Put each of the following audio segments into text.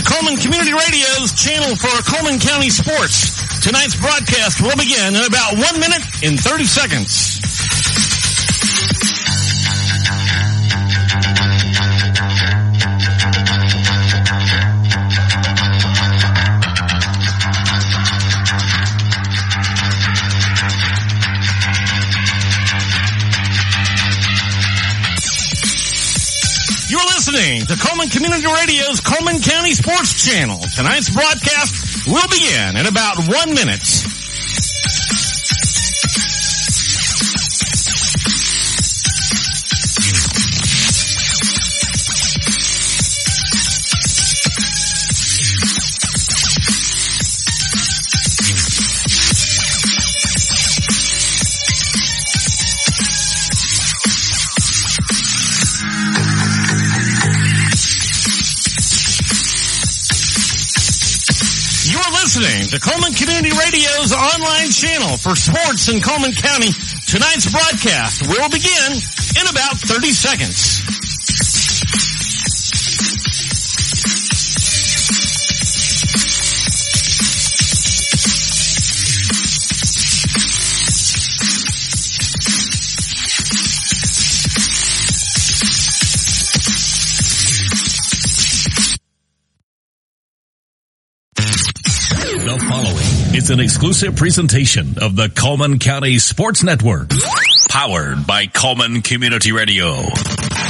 to Cullman Community Radio's channel for Cullman County sports. Tonight's broadcast will begin in about one minute and 30 seconds. Listening to Cullman Community Radio's Cullman County Sports Channel. Tonight's broadcast will begin in about one minute. Radio's online channel for sports in Cullman County. Tonight's broadcast will begin in about 30 seconds. Following an exclusive presentation of the Cullman County Sports Network, powered by Cullman Community Radio.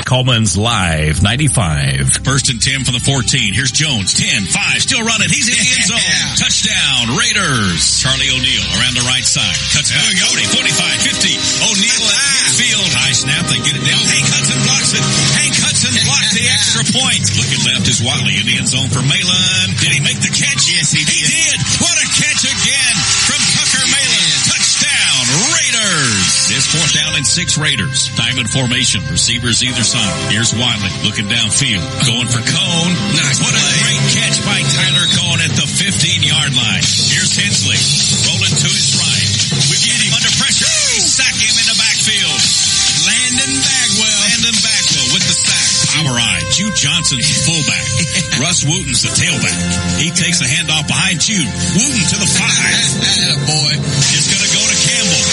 Cullman's Live 95. First and 10 for the 14. Here's Jones. 10, 5, still running. He's in the end zone. Touchdown, Raiders. Charlie O'Neal around the right side. Cuts out. 40, 45, 50. O'Neal at midfield. High snap. They get it down. Hank Hudson blocks it. Hank Hudson blocks the extra point. Looking left is Wiley in the end zone for Malin. Did he make the catch? Yes, he did. He did. What a catch again from Tucker Malin. Touchdown, Raiders. It's fourth down and six Raiders. Diamond formation. Receivers either side. Here's Wiley looking downfield. Going for Cone. Nice what a great catch by Tyler Cone at the 15 yard line. Here's Hensley. Rolling to his right. We get him under eye. Jude Johnson's the fullback. Russ Wooten's the tailback. He takes the handoff behind Jude. Wooten to the five. boy. It's going to go to Campbell.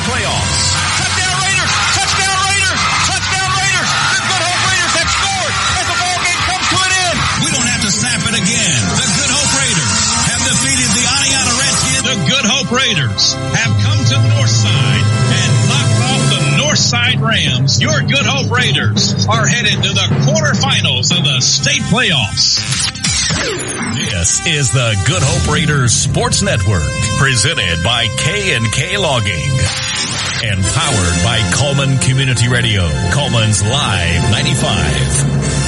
Of playoffs. Touchdown Raiders! Touchdown Raiders! Touchdown Raiders! The Good Hope Raiders have scored as the ball game comes to an end. We don't have to snap it again. The Good Hope Raiders have defeated the Oneonta Redskins. The Good Hope Raiders have come to Northside and knocked off the Northside Rams. Your Good Hope Raiders are headed to the quarterfinals of the state playoffs. This is the Good Hope Raiders Sports Network, presented by K and K Logging and powered by Cullman Community Radio. Cullman's Live 95.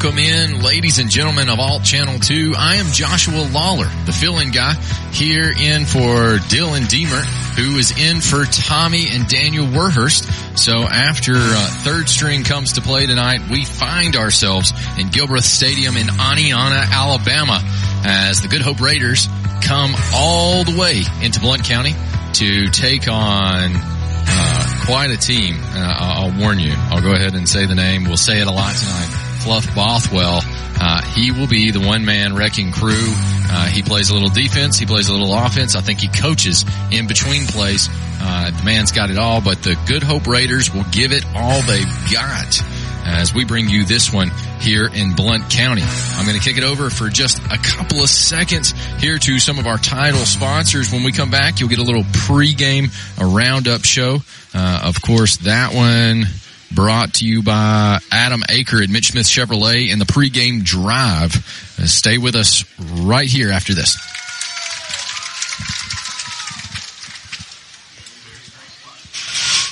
Welcome in, ladies and gentlemen of Alt Channel 2. I am Joshua Lawler, the fill-in guy, here in for Dylan Deemer, who is in for Tommy and Daniel Warhurst. So after uh, third string comes to play tonight, we find ourselves in Gilbreth Stadium in Oneonta, Alabama, as the Good Hope Raiders come all the way into Blount County to take on uh, quite a team. Uh, I'll I'll warn you. I'll go ahead and say the name. We'll say it a lot tonight. Fluff Bothwell. Uh, he will be the one man wrecking crew. Uh, he plays a little defense. He plays a little offense. I think he coaches in between plays. Uh, the man's got it all, but the Good Hope Raiders will give it all they've got. as we bring you this one here in Blount County. I'm going to kick it over for just a couple of seconds here to some of our title sponsors. When we come back, you'll get a little pregame, a roundup show. Uh, of course, that one brought to you by Adam Aker at Mitch Smith Chevrolet and the pregame drive. Uh, stay with us right here after this.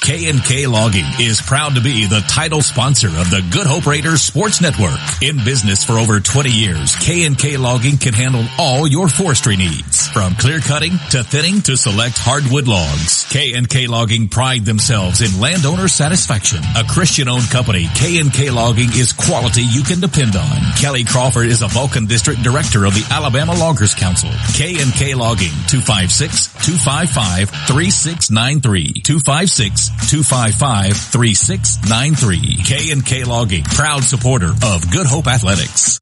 K&K Logging is proud to be the title sponsor of the Good Hope Raiders Sports Network. In business for over 20 years, K&K Logging can handle all your forestry needs. From clear cutting to thinning to select hardwood logs. K&K Logging pride themselves in landowner satisfaction. A Christian-owned company, K&K Logging is quality you can depend on. Kelly Crawford is a Vulcan District Director of the Alabama Loggers Council. K&K Logging, 256-255-3693. 256 255-3693. K&K Logging, proud supporter of Good Hope Athletics.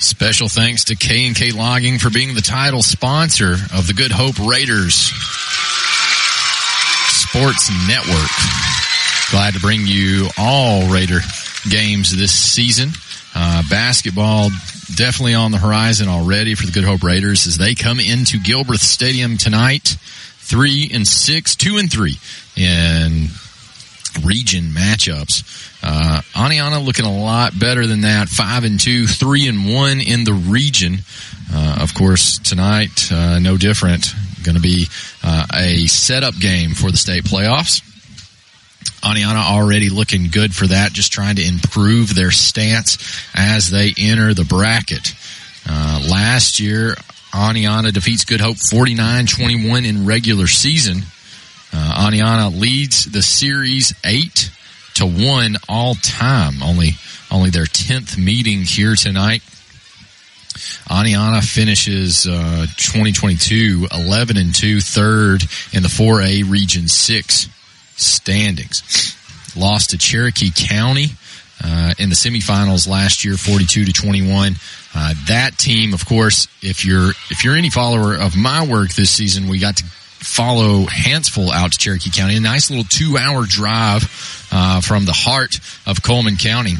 Special thanks to K&K Logging for being the title sponsor of the Good Hope Raiders Sports Network. Glad to bring you all Raider games this season. Uh, basketball definitely on the horizon already for the Good Hope Raiders as they come into Gilbreth Stadium tonight. Three and six, two and three in region matchups. Uh, Oneonta looking a lot better than that. Five and two, three and one in the region. Uh, of course, tonight, uh, no different. Going to be uh, a setup game for the state playoffs. Oneonta already looking good for that, just trying to improve their stance as they enter the bracket. Uh, last year, Oneonta defeats Good Hope 49-21 in regular season. Uh, Oneonta leads the series 8 to 1 all time. Only, only their 10th meeting here tonight. Oneonta finishes uh, 2022 11 and 2, third in the 4A Region 6 standings. Lost to Cherokee County uh, in the semifinals last year, 42 to 21. Uh, that team, of course, if you're if you're any follower of my work this season, we got to follow Hanceville out to Cherokee County. A nice little two hour drive uh, from the heart of Cullman County,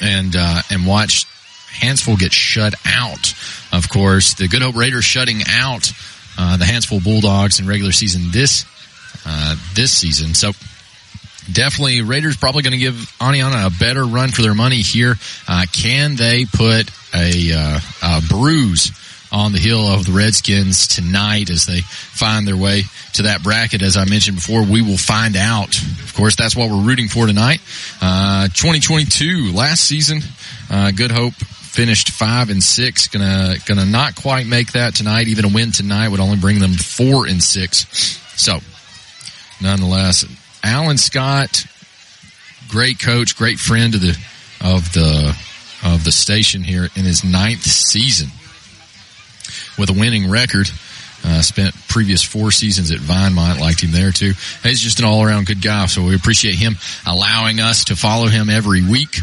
and uh, and watch Hanceville get shut out. Of course, the Good Hope Raiders shutting out uh, the Hanceville Bulldogs in regular season this uh, this season. So definitely Raiders probably going to give Oneonta a better run for their money here. Uh, can they put a, uh, a, bruise on the hill of the Redskins tonight as they find their way to that bracket? As I mentioned before, we will find out. Of course, that's what we're rooting for tonight. Uh, 2022 last season, uh, Good Hope finished five and six. Gonna gonna not quite make that tonight. Even a win tonight would only bring them four and six. So nonetheless. Alan Scott, great coach, great friend of the of the of the station here in his ninth season with a winning record. Uh, spent previous four seasons at Vinemont, liked him there too. He's just an all around good guy, so we appreciate him allowing us to follow him every week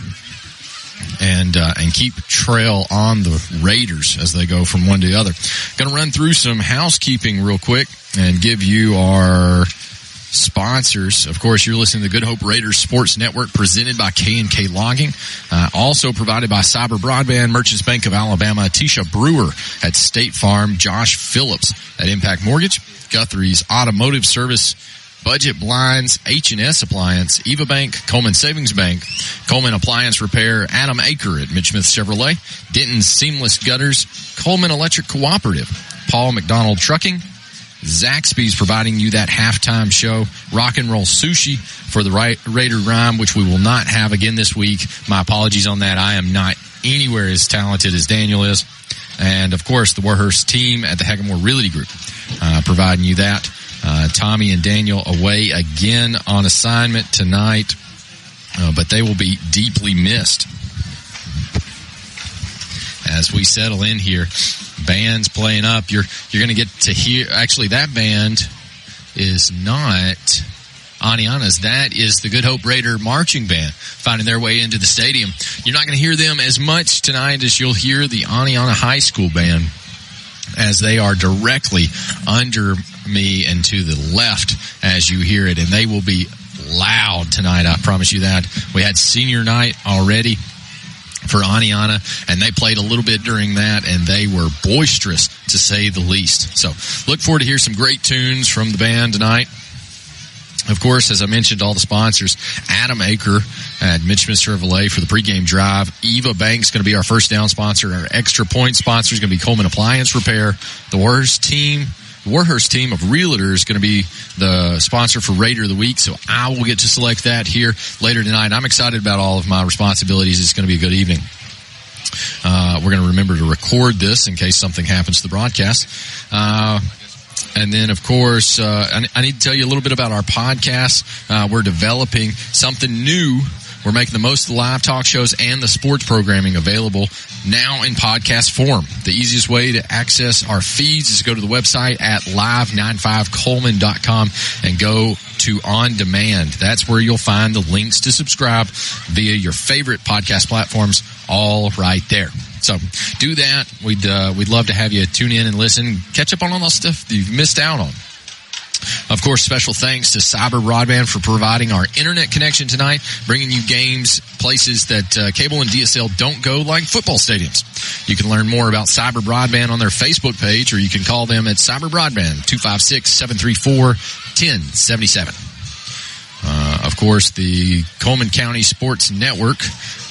and uh, and keep trail on the Raiders as they go from one to the other. Going to run through some housekeeping real quick and give you our sponsors. Of course, you're listening to the Good Hope Raiders Sports Network presented by K&K Logging. Uh, also provided by Cyber Broadband, Merchants Bank of Alabama, Tisha Brewer at State Farm, Josh Phillips at Impact Mortgage, Guthrie's Automotive Service, Budget Blinds, H&S Appliance, Eva Bank, Cullman Savings Bank, Cullman Appliance Repair, Adam Aker at Mitch Smith Chevrolet, Denton Seamless Gutters, Cullman Electric Cooperative, Paul McDonald Trucking, Zaxby's providing you that halftime show. Rock and roll sushi for the Raider Rhyme, which we will not have again this week. My apologies on that. I am not anywhere as talented as Daniel is. And of course, the Warhurst team at the Hagamore Realty Group, uh, providing you that. Uh, Tommy and Daniel away again on assignment tonight, uh, but they will be deeply missed as we settle in here bands playing up. You're you're going to get to hear. Actually, that band is not Oneonta's. That is the Good Hope Raider marching band finding their way into the stadium. You're not going to hear them as much tonight as you'll hear the Oneonta High School band as they are directly under me and to the left as you hear it. And they will be loud tonight. I promise you that. We had senior night already for Oneonta, and they played a little bit during that, and they were boisterous to say the least. So look forward to hear some great tunes from the band tonight. Of course, as I mentioned, all the sponsors, Adam Aker at Mitch Chevrolet for the pregame drive. Eva Banks going to be our first down sponsor. Our extra point sponsor is going to be Cullman Appliance Repair. The worst team Warhurst team of realtors is going to be the sponsor for Raider of the Week, so I will get to select that here later tonight. I'm excited about all of my responsibilities. It's going to be a good evening. Uh, we're going to remember to record this in case something happens to the broadcast. Uh, and then, of course, uh, I, I, need to tell you a little bit about our podcast. Uh, we're developing something new we're making the most of the live talk shows and the sports programming available now in podcast form. The easiest way to access our feeds is to go to the website at live95cullman.com and go to on demand. That's where you'll find the links to subscribe via your favorite podcast platforms all right there. So do that. We'd uh, we'd love to have you tune in and listen, catch up on all the stuff you've missed out on. Of course, special thanks to Cyber Broadband for providing our internet connection tonight, bringing you games places that uh, cable and DSL don't go, like football stadiums. You can learn more about Cyber Broadband on their Facebook page, or you can call them at Cyber Broadband 256-734-1077. Uh, of course, the Cullman County Sports Network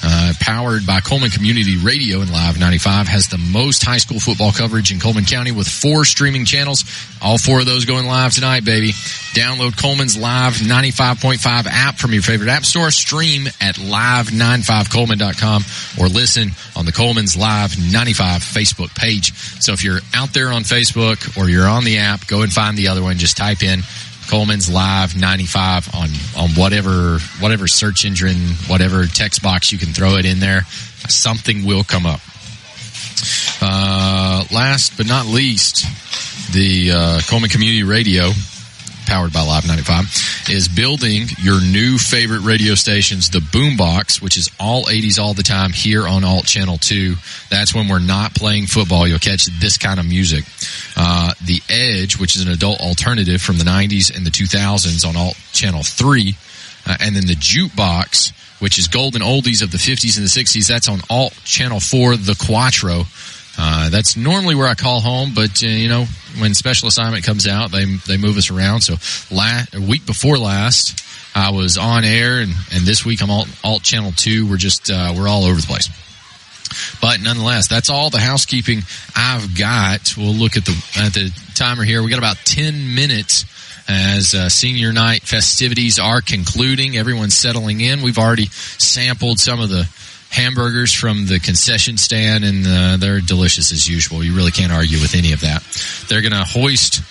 uh, powered by Cullman Community Radio and Live 95, has the most high school football coverage in Cullman County with four streaming channels. All four of those going live tonight, baby. Download Cullman's Live 95.5 app from your favorite app store. Stream at live95cullman.com or listen on the Cullman's Live 95 Facebook page. So if you're out there on Facebook or you're on the app, go and find the other one. Just type in Cullman's Live 95 on, on whatever, whatever search engine, whatever text box you can throw it in there. Something will come up. Uh, last but not least, the uh, Cullman Community Radio powered by Live 95, is building your new favorite radio stations, the Boombox, which is all 80s all the time here on Alt Channel 2. That's when we're not playing football. You'll catch this kind of music. Uh, the Edge, which is an adult alternative from the 90s and the 2000s on Alt Channel 3. Uh, and then the Jukebox, which is golden oldies of the 50s and the 60s. That's on Alt Channel 4, the Quattro. Uh, that's normally where I call home, but uh, you know when special assignment comes out, they they move us around. So last week before last, I was on air, and, and this week I'm alt, alt channel two. We're just uh, we're all over the place. But nonetheless, that's all the housekeeping I've got. We'll look at the at the timer here. We got about ten minutes as uh, senior night festivities are concluding. Everyone's settling in. We've already sampled some of the hamburgers from the concession stand, and uh, they're delicious as usual. You really can't argue with any of that. They're going to hoist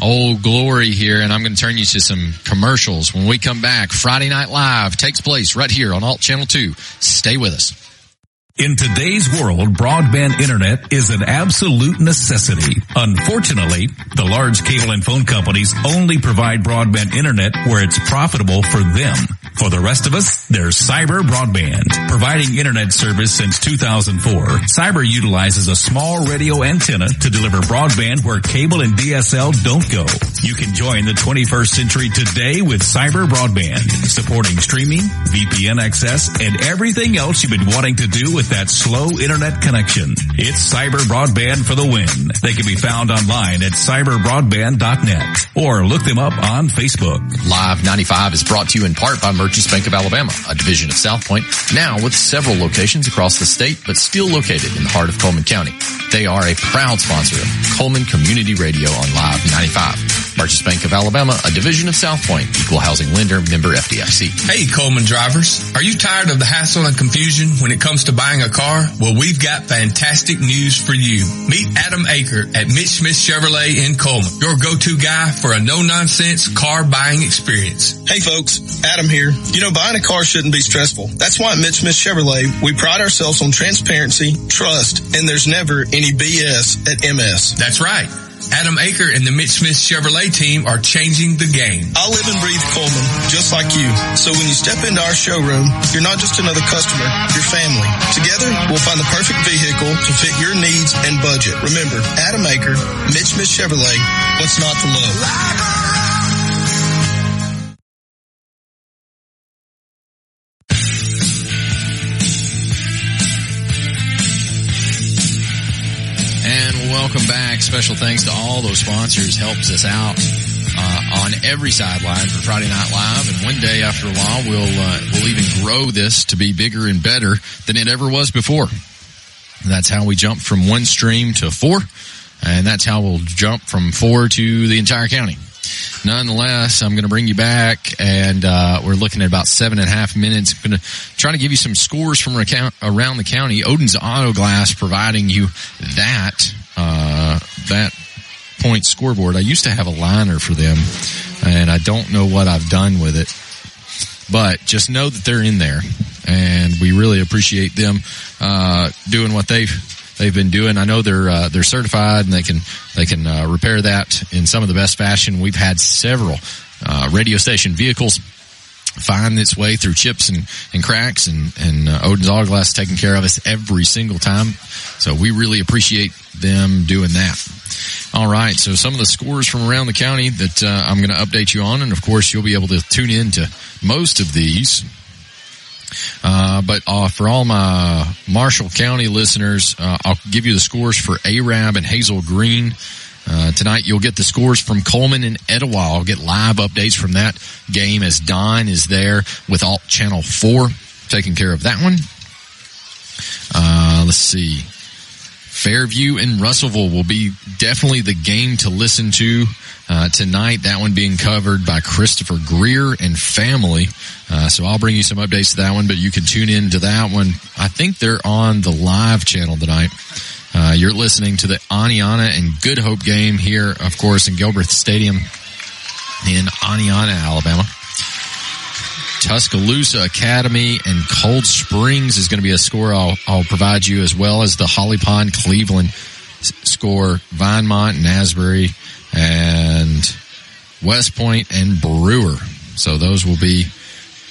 Old Glory here, and I'm going to turn you to some commercials. When we come back, Friday Night Live takes place right here on Alt Channel 2. Stay with us. In today's world, broadband internet is an absolute necessity. Unfortunately, the large cable and phone companies only provide broadband internet where it's profitable for them. For the rest of us, there's Cyber Broadband. Providing internet service since 2004, Cyber utilizes a small radio antenna to deliver broadband where cable and DSL don't go. You can join the 21st century today with Cyber Broadband, supporting streaming, VPN access, and everything else you've been wanting to do with that slow internet connection. It's Cyber Broadband for the win. They can be found online at cyberbroadband.net or look them up on Facebook. Live 95 is brought to you in part by Merchants Bank of Alabama, a division of South Point, now with several locations across the state, but still located in the heart of Cullman County. They are a proud sponsor of Cullman Community Radio on Live 95. Merchants Bank of Alabama, a division of South Point, equal housing lender, member FDIC. Hey Cullman drivers, are you tired of the hassle and confusion when it comes to buying a car? Well, we've got fantastic news for you. Meet Adam Aker at Mitch Smith Chevrolet in Cullman, your go-to guy for a no-nonsense car buying experience. Hey folks, Adam here You know, buying a car shouldn't be stressful. That's why at Mitch Smith Chevrolet, we pride ourselves on transparency, trust, and there's never any BS at MS. That's right. Adam Aker and the Mitch Smith Chevrolet team are changing the game. I live and breathe Cullman, just like you. So when you step into our showroom, you're not just another customer, you're family. Together, we'll find the perfect vehicle to fit your needs and budget. Remember, Adam Aker, Mitch Smith Chevrolet, what's not to love? Back. Special thanks to all those sponsors. Helps us out uh, on every sideline for Friday Night Live. And one day, after a while, we'll uh, we'll even grow this to be bigger and better than it ever was before. That's how we jump from one stream to four, and that's how we'll jump from four to the entire county. Nonetheless, I'm going to bring you back, and uh, we're looking at about seven and a half minutes. I'm going to try to give you some scores from around the county. Odin's Auto Glass providing you that uh, that point scoreboard. I used to have a liner for them, and I don't know what I've done with it. But just know that they're in there, and we really appreciate them uh, doing what they've they've been doing. I know they're uh, they're certified and they can they can uh, repair that in some of the best fashion. We've had several uh, radio station vehicles find its way through chips and, and cracks and, and uh, Odin's Auto Glass taking care of us every single time. So we really appreciate them doing that. All right. So some of the scores from around the county that uh, I'm going to update you on. And of course, you'll be able to tune in to most of these. Uh, but uh, for all my Marshall County listeners, uh, I'll give you the scores for Arab and Hazel Green. Uh, tonight you'll get the scores from Cullman and Etowah. I'll get live updates from that game as Don is there with Alt Channel 4 taking care of that one. Uh, let's see. Fairview and Russellville will be definitely the game to listen to uh, tonight. That one being covered by Christopher Greer and family. Uh, so I'll bring you some updates to that one, but you can tune in to that one. I think they're on the live channel tonight. Uh, you're listening to the Oneonta and Good Hope game here, of course, in Gilbert Stadium in Oneonta, Alabama. Tuscaloosa Academy and Cold Springs is going to be a score I'll, I'll provide you as well as the Holly Pond Cleveland score, Vinemont and Asbury and West Point and Brewer. So those will be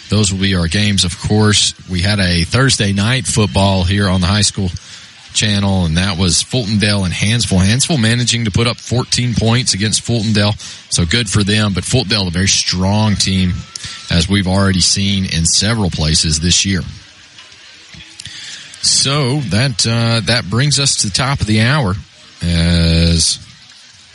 those will be our games. Of course, we had a Thursday night football here on the high school channel, and that was Fultondale and Hanceville. Hanceville managing to put up 14 points against Fultondale, so good for them. But Fultondale, a very strong team, as we've already seen in several places this year. So that uh, that brings us to the top of the hour. As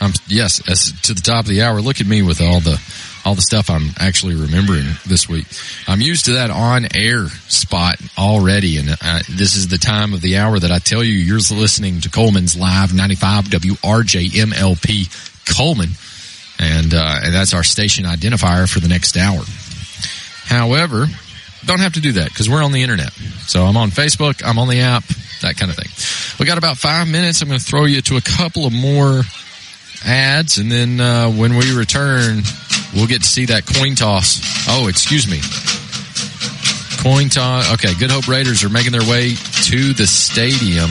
um, yes, as to the top of the hour. Look at me with all the all the stuff I'm actually remembering this week. I'm used to that on air spot already, and uh, this is the time of the hour that I tell you you're listening to Cullman's Live 95 WRJMLP Coleman, and uh, and that's our station identifier for the next hour. However, don't have to do that because we're on the internet. So I'm on Facebook, I'm on the app, that kind of thing. We got about five minutes. I'm going to throw you to a couple of more ads, and then uh, when we return, we'll get to see that coin toss. Oh, excuse me. Coin toss. Okay, Good Hope Raiders are making their way to the stadium.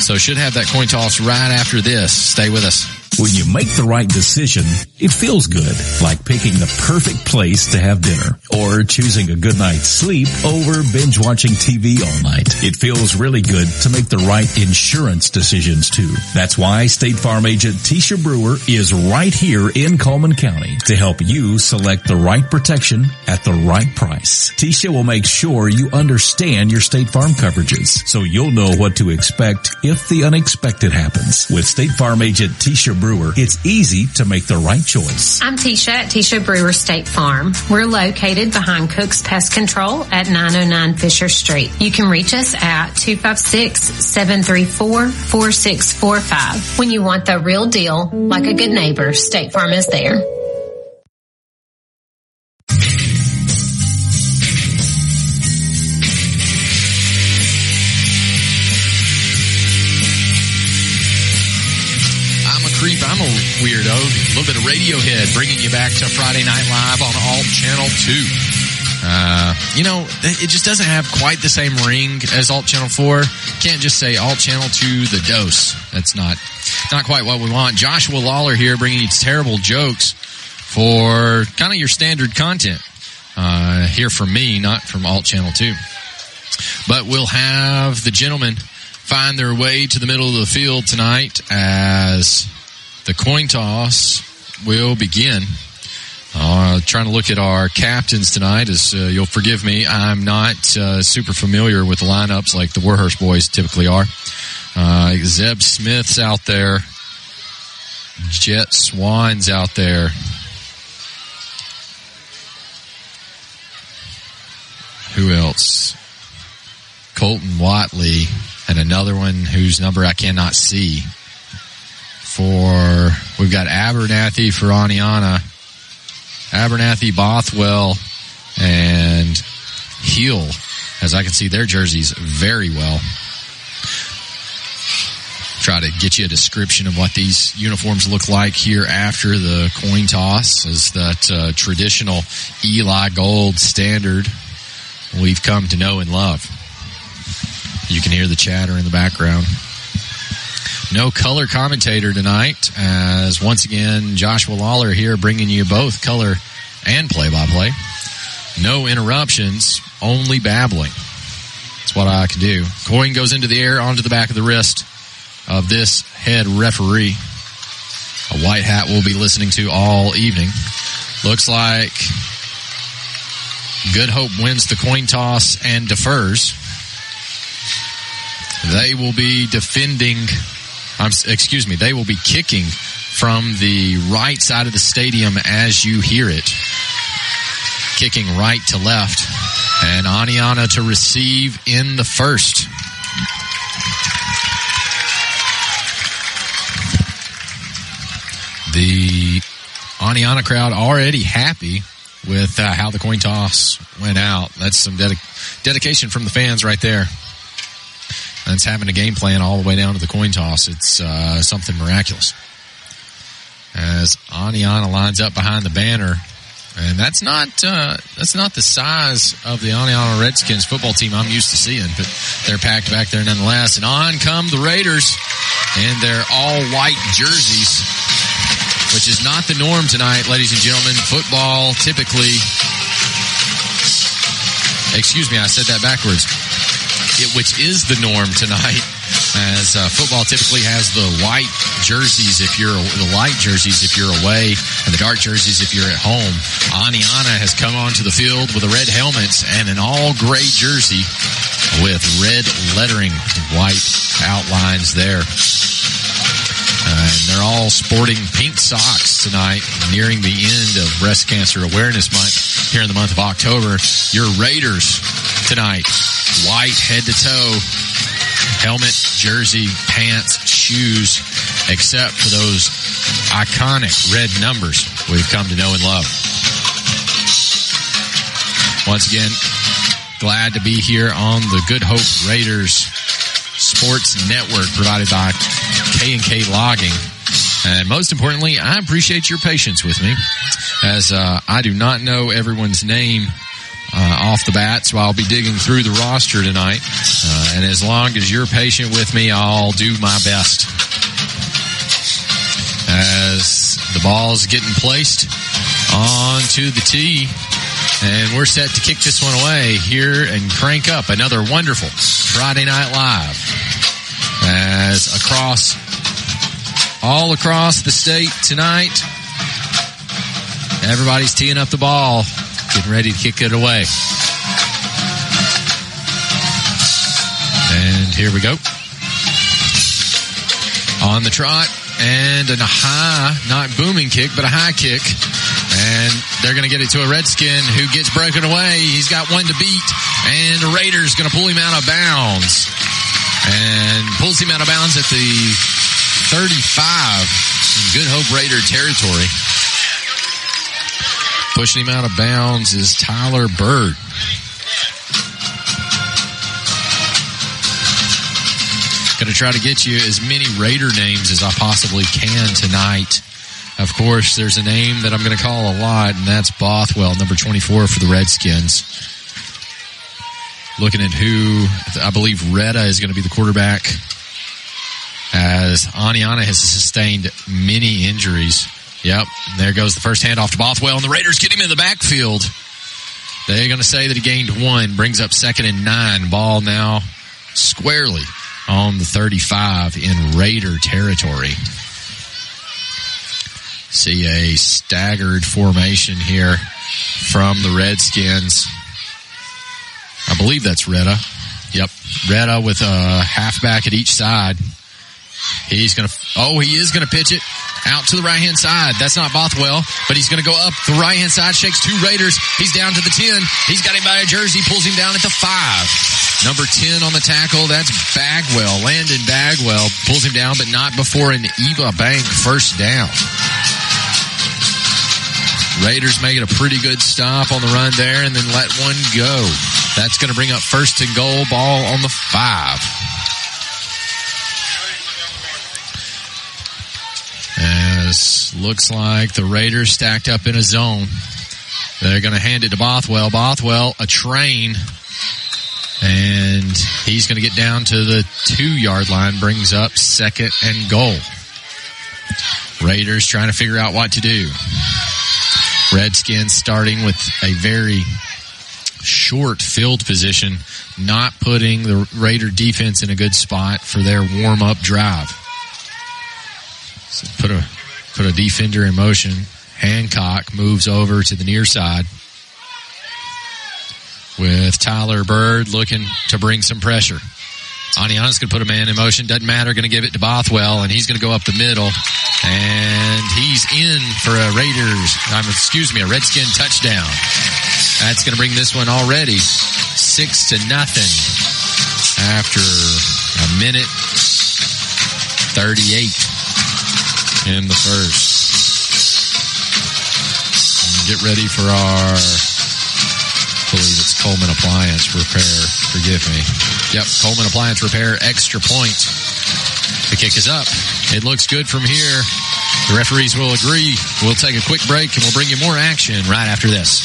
So should have that coin toss right after this. Stay with us. When you make the right decision, it feels good, like picking the perfect place to have dinner or choosing a good night's sleep over binge watching TV all night. It feels really good to make the right insurance decisions too. That's why State Farm agent Tisha Brewer is right here in Cullman County to help you select the right protection at the right price. Tisha will make sure you understand your State Farm coverages so you'll know what to expect if the unexpected happens. With State Farm agent Tisha Brewer, it's easy to make the right choice. I'm Tisha at Tisha Brewer State Farm. We're located behind Cook's Pest Control at 909 Fisher Street. You can reach us at 256-734-4645. When you want the real deal, like a good neighbor, State Farm is there. Radiohead bringing you back to Friday Night Live on Alt Channel 2. Uh, you know, it just doesn't have quite the same ring as Alt Channel 4. Can't just say Alt Channel 2 the dose. That's not, not quite what we want. Joshua Lawler here bringing you terrible jokes for kind of your standard content. Uh, here from me, not from Alt Channel 2. But we'll have the gentlemen find their way to the middle of the field tonight as the coin toss will begin. Uh, trying to look at our captains tonight, as uh, you'll forgive me, I'm not uh, super familiar with lineups like the Warhurst boys typically are. Uh, Zeb Smith's out there, Jet Swan's out there. Who else? Colton Watley and another one whose number I cannot see. For we've got Abernathy for Oneonta, Abernathy, Bothwell, and Heel. As I can see their jerseys very well. Try to get you a description of what these uniforms look like here after the coin toss as that uh, traditional Eli Gold standard we've come to know and love. You can hear the chatter in the background. No color commentator tonight, as once again, Joshua Lawler here bringing you both color and play by play. No interruptions, only babbling. That's what I can do. Coin goes into the air onto the back of the wrist of this head referee. A white hat will be listening to all evening. Looks like Good Hope wins the coin toss and defers. They will be defending, excuse me, they will be kicking from the right side of the stadium as you hear it. Kicking right to left. And Oneonta to receive in the first. The Oneonta crowd already happy with uh, how the coin toss went out. That's some dedic- dedication from the fans right there. That's having a game plan all the way down to the coin toss. It's uh, something miraculous. As Oneonta lines up behind the banner, and that's not uh, that's not the size of the Oneonta Redskins football team I'm used to seeing, but they're packed back there nonetheless. And on come the Raiders in their all white jerseys, which is not the norm tonight, ladies and gentlemen. Football typically, excuse me, I said that backwards. Which is the norm tonight, as uh, football typically has the white jerseys if you're the light jerseys if you're away, and the dark jerseys if you're at home. Oneonta has come onto the field with a red helmet and an all gray jersey with red lettering, white outlines there. and they're all sporting pink socks tonight, nearing the end of Breast Cancer Awareness Month here in the month of October. Your Raiders tonight, white head to toe, helmet, jersey, pants, shoes, except for those iconic red numbers we've come to know and love. Once again, glad to be here on the Good Hope Raiders Sports Network provided by K&K Logging. And most importantly, I appreciate your patience with me as uh, I do not know everyone's name off the bat, so I'll be digging through the roster tonight. Uh, and as long as you're patient with me, I'll do my best. As the ball's getting placed onto the tee, and we're set to kick this one away here and crank up another wonderful Friday Night Live. As across, all across the state tonight, everybody's teeing up the ball, getting ready to kick it away. And here we go. On the trot, and a high, not booming kick, but a high kick. And they're going to get it to a Redskin who gets broken away. He's got one to beat, and the Raiders going to pull him out of bounds. And pulls him out of bounds at the 35 in Good Hope Raider territory. Pushing him out of bounds is Tyler Bird. Going to try to get you as many Raider names as I possibly can tonight Of course, there's a name that I'm going to call a lot, and that's Bothwell, number 24 for the Redskins. Looking at who I believe Retta is going to be the quarterback as Oneonta has sustained many injuries. Yep, there goes the first handoff to Bothwell, and the Raiders get him in the backfield. They're going to say that he gained one, brings up second and nine. Ball now squarely on the 35 in Raider territory. See a staggered formation here from the Redskins. I believe that's Retta. Yep. Retta with a halfback at each side. He's going to, oh, he is going to pitch it out to the right hand side. That's not Bothwell, but he's going to go up the right hand side, shakes two Raiders. He's down to the 10. He's got him by a jersey, pulls him down at the five. Number 10 on the tackle. That's Bagwell. Landon Bagwell pulls him down, but not before an Eva Bank first down. Raiders making a pretty good stop on the run there and then let one go. That's going to bring up first and goal ball on the five. As looks like the Raiders stacked up in a zone. They're going to hand it to Bothwell. Bothwell, a train. And he's going to get down to the two yard line, brings up second and goal. Raiders trying to figure out what to do. Redskins starting with a very short field position, not putting the Raider defense in a good spot for their warm up drive. So put a put a defender in motion. Hancock moves over to the near side with Tyler Bird looking to bring some pressure. Oneonta's going to put a man in motion. Doesn't matter. Going to give it to Bothwell, and he's going to go up the middle. And he's in for a Raiders, um, excuse me, a Redskin touchdown. That's going to bring this one already six to nothing after a minute 38 in the first. Get ready for our believe it's Cullman Appliance Repair. Forgive me. Yep, Cullman Appliance Repair, extra point. The kick is up. It looks good from here. The referees will agree. We'll take a quick break and we'll bring you more action right after this.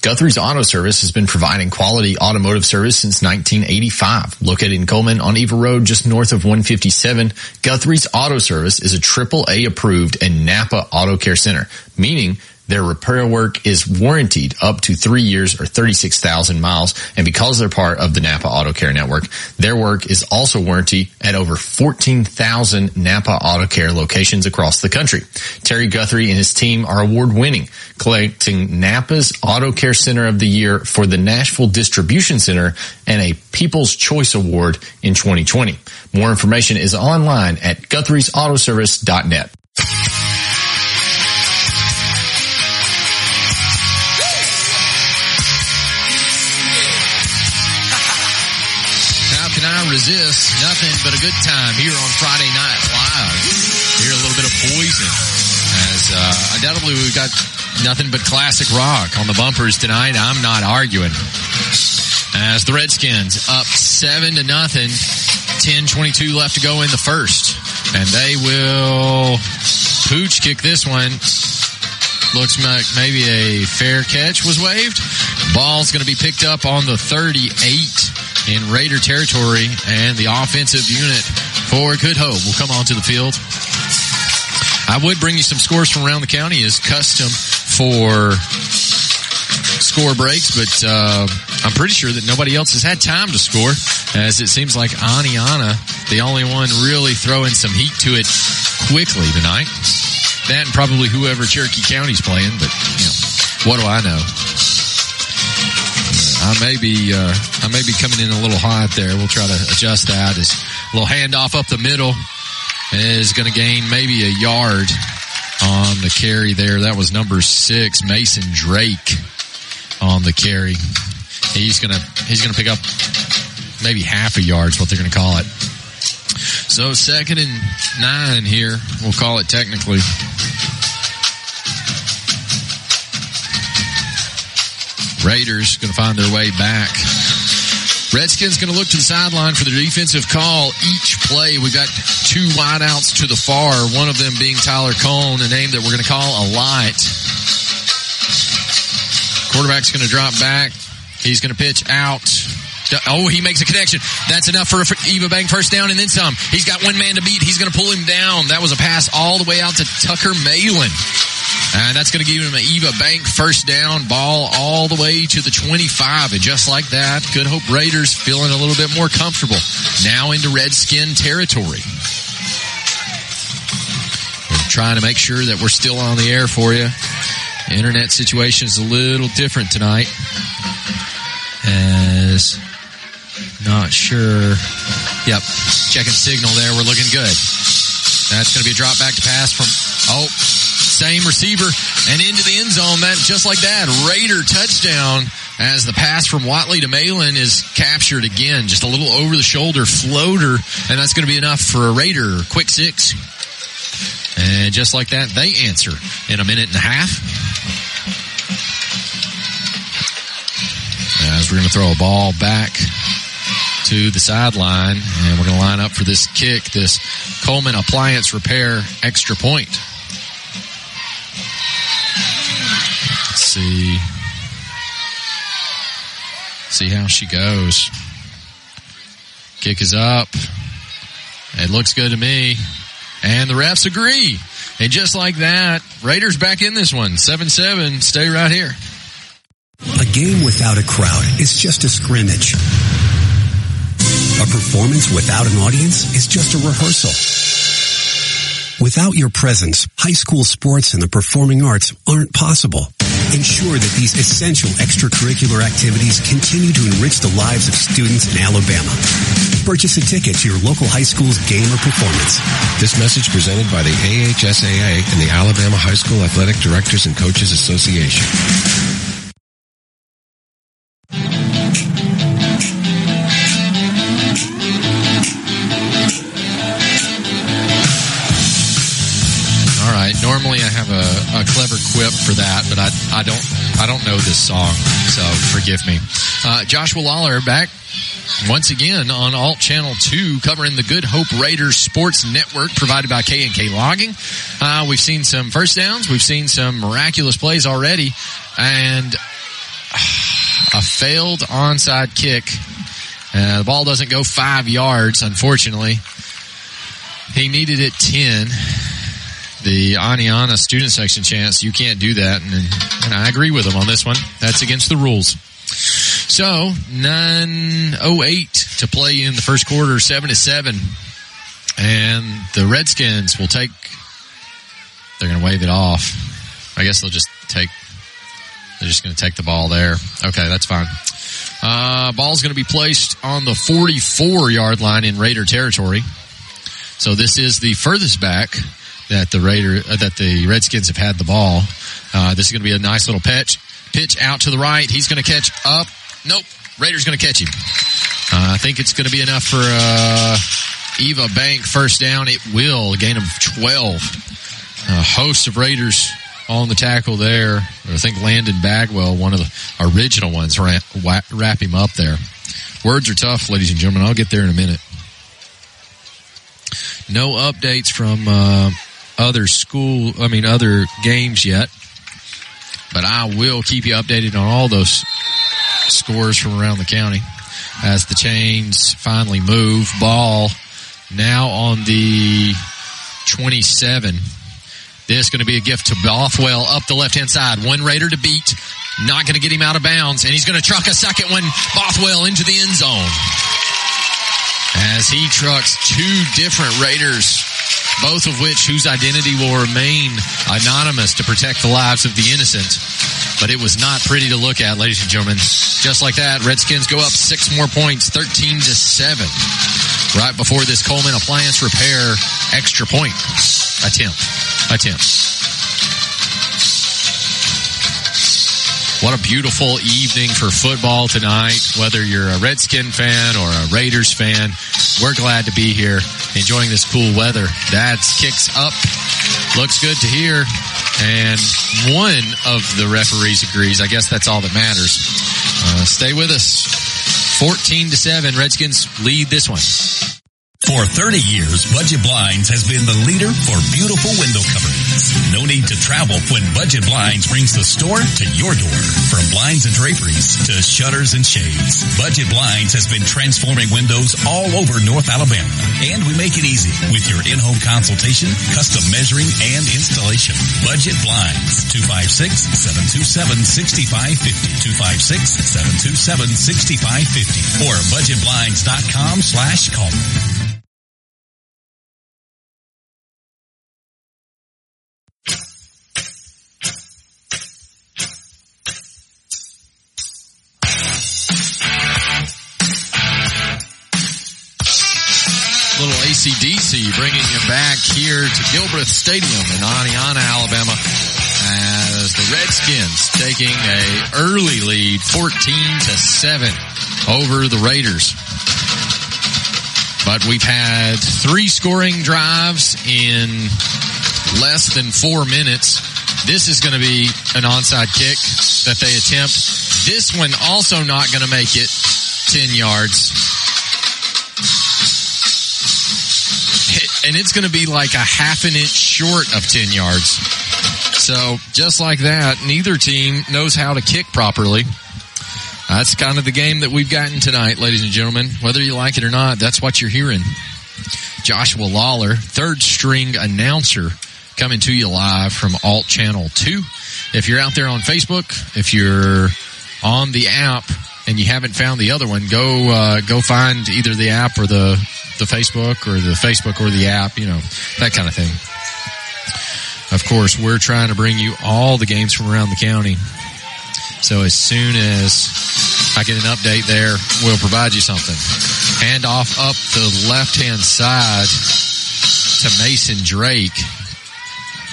Guthrie's Auto Service has been providing quality automotive service since 1985. Located in Cullman on Eva Road, just north of 157, Guthrie's Auto Service is a AAA approved and Napa Auto Care Center, meaning their repair work is warranted up to three years or 36,000 miles. And because they're part of the Napa Auto Care Network, their work is also warranty at over 14,000 Napa Auto Care locations across the country. Terry Guthrie and his team are award winning, collecting Napa's Auto Care Center of the Year for the Nashville Distribution Center and a People's Choice Award in 2020. More information is online at guthrie'sautoservice.net. nothing but a good time here on Friday Night Live. Hear a little bit of poison as uh, undoubtedly we've got nothing but classic rock on the bumpers tonight. I'm not arguing. As the Redskins up seven to nothing, 10-22 left to go in the first, and they will pooch kick this one. Looks like maybe a fair catch was waved. Ball's going to be picked up on the 38 in Raider territory, and the offensive unit for Good Hope will come onto the field. I would bring you some scores from around the county as custom for score breaks, but uh, I'm pretty sure that nobody else has had time to score, as it seems like Oneonta, the only one really throwing some heat to it quickly tonight. That and probably whoever Cherokee County's playing, but you know, what do I know? I may be uh, I may be coming in a little hot there. We'll try to adjust that. A little handoff up the middle is going to gain maybe a yard on the carry there. That was number six, Mason Drake, on the carry. He's gonna he's gonna pick up maybe half a yard is what they're gonna call it. So second and nine here, we'll call it technically. Raiders going to find their way back Redskins going to look to the sideline for their defensive call each play. We've got two wideouts to the far, one of them being Tyler Cone, a name that we're going to call a lot. Quarterback's going to drop back. He's going to pitch out. Oh, he makes a connection. That's enough for Eva Bank first down and then some. He's got one man to beat. He's going to pull him down. That was a pass all the way out to Tucker Malin. And that's going to give him an Eva Bank first down ball all the way to the 25. And just like that, Good Hope Raiders feeling a little bit more comfortable. Now into Redskin territory. We're trying to make sure that we're still on the air for you. internet situation is a little different tonight. As not sure. Yep. Checking signal there. We're looking good. That's going to be a drop back to pass from, oh, same receiver and into the end zone. That just like that, Raider touchdown as the pass from Watley to Malin is captured again. Just a little over the shoulder floater, and that's going to be enough for a Raider quick six. And just like that, they answer in a minute and a half. As we're going to throw a ball back to the sideline, and we're going to line up for this kick, this Cullman Appliance Repair extra point. See. See how she goes. Kick is up. It looks good to me. And the refs agree. And just like that, Raiders back in this one. 7-7. Stay right here. A game without a crowd is just a scrimmage. A performance without an audience is just a rehearsal. Without your presence, high school sports and the performing arts aren't possible. Ensure that these essential extracurricular activities continue to enrich the lives of students in Alabama. Purchase a ticket to your local high school's game or performance. This message presented by the AHSAA and the Alabama High School Athletic Directors and Coaches Association. Normally I have a, a clever quip for that, but I, I don't I don't know this song, so forgive me. Uh, Joshua Lawler back once again on Alt Channel 2 covering the Good Hope Raiders Sports Network provided by K&K Logging. Uh, we've seen some first downs. We've seen some miraculous plays already and a failed onside kick. Uh, the ball doesn't go five yards, unfortunately. He needed it 10 the Oneonta student section chance, you can't do that. And, and I agree with them on this one. That's against the rules. So, 908 to play in the first quarter, 7 to 7. And the Redskins will take, they're going to wave it off. I guess they'll just take, they're just going to take the ball there. Okay, that's fine. Uh, ball's going to be placed on the 44 yard line in Raider territory. So this is the furthest back that the Raider uh, that the Redskins have had the ball. Uh, this is going to be a nice little pitch. Pitch out to the right. He's going to catch up. Nope. Raiders going to catch him. Uh, I think it's going to be enough for uh, Eva Bank first down. It will gain him twelve. A host of Raiders on the tackle there. I think Landon Bagwell, one of the original ones, wrap, wrap him up there. Words are tough, ladies and gentlemen. I'll get there in a minute. No updates from uh, other school, I mean, other games yet. But I will keep you updated on all those scores from around the county as the chains finally move. Ball now on the 27. This is going to be a gift to Bothwell up the left hand side. One Raider to beat. Not going to get him out of bounds. And he's going to truck a second one, Bothwell into the end zone. As he trucks two different Raiders both of which whose identity will remain anonymous to protect the lives of the innocent. But it was not pretty to look at, ladies and gentlemen. Just like that, Redskins go up six more points, 13 to 7. Right before this Cullman appliance repair extra point attempt. Attempt. What a beautiful evening for football tonight. Whether you're a Redskin fan or a Raiders fan, we're glad to be here enjoying this cool weather. That kicks up. Looks good to hear. And one of the referees agrees. I guess that's all that matters. Uh, stay with us. 14 to 7. Redskins lead this one. For 30 years, Budget Blinds has been the leader for beautiful window coverings. No need to travel when Budget Blinds brings the store to your door. From blinds and draperies to shutters and shades, Budget Blinds has been transforming windows all over North Alabama. And we make it easy with your in-home consultation, custom measuring, and installation. Budget Blinds, 256-727-6550, 256-727-6550, or budgetblinds.com slash call. ACDC bringing you back here to Gilbreth Stadium in Oneonta, Alabama as the Redskins taking a early lead 14 to 7 over the Raiders. But we've had three scoring drives in less than four minutes. This is going to be an onside kick that they attempt. This one also not going to make it 10 yards. And it's going to be like a half an inch short of 10 yards. So just like that, neither team knows how to kick properly. That's kind of the game that we've gotten tonight, ladies and gentlemen. Whether you like it or not, that's what you're hearing. Joshua Lawler, third string announcer, coming to you live from Alt Channel 2. If you're out there on Facebook, if you're on the app and you haven't found the other one, go uh, go find either the app or the the Facebook or the Facebook or the app, you know, that kind of thing. Of course, we're trying to bring you all the games from around the county. So as soon as I get an update there, we'll provide you something. Hand off up the left hand side to Mason Drake.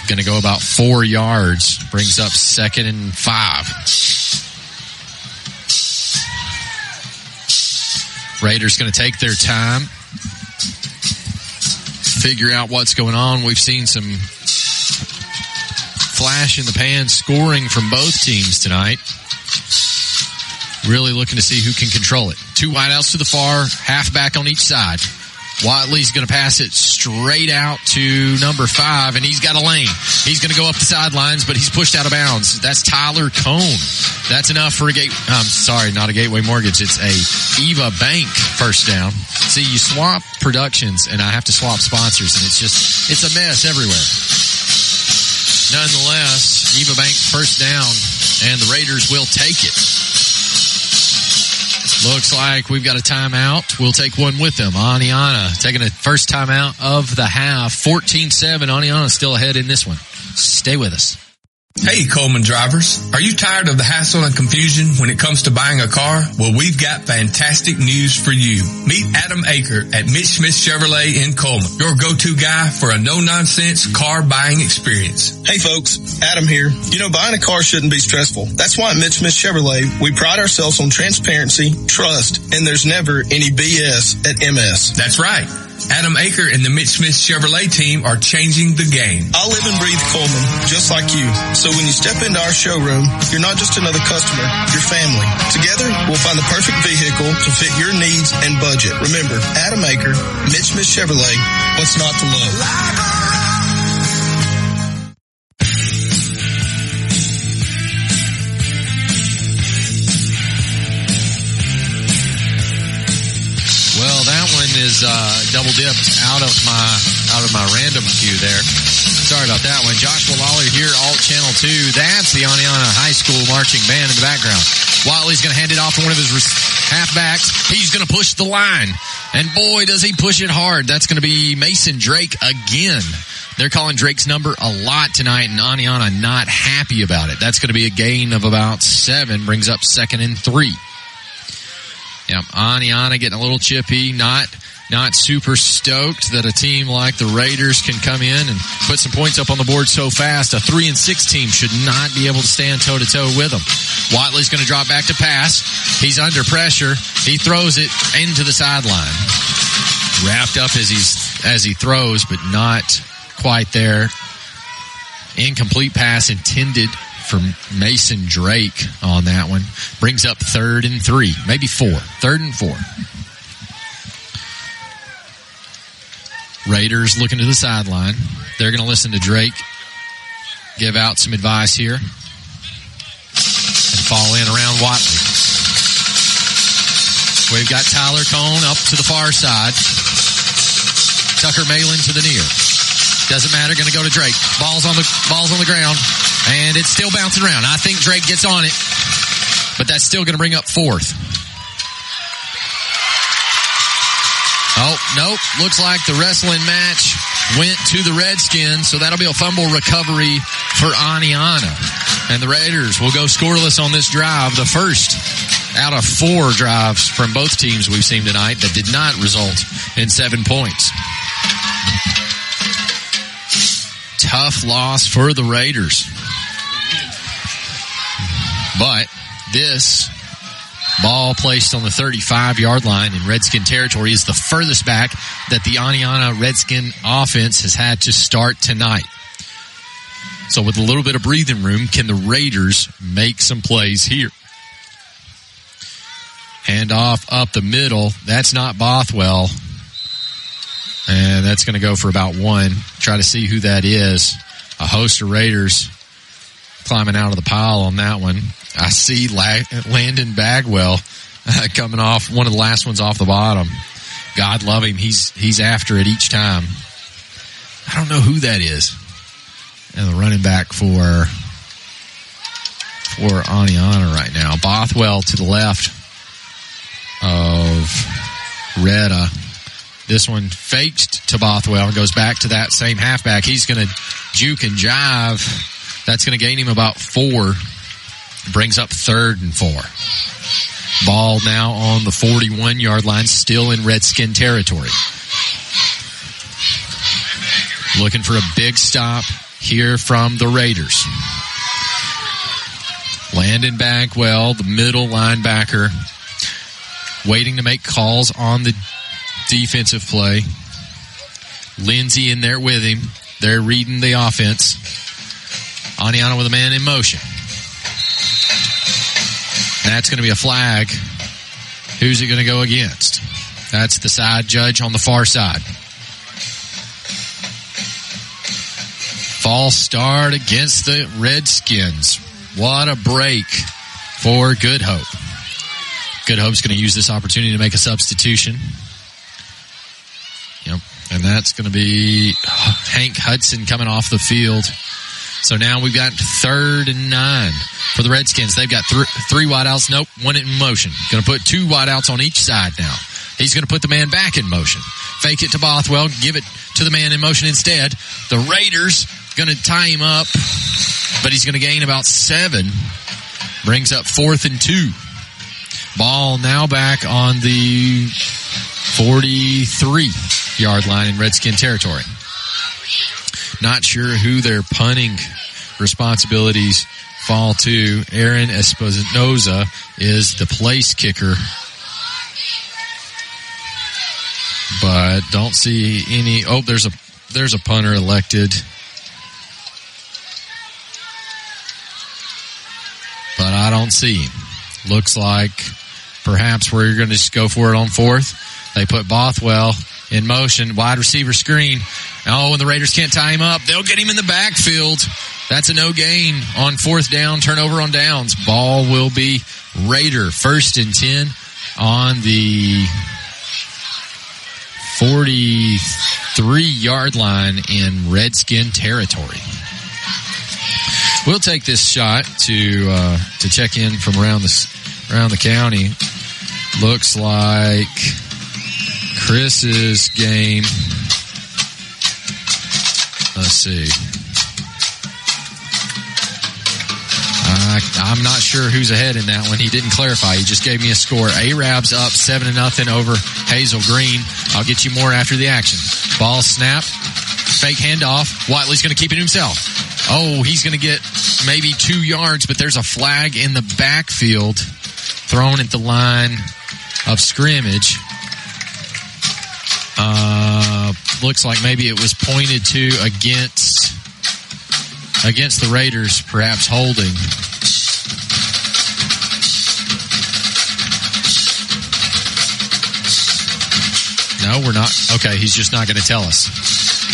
Going to go about four yards. Brings up second and five. Raiders going to take their time, figure out what's going on. We've seen some flash in the pan scoring from both teams tonight. Really looking to see who can control it. Two wideouts to the far, half back on each side. Watley's going to pass it straight out to number five, and he's got a lane. He's going to go up the sidelines, but he's pushed out of bounds. That's Tyler Cone. That's enough for a gate. I'm sorry, not a Gateway Mortgage. It's a Eva Bank first down. See, you swap productions, and I have to swap sponsors, and it's just it's a mess everywhere. Nonetheless, Eva Bank first down, and the Raiders will take it. Looks like we've got a timeout. We'll take one with them. Oneonta taking a first timeout of the half. 14-7. Oneonta still ahead in this one. Stay with us. Hey Cullman drivers, are you tired of the hassle and confusion when it comes to buying a car? Well, we've got fantastic news for you. Meet Adam Aker at Mitch Smith Chevrolet in Cullman, your go-to guy for a no-nonsense car buying experience. Hey folks, Adam here. You know, buying a car shouldn't be stressful. That's why at Mitch Smith Chevrolet, we pride ourselves on transparency, trust, and there's never any BS at MS. That's right. Adam Aker and the Mitch Smith Chevrolet team are changing the game. I live and breathe Cullman, just like you. So when you step into our showroom, you're not just another customer, you're family. Together, we'll find the perfect vehicle to fit your needs and budget. Remember, Adam Aker, Mitch Smith Chevrolet, what's not to love? Uh, double dipped out of my out of my random queue there. Sorry about that one. Joshua Lawler here, Alt Channel 2. That's the Oneonta High School marching band in the background. Wiley's going to hand it off to one of his halfbacks. He's going to push the line. And boy, does he push it hard. That's going to be Mason Drake again. They're calling Drake's number a lot tonight, and Oneonta not happy about it. That's going to be a gain of about seven, brings up second and three. Yeah, Oneonta getting a little chippy, not not super stoked that a team like the Raiders can come in and put some points up on the board so fast. A three and six team should not be able to stand toe to toe with them. Watley's going to drop back to pass. He's under pressure. He throws it into the sideline. Wrapped up as he's as he throws, but not quite there. Incomplete pass intended for Mason Drake on that one. Brings up third and three, maybe four. Third and four. Raiders looking to the sideline. They're going to listen to Drake give out some advice here and fall in around Watley. We've got Tyler Cone up to the far side. Tucker Malin to the near. Doesn't matter. Going to go to Drake. Ball's on the ball's on the ground, and it's still bouncing around. I think Drake gets on it, but that's still going to bring up fourth. Oh nope! Looks like the wrestling match went to the Redskins, so that'll be a fumble recovery for Oneonta, and the Raiders will go scoreless on this drive. The first out of four drives from both teams we've seen tonight that did not result in seven points. Tough loss for the Raiders. But this ball placed on the 35 yard line in Redskin territory is the furthest back that the Oneonta Redskin offense has had to start tonight. So with a little bit of breathing room, can the Raiders make some plays here? Hand off up the middle. That's not Bothwell. And that's going to go for about one. Try to see who that is. A host of Raiders climbing out of the pile on that one. I see Landon Bagwell uh, coming off one of the last ones off the bottom. God love him. He's, he's after it each time. I don't know who that is. And the running back for, for Oneonta right now. Bothwell to the left of Retta. This one faked to Bothwell and goes back to that same halfback. He's going to juke and jive. That's going to gain him about four. Brings up third and four. Ball now on the 41 yard line, still in Redskin territory. Looking for a big stop here from the Raiders. Landon Bagwell, the middle linebacker, waiting to make calls on the defensive play. Lindsay in there with him. They're reading the offense. Oneonta with a man in motion. That's going to be a flag. Who's it going to go against? That's the side judge on the far side. False start against the Redskins. What a break for Good Hope. Good Hope's going to use this opportunity to make a substitution. Yep. And that's going to be Hank Hudson coming off the field. So now we've got third and nine for the Redskins. They've got th- three wideouts. Nope, one in motion. Going to put two wideouts on each side now. He's going to put the man back in motion. Fake it to Bothwell. Give it to the man in motion instead. The Raiders going to tie him up, but he's going to gain about seven. Brings up fourth and two. Ball now back on the 43 yard line in Redskin territory. Not sure who their punting responsibilities fall to. Aaron Espinoza is the place kicker. But don't see any oh there's a there's a punter elected. But I don't see. Looks like perhaps we're going to just go for it on fourth. They put Bothwell in motion, wide receiver screen. Oh, and the Raiders can't tie him up. They'll get him in the backfield. That's a no gain on fourth down, turnover on downs. Ball will be Raider first and 10 on the 43 yard line in Redskin territory. We'll take this shot to uh, to check in from around the around the county. Looks like Chris's game. Let's see. I'm not sure who's ahead in that one. He didn't clarify. He just gave me a score. Arabs up seven to nothing over Hazel Green. I'll get you more after the action. Ball snap. Fake handoff. Watley's going to keep it himself. Oh, he's going to get maybe two yards, but there's a flag in the backfield thrown at the line of scrimmage. Uh, looks like maybe it was pointed to against against the Raiders, perhaps holding. No, we're not. Okay, he's just not going to tell us.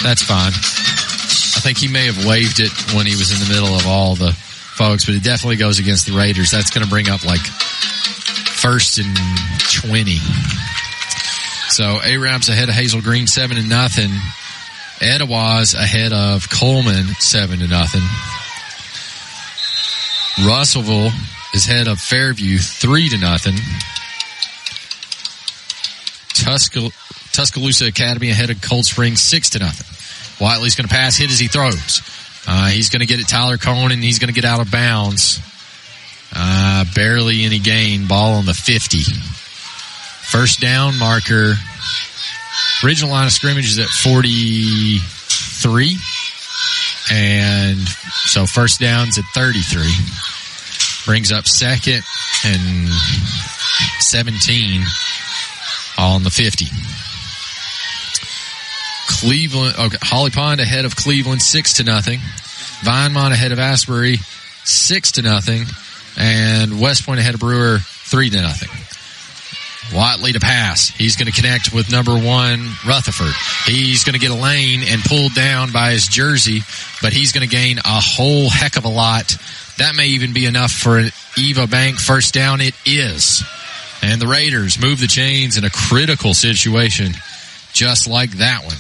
That's fine. I think he may have waived it when he was in the middle of all the folks, but it definitely goes against the Raiders. That's going to bring up like first and 20. So Arabs ahead of Hazel Green, seven to nothing. Etowah's ahead of Cullman, seven to nothing. Russellville is ahead of Fairview, three to nothing. Tuscal- Tuscaloosa Academy ahead of Cold Springs, six to nothing. Wiley's going to pass, hit as he throws. Uh, he's going to get it Tyler Cohen, and He's going to get out of bounds. Uh, barely any gain. Ball on the 50. First down marker. Original line of scrimmage is at 43. And so first down's at 33. Brings up second and 17 on the 50. Cleveland, okay, Holly Pond ahead of Cleveland, six to nothing. Vinemont ahead of Asbury, six to nothing. And West Point ahead of Brewer, three to nothing. Watley to pass. He's going to connect with number one, Rutherford. He's going to get a lane and pulled down by his jersey, but he's going to gain a whole heck of a lot. That may even be enough for an Eva Bank first down. It is. And the Raiders move the chains in a critical situation, just like that one.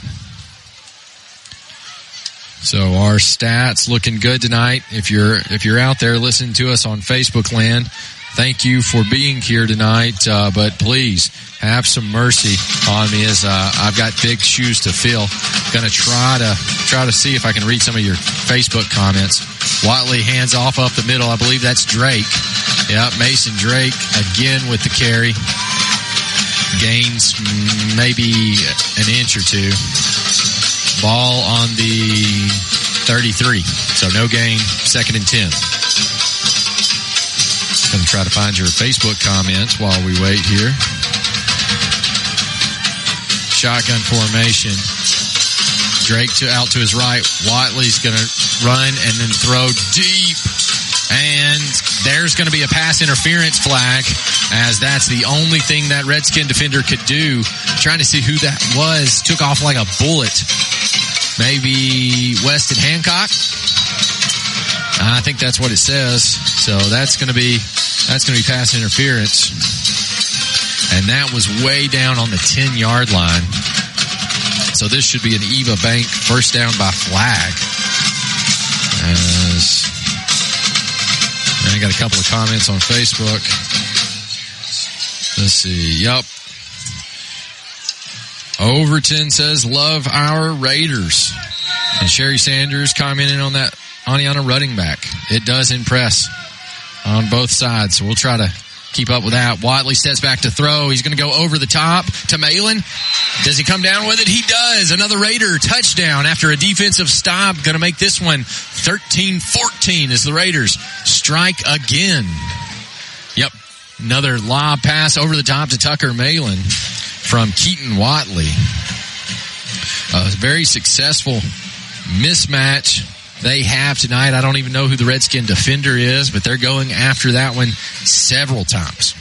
So our stats looking good tonight. If you're if you're out there listening to us on Facebook land, thank you for being here tonight. Uh, but please have some mercy on me as uh, I've got big shoes to fill. Going to try to try to see if I can read some of your Facebook comments. Watley hands off up the middle. I believe that's Drake. Yep, Mason Drake again with the carry. Gains maybe an inch or two. Ball on the 33. So no gain, second and 10. Going to try to find your Facebook comments while we wait here. Shotgun formation. Drake to out to his right. Watley's going to run and then throw deep. And there's going to be a pass interference flag as that's the only thing that Redskin defender could do. Trying to see who that was. Took off like a bullet. Maybe Weston Hancock. I think that's what it says. So that's going to be that's going to be pass interference. And that was way down on the 10 yard line. So this should be an Eva Bank first down by flag. As I got a couple of comments on Facebook. Let's see. Yep. Overton says, love our Raiders. And Sherry Sanders commenting on that Oneonta running back. It does impress on both sides. So we'll try to keep up with that. Watley steps back to throw. He's going to go over the top to Malin. Does he come down with it? He does. Another Raider touchdown after a defensive stop. Going to make this one 13-14 as the Raiders strike again. Yep. Another lob pass over the top to Tucker Malin from Keaton Watley. A very successful mismatch they have tonight. I don't even know who the Redskin defender is, but they're going after that one several times.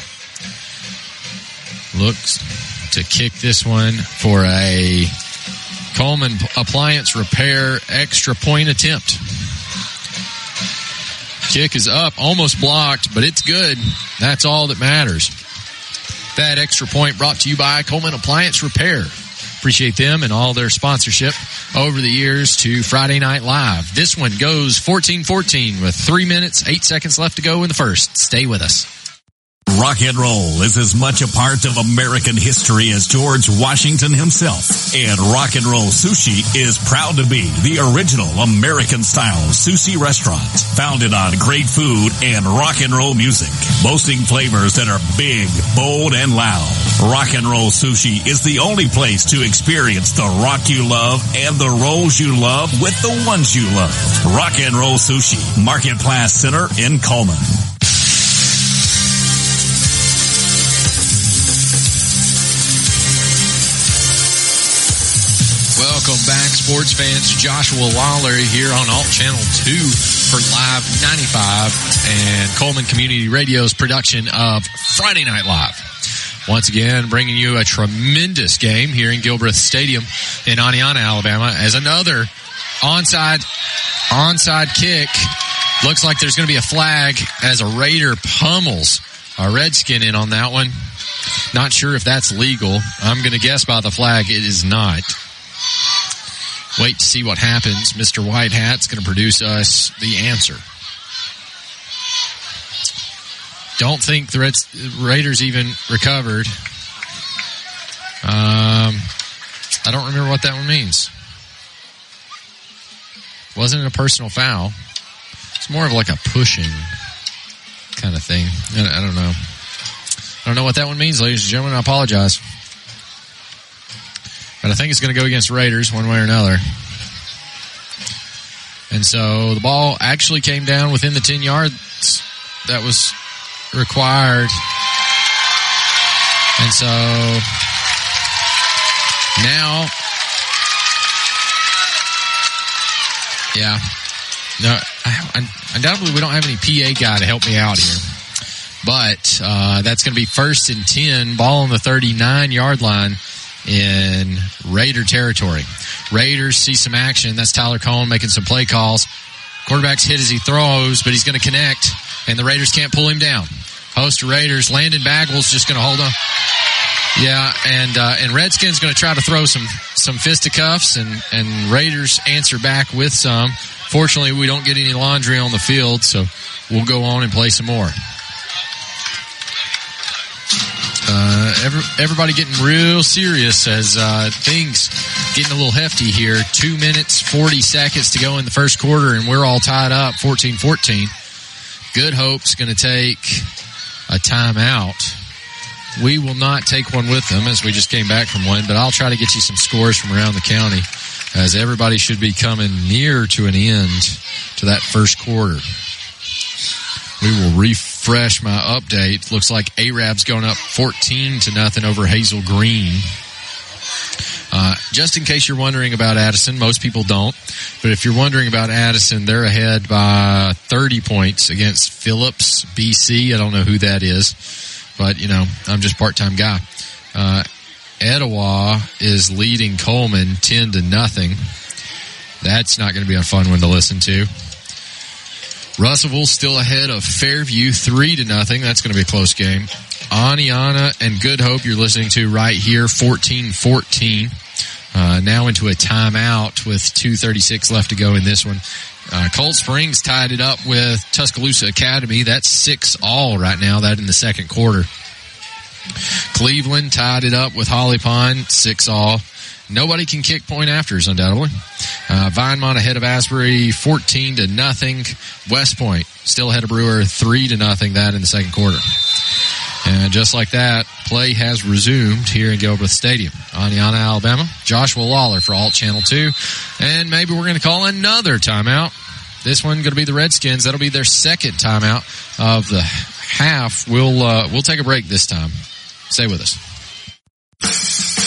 Looks to kick this one for a Cullman appliance repair extra point attempt. Kick is up, almost blocked, but it's good. That's all that matters. That extra point brought to you by Cullman Appliance Repair. Appreciate them and all their sponsorship over the years to Friday Night Live. This one goes 14-14 with three minutes, eight seconds left to go in the first. Stay with us. Rock and roll is as much a part of American history as George Washington himself. And Rock and Roll Sushi is proud to be the original American style sushi restaurant founded on great food and rock and roll music, boasting flavors that are big, bold, and loud. Rock and Roll Sushi is the only place to experience the rock you love and the rolls you love with the ones you love. Rock and Roll Sushi, Market Place Center in Cullman. Welcome back, sports fans. Joshua Lawler here on Alt Channel 2 for Live 95 and Cullman Community Radio's production of Friday Night Live. Once again, bringing you a tremendous game here in Gilbreth Stadium in Oneonta, Alabama, as another onside onside kick. Looks like there's going to be a flag as a Raider pummels a Redskin in on that one. Not sure if that's legal. I'm going to guess by the flag it is not. Wait to see what happens. Mr. White Hat's going to produce us the answer. Don't think the Reds, Raiders even recovered. Um, I don't remember what that one means. Wasn't a personal foul? It's more of like a pushing kind of thing. I don't know. I don't know what that one means, ladies and gentlemen. I apologize. But I think it's going to go against Raiders one way or another. And so the ball actually came down within the 10 yards that was required. And so now, yeah, no, I, undoubtedly we don't have any PA guy to help me out here. But uh, that's going to be first and 10, ball on the 39 yard line in Raider territory. Raiders see some action. That's Tyler Cohn making some play calls. Quarterback's hit as he throws, but he's going to connect, and the Raiders can't pull him down. Host Raiders, Landon Bagwell's just going to hold on. Yeah, and uh, and Redskins going to try to throw some some fisticuffs, and and Raiders answer back with some. Fortunately, we don't get any laundry on the field, so we'll go on and play some more. Uh, every, everybody getting real serious as uh, things getting a little hefty here. Two minutes, 40 seconds to go in the first quarter, and we're all tied up 14 14. Good Hope's going to take a timeout. We will not take one with them as we just came back from one, but I'll try to get you some scores from around the county as everybody should be coming near to an end to that first quarter. We will refresh my update. Looks like Arab's going up 14 to nothing over Hazel Green. Uh, just in case you're wondering about Addison, most people don't. But if you're wondering about Addison, they're ahead by 30 points against Phillips, BC. I don't know who that is, but you know, I'm just part-time guy. Uh, Etowah is leading Cullman 10 to nothing. That's not going to be a fun one to listen to. Russellville still ahead of Fairview, three to nothing. That's going to be a close game. Oneonta and Good Hope you're listening to right here, 14-14. Uh, now into a timeout with 2.36 left to go in this one. Uh, Cold Springs tied it up with Tuscaloosa Academy. That's six all right now, that in the second quarter. Cleveland tied it up with Holly Pond, six all. Nobody can kick point afters, undoubtedly. Uh, Vinemont ahead of Asbury, 14 to nothing. West Point still ahead of Brewer, 3 to nothing, that in the second quarter. And just like that, play has resumed here in Gilbert Stadium. Oneonta, Alabama. Joshua Lawler for Alt Channel 2. And maybe we're going to call another timeout. This one going to be the Redskins. That'll be their second timeout of the half. We'll, uh, we'll take a break this time. Stay with us.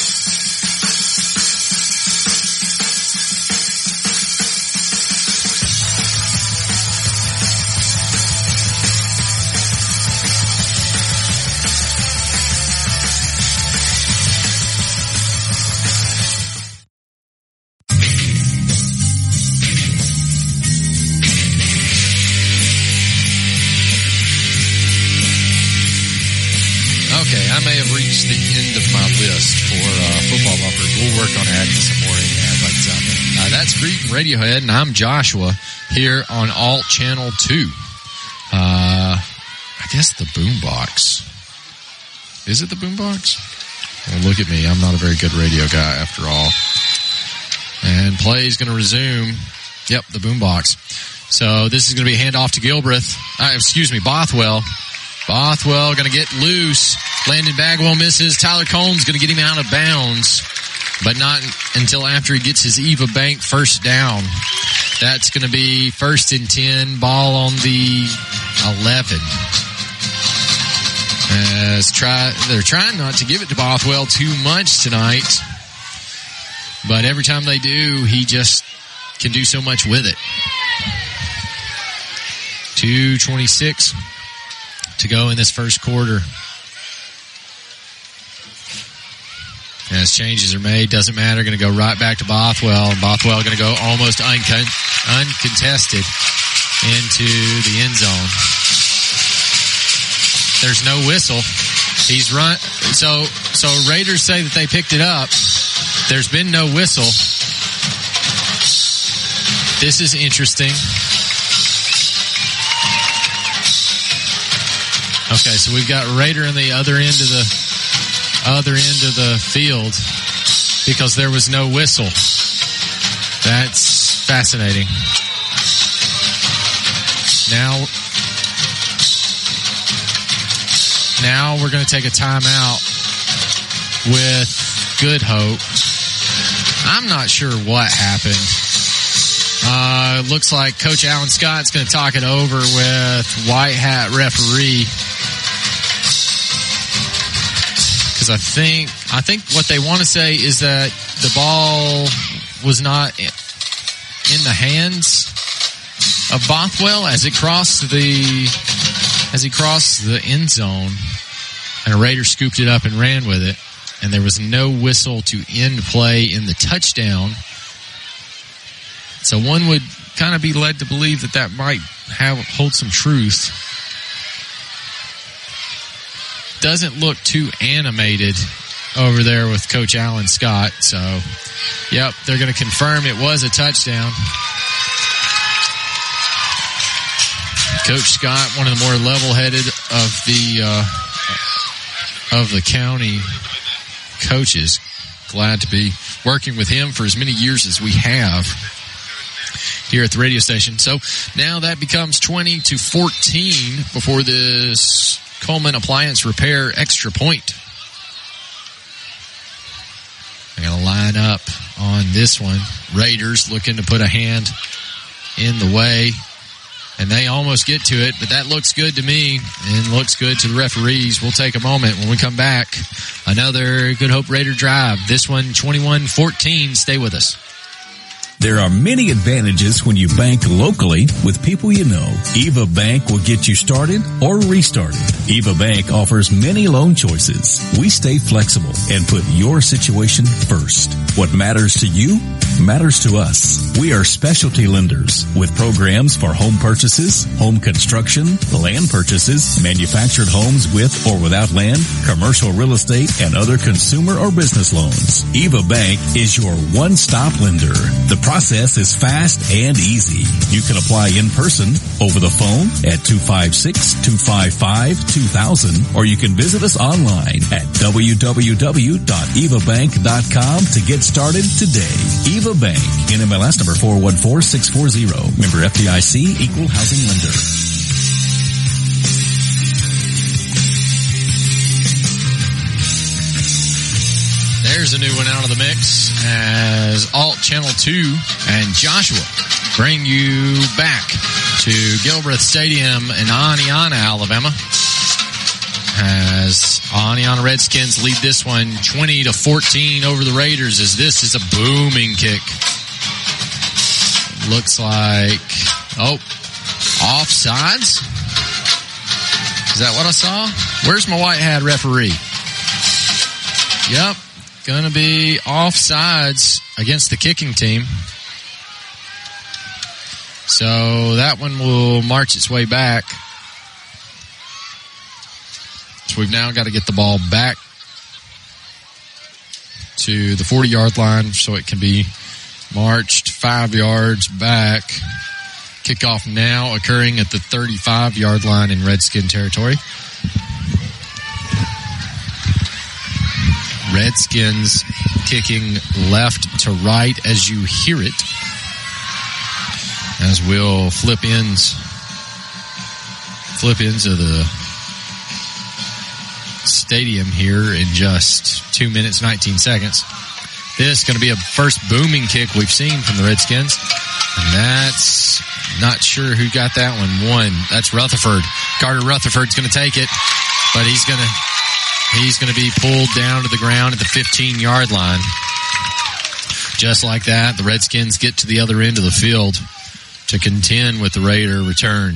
Radiohead, and I'm Joshua here on Alt Channel 2. Uh, I guess the boombox. Is it the boombox? Well, look at me. I'm not a very good radio guy after all. And play is going to resume. Yep, the boombox. So this is going to be a handoff to Gilbreth. Uh, excuse me, Bothwell. Bothwell going to get loose. Landon Bagwell misses. Tyler Combs going to get him out of bounds, but not until after he gets his Eva Bank first down. That's going to be first and 10, ball on the 11. As try, they're trying not to give it to Bothwell too much tonight. But every time they do, he just can do so much with it. 226 to go in this first quarter. As changes are made, doesn't matter. Going to go right back to Bothwell, and Bothwell going to go almost uncon- uncontested into the end zone. There's no whistle. He's run. So, so Raiders say that they picked it up. There's been no whistle. This is interesting. Okay, so we've got Raider in the other end of the other end of the field because there was no whistle. That's fascinating. Now, now we're going to take a timeout with Good Hope. I'm not sure what happened. Uh, looks like Coach Alan Scott's going to talk it over with White Hat referee. Because I think I think what they want to say is that the ball was not in the hands of Bothwell as it crossed the as he crossed the end zone, and a Raider scooped it up and ran with it, and there was no whistle to end play in the touchdown. So one would kind of be led to believe that that might have hold some truth. Doesn't look too animated over there with Coach Allen Scott. So, yep, they're going to confirm it was a touchdown. Coach Scott, one of the more level-headed of the uh, of the county coaches. Glad to be working with him for as many years as we have here at the radio station. So now that becomes 20 to 14 before this Cullman Appliance Repair extra point. I'm going to line up on this one. Raiders looking to put a hand in the way. And they almost get to it, but that looks good to me and looks good to the referees. We'll take a moment when we come back. Another Good Hope Raider drive. This one 21-14. Stay with us. There are many advantages when you bank locally with people you know. Eva Bank will get you started or restarted. Eva Bank offers many loan choices. We stay flexible and put your situation first. What matters to you matters to us. We are specialty lenders with programs for home purchases, home construction, land purchases, manufactured homes with or without land, commercial real estate, and other consumer or business loans. Eva Bank is your one-stop lender. The process is fast and easy. You can apply in person, over the phone at 256-255-2000, or you can visit us online at www.evabank.com to get started today. Eva Bank, NMLS number 414640, member FDIC, equal housing lender. There's a new one out of the mix as Alt Channel 2 and Joshua bring you back to Gilbreth Stadium in Oneonta, Alabama. As Oneonta Redskins lead this one 20 to 14 over the Raiders as this is a booming kick. Looks like, oh, offsides? Is that what I saw? Where's my white hat referee? Yep, Going to be offsides against the kicking team. So that one will march its way back. So we've now got to get the ball back to the 40 yard line so it can be marched five yards back. Kickoff now occurring at the 35 yard line in Redskin territory. Redskins kicking left to right as you hear it. As we'll flip ends, flip into the stadium here in just two minutes, 19 seconds. This is going to be a first booming kick we've seen from the Redskins. And that's not sure who got that one. One. That's Rutherford. Carter Rutherford's going to take it, but he's going to He's going to be pulled down to the ground at the 15 yard line. Just like that, the Redskins get to the other end of the field to contend with the Raider return.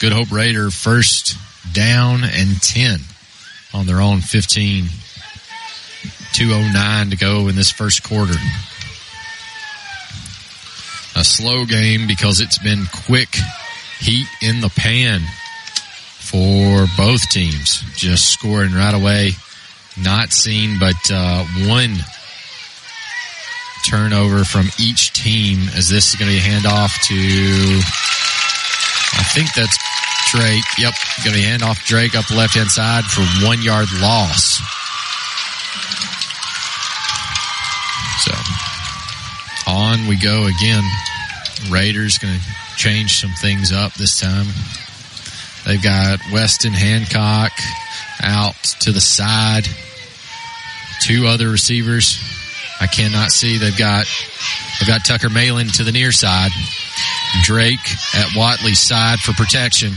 Good Hope Raider first down and 10 on their own 15. 209 to go in this first quarter. A slow game because it's been quick heat in the pan for both teams. Just scoring right away. Not seen but uh, one turnover from each team as this is going to be a handoff to I think that's Drake. Yep, going to be handoff Drake up left hand side for one yard loss. So on we go again. Raiders going to change some things up this time. They've got Weston Hancock out to the side. Two other receivers. I cannot see. They've got they've got Tucker Malin to the near side. Drake at Watley's side for protection.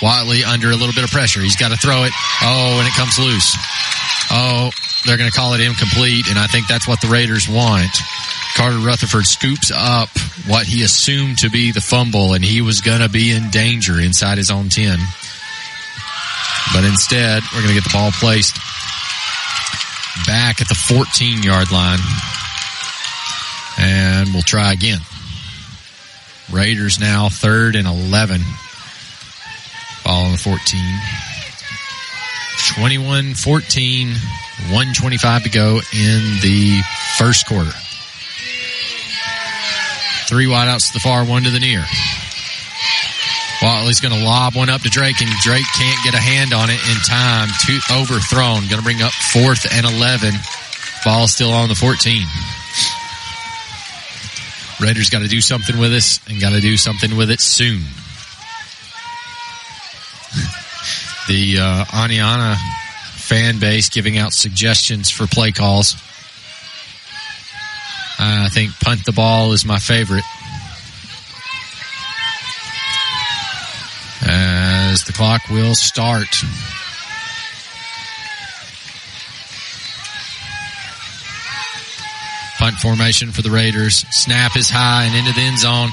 Watley under a little bit of pressure. He's got to throw it. Oh, and it comes loose. Oh, they're going to call it incomplete, and I think that's what the Raiders want. Carter Rutherford scoops up what he assumed to be the fumble, and he was going to be in danger inside his own 10. But instead, we're going to get the ball placed back at the 14 yard line. And we'll try again. Raiders now third and 11. Following the 14. 21 14, 125 to go in the first quarter. Three wideouts to the far, one to the near. Watley's going to lob one up to Drake, and Drake can't get a hand on it in time. Two overthrown. Going to bring up fourth and 11. Ball still on the 14. Raiders got to do something with this and got to do something with it soon. the uh, Oneonta fan base giving out suggestions for play calls. I think punt the ball is my favorite. As the clock will start. Punt formation for the Raiders. Snap is high and into the end zone.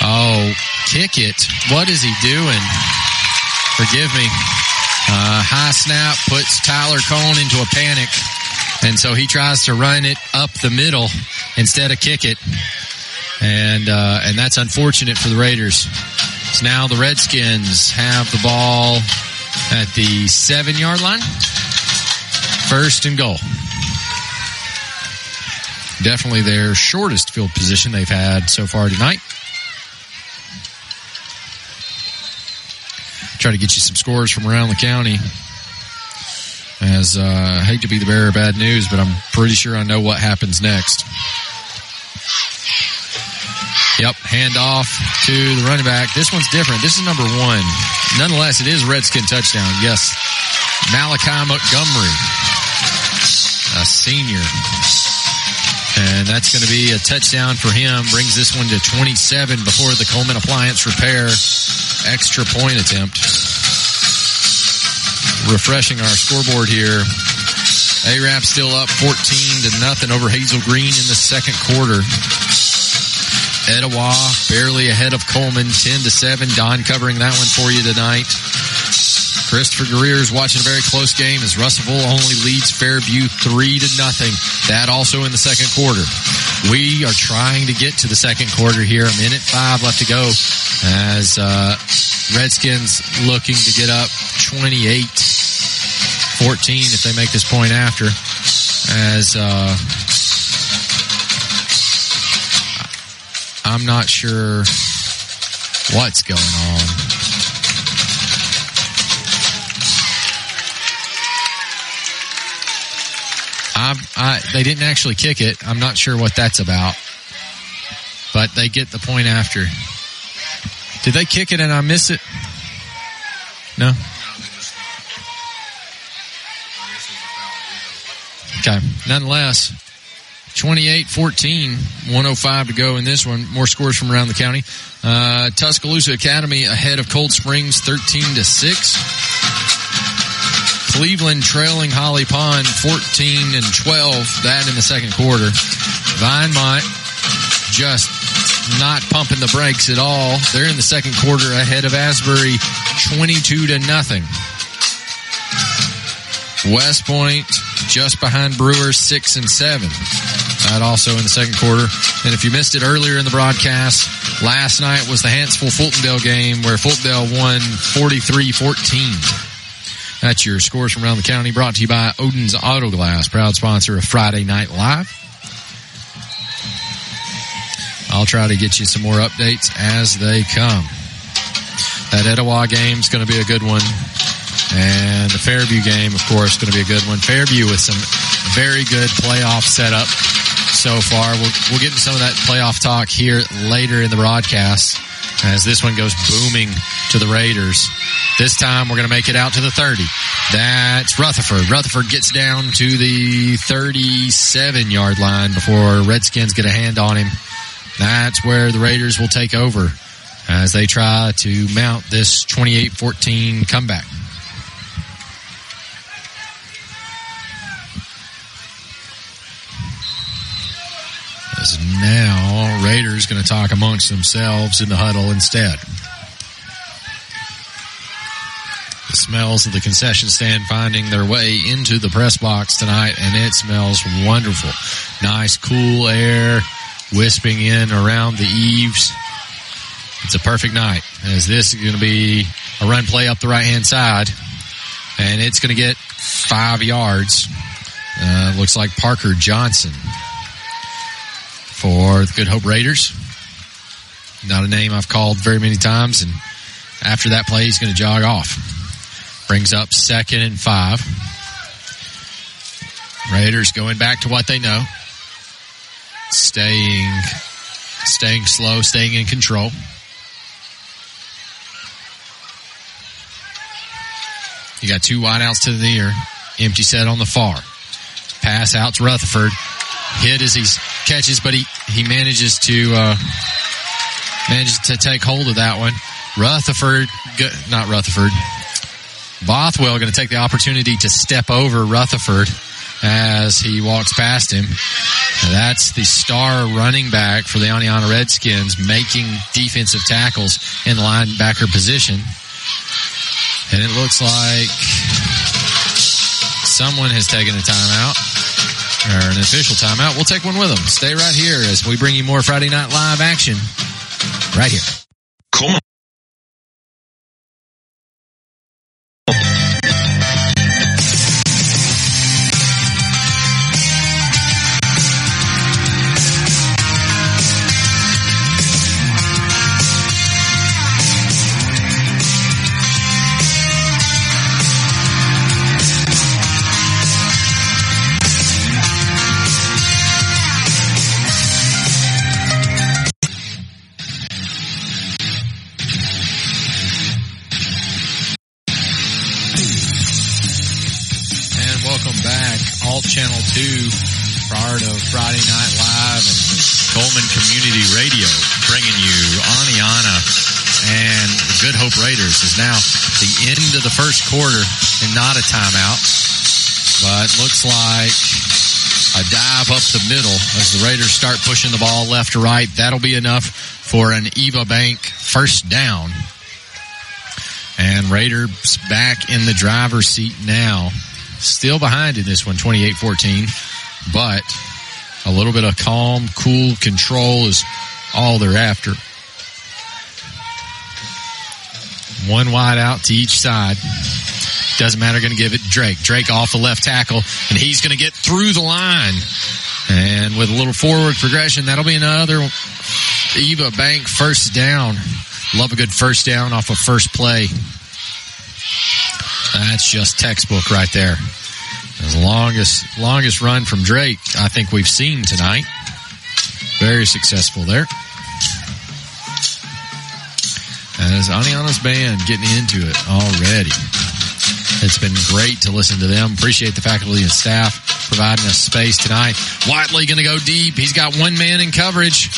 Oh, kick it. What is he doing? Forgive me. Uh, high snap puts Tyler Cone into a panic. And so he tries to run it up the middle instead of kick it. And, uh, and that's unfortunate for the Raiders. So now the Redskins have the ball at the seven yard line. First and goal. Definitely their shortest field position they've had so far tonight. Try to get you some scores from around the county. As uh, I hate to be the bearer of bad news, but I'm pretty sure I know what happens next. Yep, hand off to the running back. This one's different. This is number one. Nonetheless, it is Redskin touchdown. Yes, Malachi Montgomery, a senior. And that's going to be a touchdown for him. Brings this one to 27 before the Cullman Appliance Repair extra point attempt. Refreshing our scoreboard here. Arab still up 14 to nothing over Hazel Green in the second quarter. Etowah barely ahead of Cullman 10 to 7. Don covering that one for you tonight. Christopher Greer is watching a very close game as Russellville only leads Fairview three to nothing. That also in the second quarter. We are trying to get to the second quarter here. A minute five left to go as uh, Redskins looking to get up 28 14 if they make this point after. As uh, I'm not sure what's going on. I, I, they didn't actually kick it. I'm not sure what that's about. But they get the point after. Did they kick it and I miss it? No? Okay. Nonetheless, 28-14, 105 to go in this one. More scores from around the county. Uh, Tuscaloosa Academy ahead of Cold Springs 13 to 6. Cleveland trailing Holly Pond 14 and 12. That in the second quarter. Vinemont just not pumping the brakes at all. They're in the second quarter ahead of Asbury 22 to nothing. West Point just behind Brewers six and seven. That also in the second quarter. And if you missed it earlier in the broadcast, last night was the Hanceville Fultondale game where Fultondale won 43-14. That's your scores from around the county brought to you by Odin's Auto Glass, proud sponsor of Friday Night Live. I'll try to get you some more updates as they come. That Etowah game is going to be a good one. And the Fairview game, of course, going to be a good one. Fairview with some very good playoff setup so far. We'll, we'll get into some of that playoff talk here later in the broadcast as this one goes booming to the Raiders. This time we're going to make it out to the 30. That's Rutherford. Rutherford gets down to the 37 yard line before Redskins get a hand on him. That's where the Raiders will take over uh, as they try to mount this 28-14 comeback. As now Raiders going to talk amongst themselves in the huddle instead. The smells of the concession stand finding their way into the press box tonight, and it smells wonderful. Nice, cool air wisping in around the eaves. It's a perfect night as this is going to be a run play up the right hand side, and it's going to get five yards. Uh, looks like Parker Johnson for the Good Hope Raiders. Not a name I've called very many times, and after that play, he's going to jog off. Brings up second and five. Raiders going back to what they know. Staying, staying slow, staying in control. You got two wideouts to the near. Empty set on the far. Pass out to Rutherford. Hit as he catches, but he, he manages to, uh, manages to take hold of that one. Rutherford, not Rutherford. Bothwell going to take the opportunity to step over Rutherford as he walks past him. That's the star running back for the Oneonta Redskins making defensive tackles in the linebacker position. And it looks like someone has taken a timeout or an official timeout. We'll take one with them. Stay right here as we bring you more Friday Night Live action right here. Come on. Is now the end of the first quarter and not a timeout, but looks like a dive up the middle as the Raiders start pushing the ball left to right. That'll be enough for an Eva Bank first down. And Raiders back in the driver's seat now still behind in this one, 28-14, but a little bit of calm, cool control is all they're after. One wide out to each side. Doesn't matter, going to give it Drake. Drake off the left tackle, and he's going to get through the line. And with a little forward progression, that'll be another Eva Bank first down. Love a good first down off a of first play. That's just textbook right there. The longest longest run from Drake I think we've seen tonight. Very successful there. As Oneonta's band getting into it already. It's been great to listen to them. Appreciate the faculty and staff providing us space tonight. Watley going to go deep. He's got one man in coverage.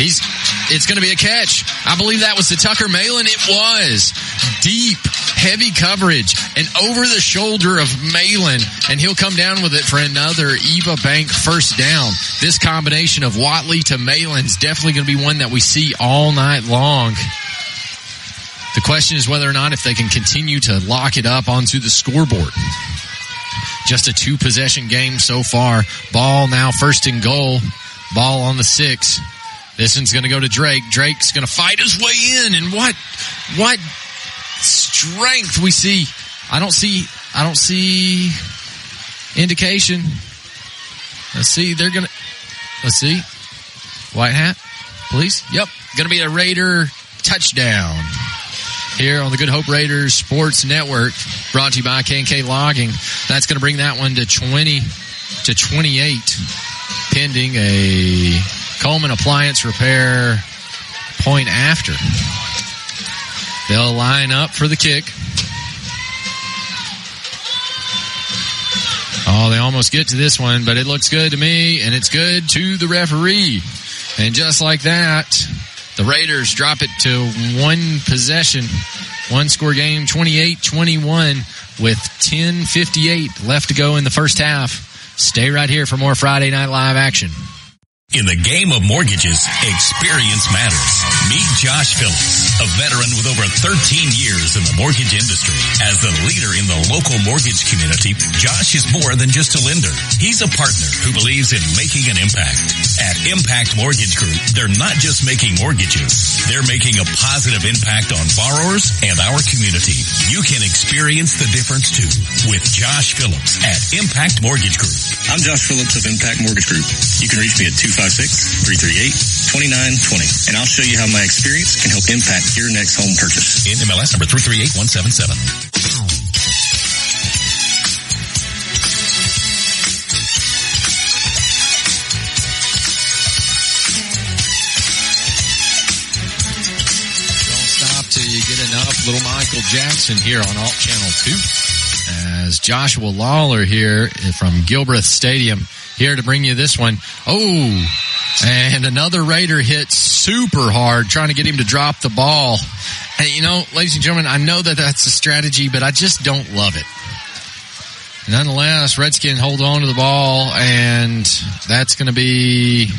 He's it's going to be a catch. I believe that was the Tucker Malin. It was deep, heavy coverage and over the shoulder of Malin, and he'll come down with it for another Eva Bank first down. This combination of Watley to Malin is definitely going to be one that we see all night long. The question is whether or not if they can continue to lock it up onto the scoreboard. Just a two possession game so far. Ball now first and goal. Ball on the six. This one's going to go to Drake. Drake's going to fight his way in, and what, what strength we see. I don't see, I don't see indication. Let's see. They're going to, let's see. White hat, please. Yep. Going to be a Raider touchdown here on the Good Hope Raiders Sports Network, brought to you by K&K Logging. That's going to bring that one to 20 to 28, pending a Cullman Appliance Repair point after. They'll line up for the kick. Oh, they almost get to this one, but it looks good to me, and it's good to the referee. And just like that, the Raiders drop it to one possession, one score game, 28-21 with 10.58 left to go in the first half. Stay right here for more Friday Night Live action. In the game of mortgages, experience matters. Meet Josh Phillips, a veteran with over 13 years in the mortgage industry. As the leader in the local mortgage community, Josh is more than just a lender. He's a partner who believes in making an impact. At Impact Mortgage Group, they're not just making mortgages, they're making a positive impact on borrowers and our community. You can experience the difference too with Josh Phillips at Impact Mortgage Group. I'm Josh Phillips of Impact Mortgage Group. You can reach me at 256-338-2920 and I'll show you how my experience can help impact your next home purchase. In MLS number 338177. Don't stop till you get enough. Little Michael Jackson here on Alt Channel 2. As Joshua Lawler here from Gilbreth Stadium here to bring you this one. Oh, and another Raider hit super hard trying to get him to drop the ball. And you know, ladies and gentlemen, I know that that's a strategy, but I just don't love it. Nonetheless, Redskin hold on to the ball and that's going to be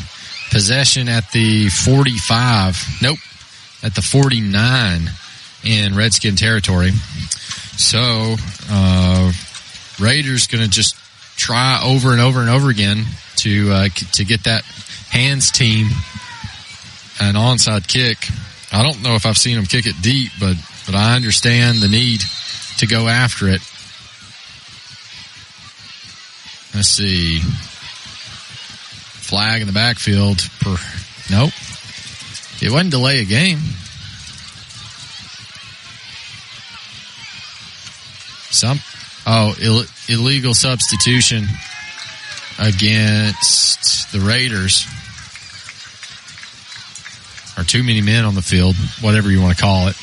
possession at the 45. Nope. At the 49 in Redskin territory. So, uh, Raiders going to just try over and over and over again to uh, to get that hands team an onside kick. I don't know if I've seen them kick it deep, but but I understand the need to go after it. Let's see. Flag in the backfield. Per, nope. It wasn't delay a game. Some oh Ill, illegal substitution against the Raiders. Or too many men on the field, whatever you want to call it.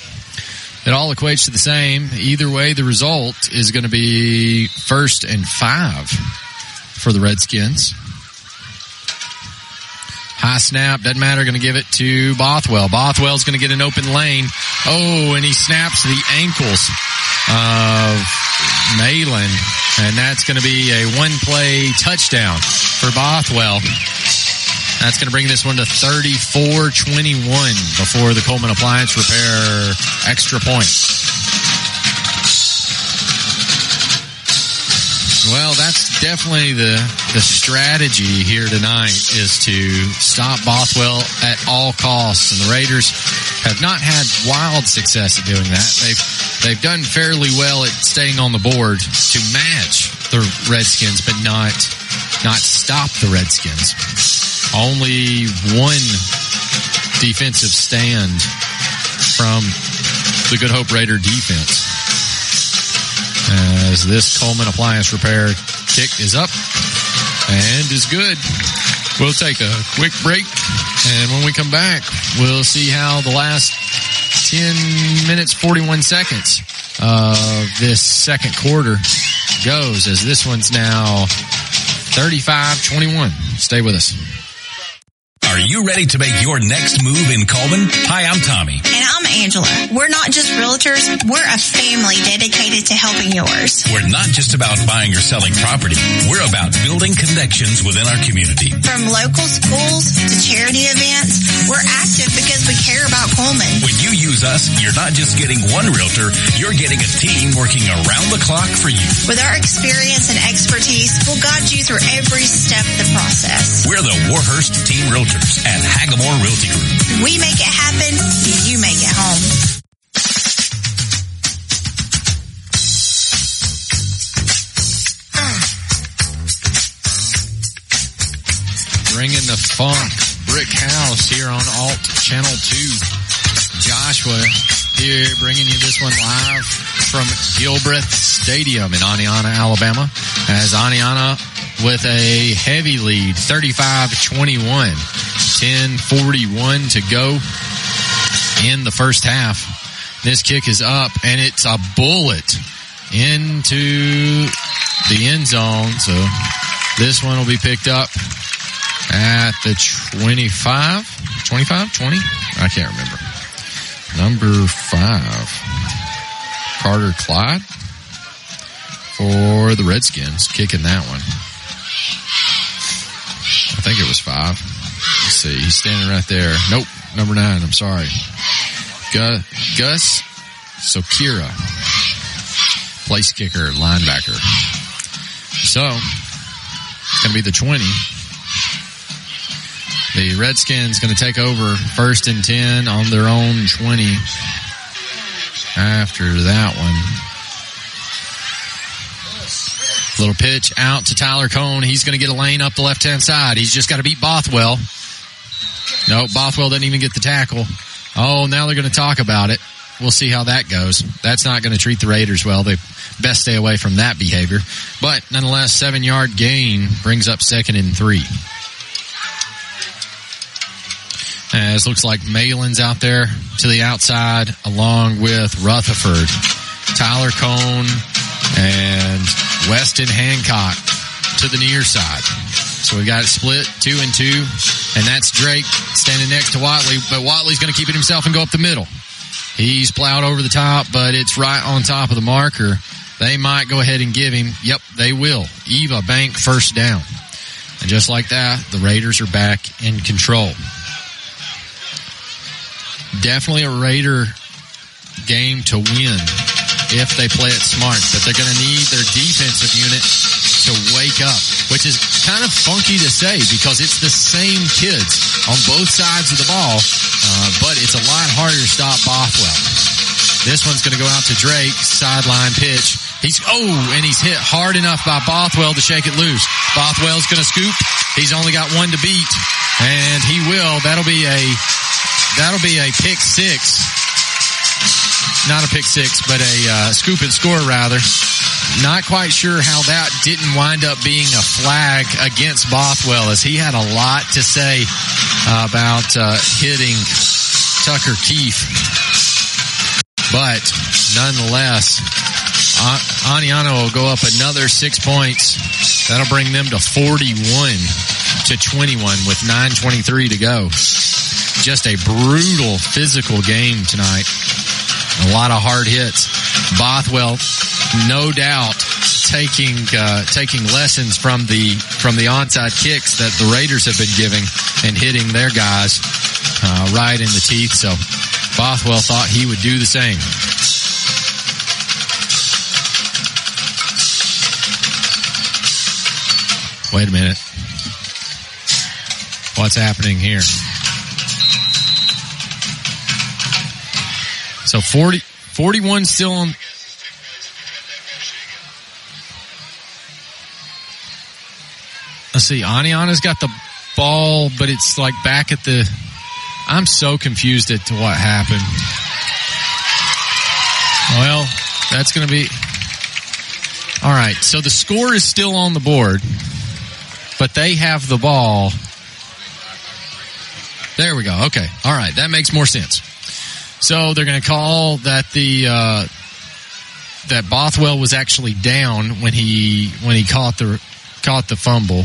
It all equates to the same. Either way, the result is going to be first and five for the Redskins. High snap, doesn't matter, going to give it to Bothwell. Bothwell's going to get an open lane. Oh, and he snaps the ankles of Malin, and that's going to be a one play touchdown for Bothwell. That's going to bring this one to 34-21 before the Cullman Appliance Repair extra point. Definitely the the strategy here tonight is to stop Bothwell at all costs, and the Raiders have not had wild success at doing that. They've they've done fairly well at staying on the board to match the Redskins, but not not stop the Redskins. Only one defensive stand from the Good Hope Raider defense. As this Cullman Appliance Repair kick is up and is good. We'll take a quick break, and when we come back, we'll see how the last 10 minutes, 41 seconds of this second quarter goes, as this one's now 35-21. Stay with us. Are you ready to make your next move in Cullman? Hi, I'm Tommy. And I'm Angela. We're not just realtors, we're a family dedicated to helping yours. We're not just about buying or selling property. We're about building connections within our community. From local schools to you use us, you're not just getting one realtor, you're getting a team working around the clock for you. With our experience and expertise, we'll guide you through every step of the process. We're the Warhurst Team Realtors at Hagamore Realty Group. We make it happen, you make it home. Bringing the funk, Brick House here on Alt Channel 2. Joshua here bringing you this one live from Gilbreth Stadium in Oneonta, Alabama. As Oneonta with a heavy lead, 35-21. 10-41 to go in the first half. This kick is up and it's a bullet into the end zone. So this one will be picked up at the 25, 25, 20? I can't remember. Number five, Carter Clyde for the Redskins, kicking that one. I think it was five. Let's see. He's standing right there. Nope. Number nine. I'm sorry. Gus, Gus Sokira. Place kicker, linebacker. So, to be the 20. The Redskins going to take over first and 10 on their own 20 after that one. Little pitch out to Tyler Cone. He's going to get a lane up the left hand side. He's just got to beat Bothwell. No, Bothwell didn't even get the tackle. Oh, now they're going to talk about it. We'll see how that goes. That's not going to treat the Raiders well. They best stay away from that behavior. But nonetheless, seven yard gain brings up second and three. As looks like Malin's out there to the outside along with Rutherford, Tyler Cone, and Weston Hancock to the near side. So we got it split two and two, and that's Drake standing next to Watley, but Watley's going to keep it himself and go up the middle. He's plowed over the top, but it's right on top of the marker. They might go ahead and give him. Yep, they will. Eva Bank first down. And just like that, the Raiders are back in control. Definitely a Raider game to win if they play it smart, but they're going to need their defensive unit to wake up, which is kind of funky to say because it's the same kids on both sides of the ball, uh, but it's a lot harder to stop Bothwell. This one's going to go out to Drake, sideline pitch. He's, oh, and he's hit hard enough by Bothwell to shake it loose. Bothwell's going to scoop. He's only got one to beat, and he will. That'll be a, that'll be a pick six not a pick six, but a uh, scoop and score rather. Not quite sure how that didn't wind up being a flag against Bothwell as he had a lot to say about uh, hitting Tucker Keefe. But nonetheless, Oneonta will go up another six points. That'll bring them to 41 to 21 with 9.23 to go. Just a brutal physical game tonight. A lot of hard hits. Bothwell, no doubt, taking uh, taking lessons from the from the onside kicks that the Raiders have been giving and hitting their guys uh, right in the teeth. So Bothwell thought he would do the same. Wait a minute. What's happening here? So 40, 41 still on. Let's see. Oneonta's got the ball, but it's like back at the. I'm so confused as to what happened. Well, that's going to be. All right. So the score is still on the board, but they have the ball. There we go. Okay. All right. That makes more sense. So they're going to call that the uh, that Bothwell was actually down when he when he caught the caught the fumble.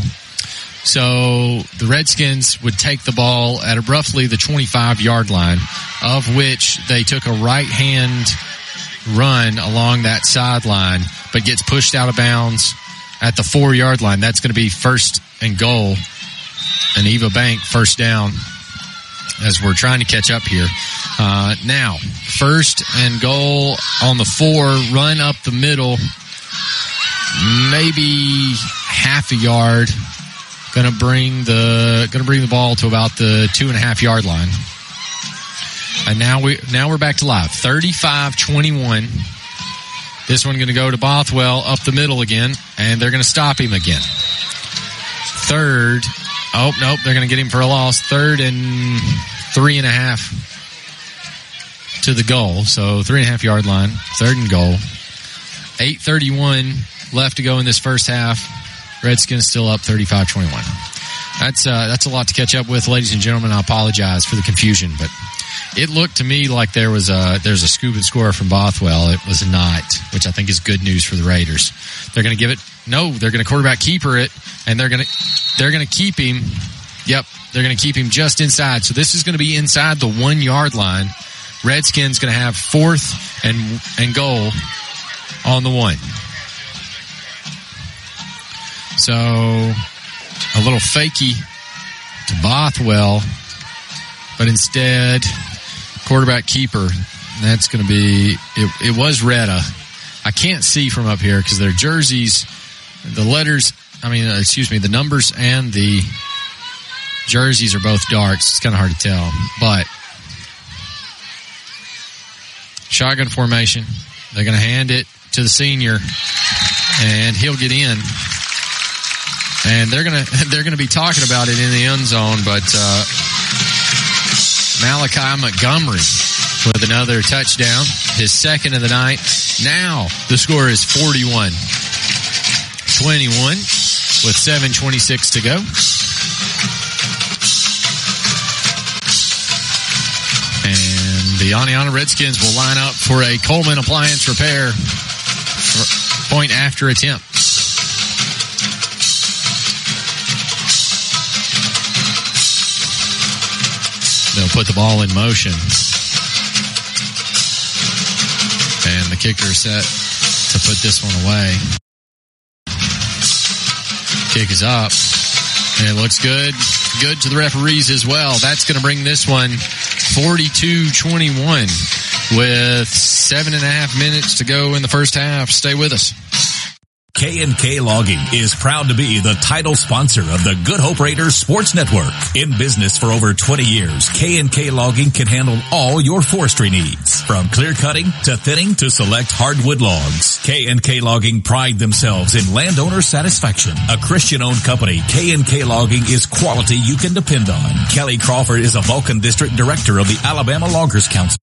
So the Redskins would take the ball at roughly the 25 yard line, of which they took a right hand run along that sideline, but gets pushed out of bounds at the four yard line. That's going to be first and goal. And Eva Bank first down as we're trying to catch up here. Uh, now, first and goal on the four, run up the middle, maybe half a yard. Gonna bring the gonna bring the ball to about the two and a half yard line. And now we now we're back to live. 35-21. This one gonna go to Bothwell up the middle again, and they're gonna stop him again. Third. Oh nope, they're gonna get him for a loss. Third and three and a half to the goal. So three and a half yard line. Third and goal. 831 left to go in this first half. Redskins still up 35-21. That's uh, that's a lot to catch up with, ladies and gentlemen. I apologize for the confusion, but it looked to me like there was a there's a scoop and score from Bothwell. It was not, which I think is good news for the Raiders. They're going to give it. No, they're going to quarterback keeper it, and they're going to they're going to keep him. Yep, they're going to keep him just inside. So this is going to be inside the one yard line. Redskins going to have fourth and and goal on the one. So a little fakey to Bothwell, but instead quarterback keeper. That's going to be it. It was Retta. I can't see from up here because their jerseys, the letters. I mean, uh, excuse me, the numbers and the jerseys are both darks. It's kind of hard to tell, but shotgun formation. They're going to hand it to the senior, and he'll get in. And they're gonna they're gonna be talking about it in the end zone, but uh, Malachi Montgomery with another touchdown, his second of the night. Now the score is 41 21 with 7.26 to go. And the Oneonta Redskins will line up for a Cullman appliance repair point after attempt. They'll put the ball in motion. And the kicker is set to put this one away. Kick is up. And it looks good. Good to the referees as well. That's going to bring this one 42-21 with seven and a half minutes to go in the first half. Stay with us. K&K Logging is proud to be the title sponsor of the Good Hope Raiders Sports Network. In business for over 20 years, K&K Logging can handle all your forestry needs. From clear cutting to thinning to select hardwood logs. K&K Logging pride themselves in landowner satisfaction. A Christian-owned company, K&K Logging is quality you can depend on. Kelly Crawford is a Vulcan District Director of the Alabama Loggers Council.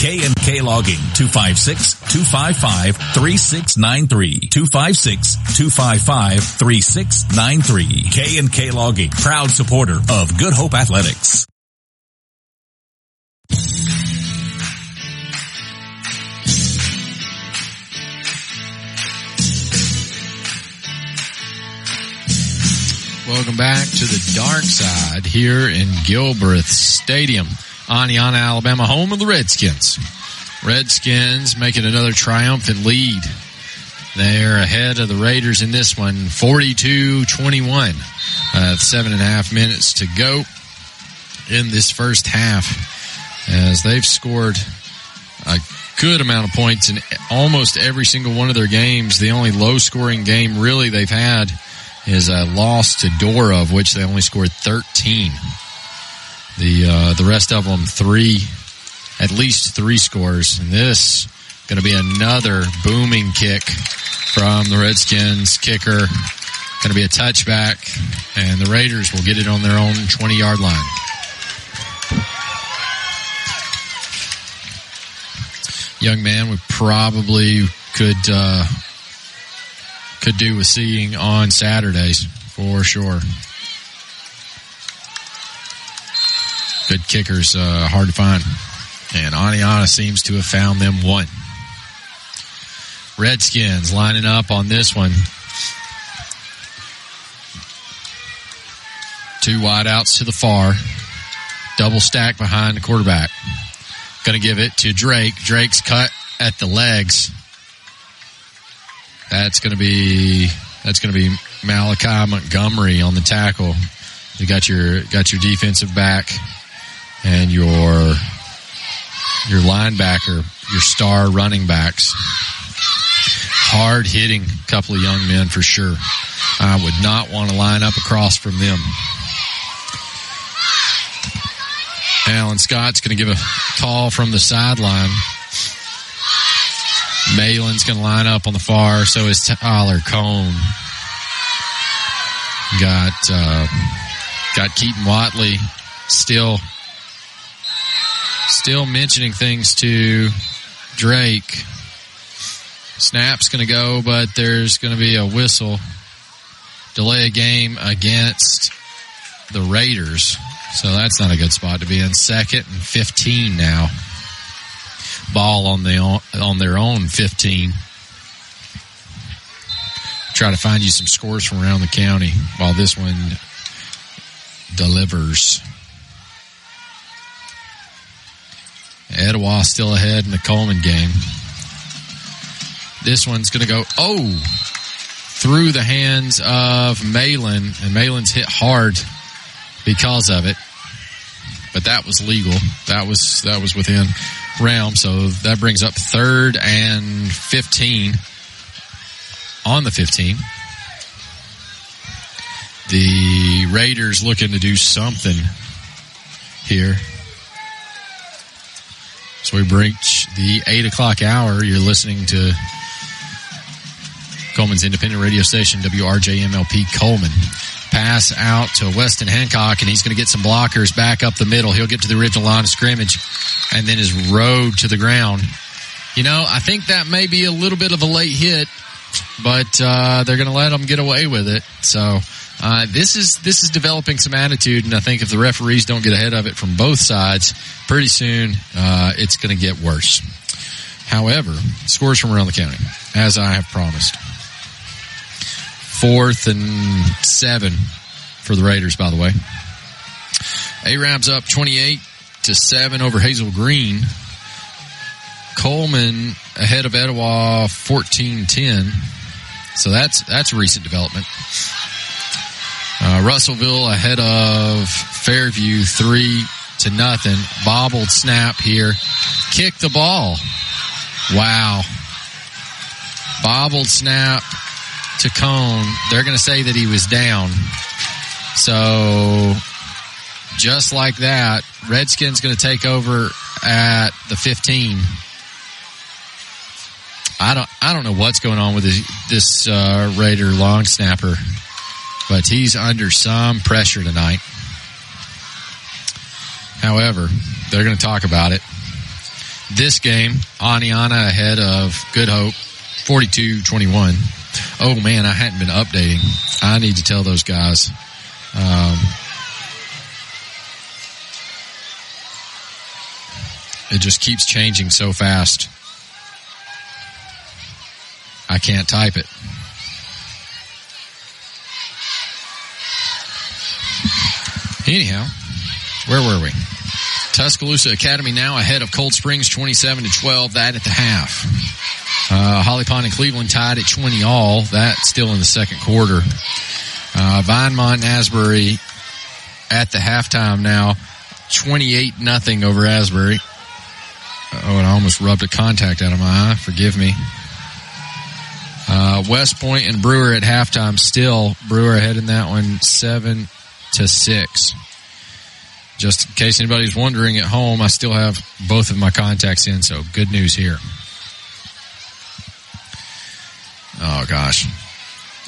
K&K Logging, 256-255-3693. 256-255-3693. K&K Logging, proud supporter of Good Hope Athletics. Welcome back to the dark side here in Gilbreth Stadium. Oneonta, Alabama, home of the Redskins. Redskins making another triumphant lead. They're ahead of the Raiders in this one, 42-21. Uh, seven and a half minutes to go in this first half as they've scored a good amount of points in almost every single one of their games. The only low scoring game really they've had is a loss to Dora, of which they only scored 13. The uh, the rest of them three, at least three scores. And this going to be another booming kick from the Redskins kicker. Going to be a touchback, and the Raiders will get it on their own 20 yard line. Young man, we probably could uh, could do with seeing on Saturdays for sure. Good kickers, uh, hard to find. And Oneonta seems to have found them one. Redskins lining up on this one. Two wideouts to the far. Double stack behind the quarterback. Going to give it to Drake. Drake's cut at the legs. That's going to be that's going to be Malachi Montgomery on the tackle. You got your got your defensive back and your your linebacker, your star running backs. Hard hitting couple of young men for sure. I would not want to line up across from them. Alan Scott's going to give a call from the sideline. Malin's going to line up on the far. So is Tyler Cone. Got uh, got Keaton Watley still still mentioning things to Drake. Snap's going to go, but there's going to be a whistle. Delay a game against the Raiders. So that's not a good spot to be in. Second and 15 now. Ball on the on their own 15. Try to find you some scores from around the county while this one delivers. Etowah still ahead in the Cullman game. This one's going to go, oh, through the hands of Malin, and Malin's hit hard because of it. But that was legal. That was that was within realm. So that brings up third and fifteen on the fifteen. The Raiders looking to do something here. So we breach the eight o'clock hour. You're listening to Cullman's independent radio station, WRJMLP Cullman. Pass out to Weston Hancock, and he's going to get some blockers back up the middle. He'll get to the original line of scrimmage, and then his road to the ground. You know, I think that may be a little bit of a late hit, but uh, they're going to let him get away with it. So uh, this is this is developing some attitude, and I think if the referees don't get ahead of it from both sides, pretty soon uh, it's going to get worse. However, scores from around the county, as I have promised. Fourth and seven for the Raiders, by the way. Arabs up 28 to 7 over Hazel Green. Cullman ahead of Etowah 14-10. So that's that's a recent development. Uh, Russellville ahead of Fairview three to nothing. Bobbled snap here. Kick the ball. Wow. Bobbled snap to Cone. They're going to say that he was down. So just like that, Redskins going to take over at the 15. I don't, I don't know what's going on with this, this uh, Raider long snapper, but he's under some pressure tonight. However, they're going to talk about it. This game, Oneonta ahead of Good Hope, 42-21. Oh man, I hadn't been updating. I need to tell those guys. Um, it just keeps changing so fast. I can't type it. Anyhow, where were we? Tuscaloosa Academy now ahead of Cold Springs 27 to 12. That at the half. Uh, Holly Pond and Cleveland tied at 20 all. That still in the second quarter. Uh, Vinemont and Asbury at the halftime now. 28 nothing over Asbury. Oh, and I almost rubbed a contact out of my eye. Forgive me. Uh, West Point and Brewer at halftime still. Brewer ahead in that one, seven to six. Just in case anybody's wondering at home, I still have both of my contacts in, so good news here. Oh gosh.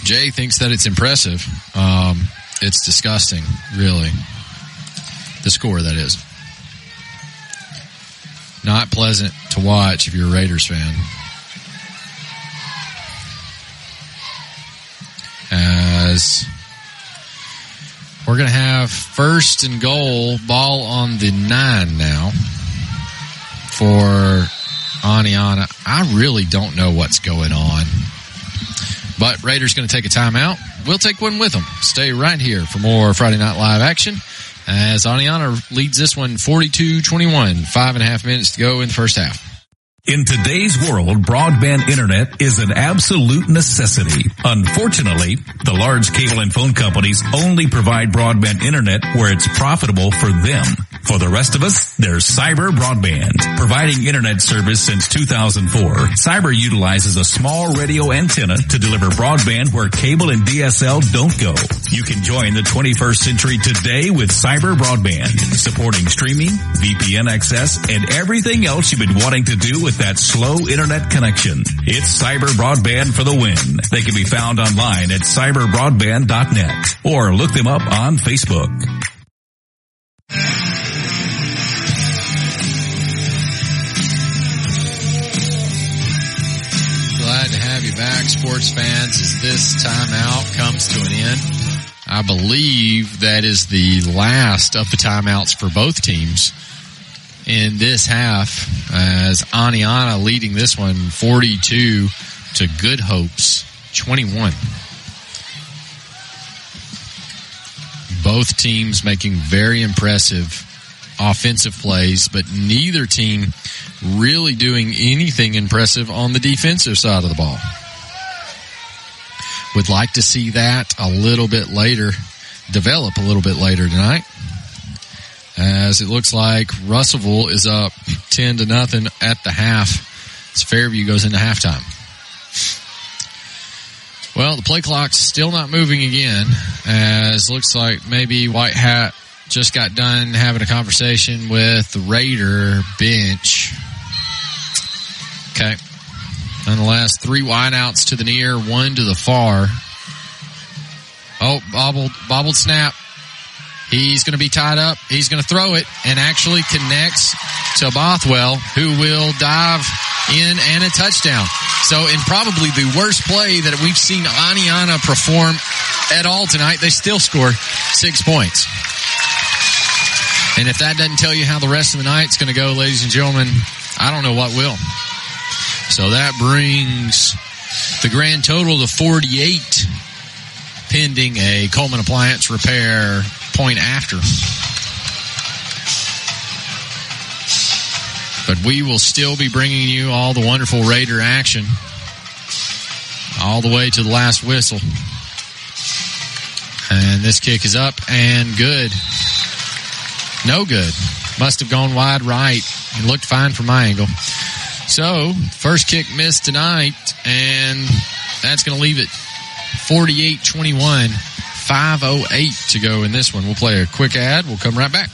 Jay thinks that it's impressive. Um, it's disgusting, really. The score, that is. Not pleasant to watch if you're a Raiders fan. As we're going to have first and goal, ball on the nine now for Oneonta. I really don't know what's going on. But Raiders going to take a timeout. we'll take one with them. Stay right here for more Friday Night Live action as Oneonta leads this one 42-21. Five and a half minutes to go in the first half. In today's world, broadband internet is an absolute necessity. Unfortunately, the large cable and phone companies only provide broadband internet where it's profitable for them. For the rest of us, there's Cyber Broadband. Providing internet service since 2004, Cyber utilizes a small radio antenna to deliver broadband where cable and DSL don't go. You can join the 21st century today with Cyber Broadband, supporting streaming, VPN access, and everything else you've been wanting to do with that slow internet connection. It's Cyber Broadband for the win. They can be found online at cyberbroadband.net or look them up on Facebook. Glad to have you back, sports fans, as this timeout comes to an end. I believe that is the last of the timeouts for both teams in this half as Oneonta leading this one 42 to Good Hopes 21. Both teams making very impressive offensive plays, but neither team really doing anything impressive on the defensive side of the ball. Would like to see that a little bit later, develop a little bit later tonight. As it looks like Russellville is up 10 to nothing at the half. As Fairview goes into halftime. Well, the play clock's still not moving again, as looks like maybe White Hat just got done having a conversation with the Raider bench. Okay. Nonetheless, three wideouts to the near, one to the far. Oh, bobbled, bobbled snap. He's going to be tied up. He's going to throw it and actually connects to Bothwell, who will dive in and a touchdown. So in probably the worst play that we've seen Oneonta perform at all tonight, they still score six points. And if that doesn't tell you how the rest of the night's going to go, ladies and gentlemen, I don't know what will. So that brings the grand total to 48 pending a Cullman appliance repair point after. But we will still be bringing you all the wonderful Raider action all the way to the last whistle. And this kick is up and good. No good. Must have gone wide right. It looked fine from my angle. So, first kick missed tonight, and that's going to leave it 48 21. 508 to go in this one. We'll play a quick ad. We'll come right back.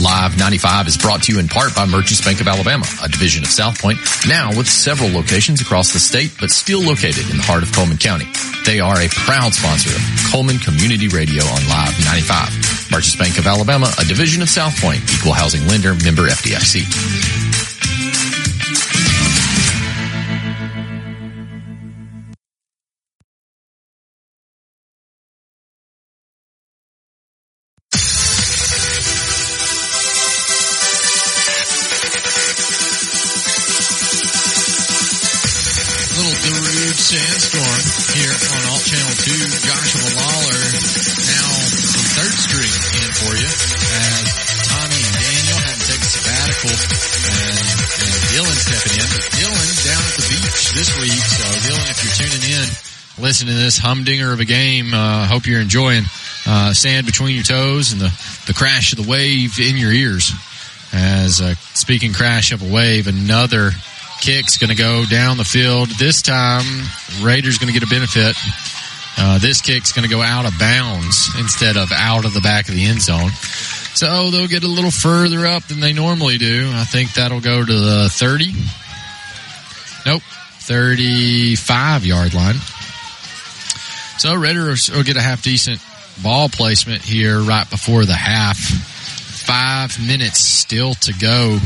Live 95 is brought to you in part by Merchants Bank of Alabama, a division of South Point, now with several locations across the state, but still located in the heart of Cullman County. They are a proud sponsor of Cullman Community Radio on Live 95. Merchants Bank of Alabama, a division of South Point, equal housing lender, member FDIC. Listen to this humdinger of a game. Uh, hope you're enjoying uh, sand between your toes and the, the crash of the wave in your ears. As uh, speaking crash of a wave, another kick's going to go down the field. This time, Raiders going to get a benefit. Uh, this kick's going to go out of bounds instead of out of the back of the end zone. So they'll get a little further up than they normally do. I think that'll go to the 30. Nope. 35 yard line. So Raiders will get a half decent ball placement here right before the half. Five minutes still to go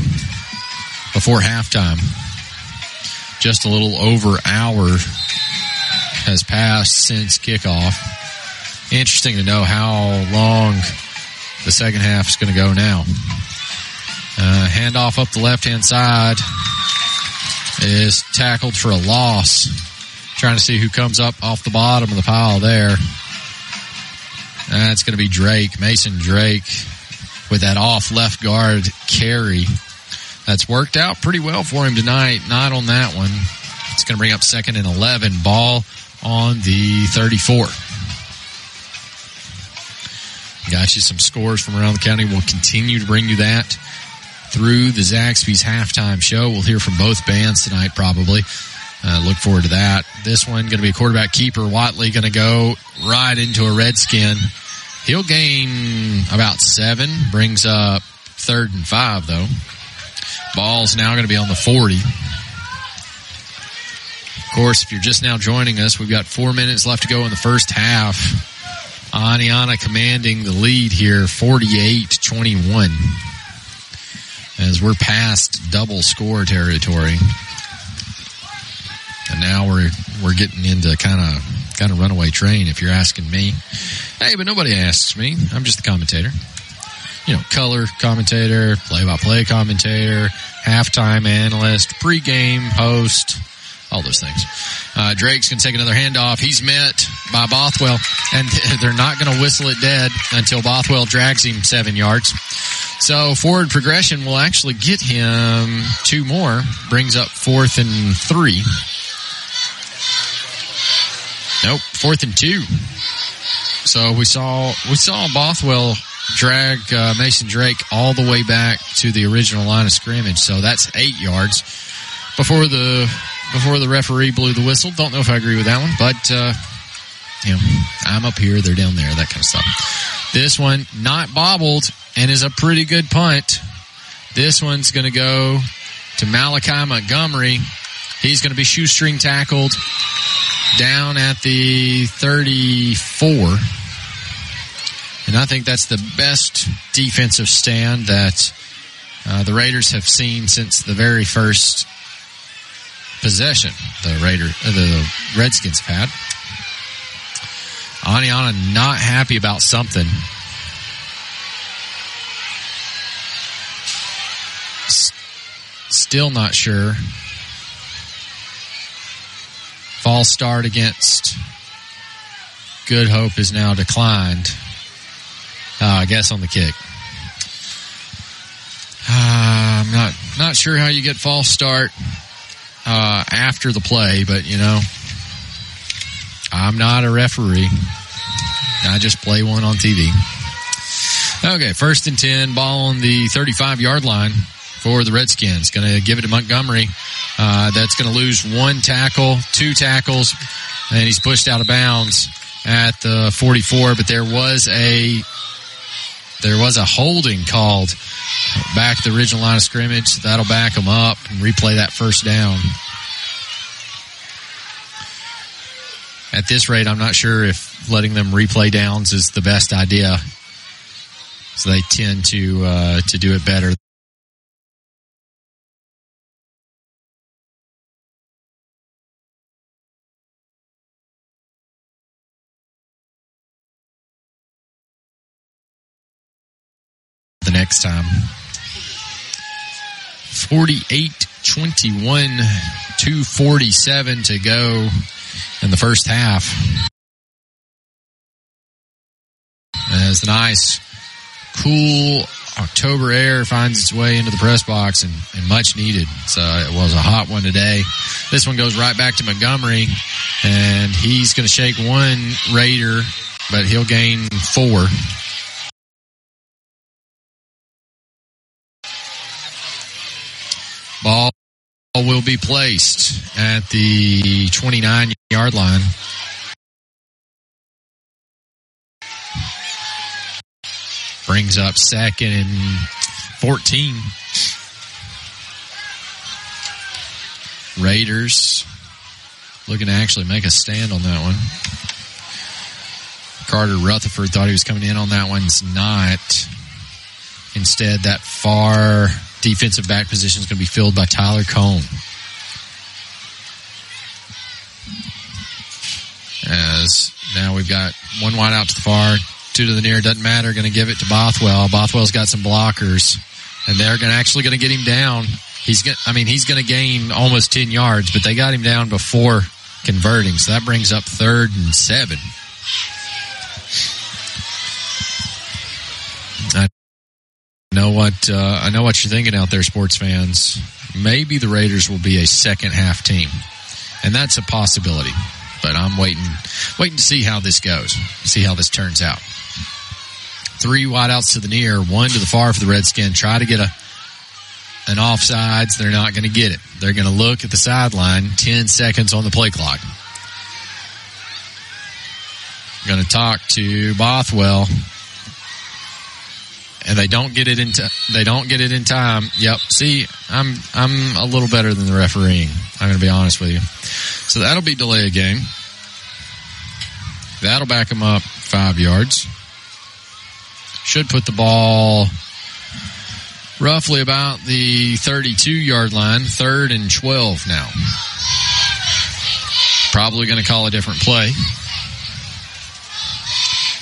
before halftime. Just a little over hour has passed since kickoff. Interesting to know how long the second half is going to go now. Uh, handoff up the left hand side is tackled for a loss. Trying to see who comes up off the bottom of the pile there. That's going to be Drake, Mason Drake, with that off left guard carry. That's worked out pretty well for him tonight. Not on that one. It's going to bring up second and 11. Ball on the 34. Got you some scores from around the county. We'll continue to bring you that through the Zaxby's halftime show. We'll hear from both bands tonight, probably. Uh, look forward to that. This one going to be quarterback keeper. Watley going to go right into a redskin. He'll gain about seven. Brings up third and five though. Ball's now going to be on the 40. Of course, if you're just now joining us, we've got four minutes left to go in the first half. Oneonta commanding the lead here, 48-21. As we're past double score territory. And now we're we're getting into kind of kind of runaway train if you're asking me. Hey, but nobody asks me. I'm just the commentator. You know, color commentator, play by play commentator, halftime analyst, pregame host, all those things. Uh, Drake's going to take another handoff. He's met by Bothwell, and they're not going to whistle it dead until Bothwell drags him seven yards. So forward progression will actually get him two more, brings up fourth and three. Nope, fourth and two. So we saw we saw Bothwell drag uh, Mason Drake all the way back to the original line of scrimmage. So that's eight yards before the before the referee blew the whistle. Don't know if I agree with that one, but uh, you know I'm up here, they're down there, that kind of stuff. This one not bobbled and is a pretty good punt. This one's going to go to Malachi Montgomery. He's going to be shoestring tackled down at the 34. And I think that's the best defensive stand that uh, the Raiders have seen since the very first possession the Raider, uh, the Redskins had. Oneonta not happy about something. S- still not sure. False start against Good Hope is now declined. Uh, I guess on the kick. Uh, I'm not not sure how you get false start uh, after the play, but you know, I'm not a referee. I just play one on TV. Okay, first and 10, ball on the 35 yard line for the Redskins. Going to give it to Montgomery. Uh, that's going to lose one tackle, two tackles, and he's pushed out of bounds at the 44. But there was a there was a holding called back the original line of scrimmage. That'll back them up and replay that first down. At this rate, I'm not sure if letting them replay downs is the best idea. So they tend to uh, to do it better. Next time. 48 21, 247 to go in the first half. As the nice, cool October air finds its way into the press box and, and much needed. So it was a hot one today. This one goes right back to Montgomery and he's going to shake one Raider, but he'll gain four. Ball will be placed at the 29 yard line. Brings up second and 14. Raiders looking to actually make a stand on that one. Carter Rutherford thought he was coming in on that one. It's not. Instead, that far defensive back position is going to be filled by Tyler Cone. As now we've got one wide out to the far, two to the near, doesn't matter, going to give it to Bothwell. Bothwell's got some blockers, and they're going to actually going to get him down. He's going I mean, he's going to gain almost 10 yards, but they got him down before converting. So that brings up third and seven. Know what uh, I know what you're thinking out there, sports fans. Maybe the Raiders will be a second half team, and that's a possibility. But I'm waiting, waiting to see how this goes, see how this turns out. Three wideouts to the near, one to the far for the Redskin. Try to get a an offsides. They're not going to get it. They're going to look at the sideline. Ten seconds on the play clock. Going to talk to Bothwell and they don't get it into they don't get it in time. Yep. See, I'm I'm a little better than the refereeing. I'm going to be honest with you. So that'll be delay a game. That'll back them up five yards. Should put the ball roughly about the 32 yard line, third and 12 now. Probably going to call a different play.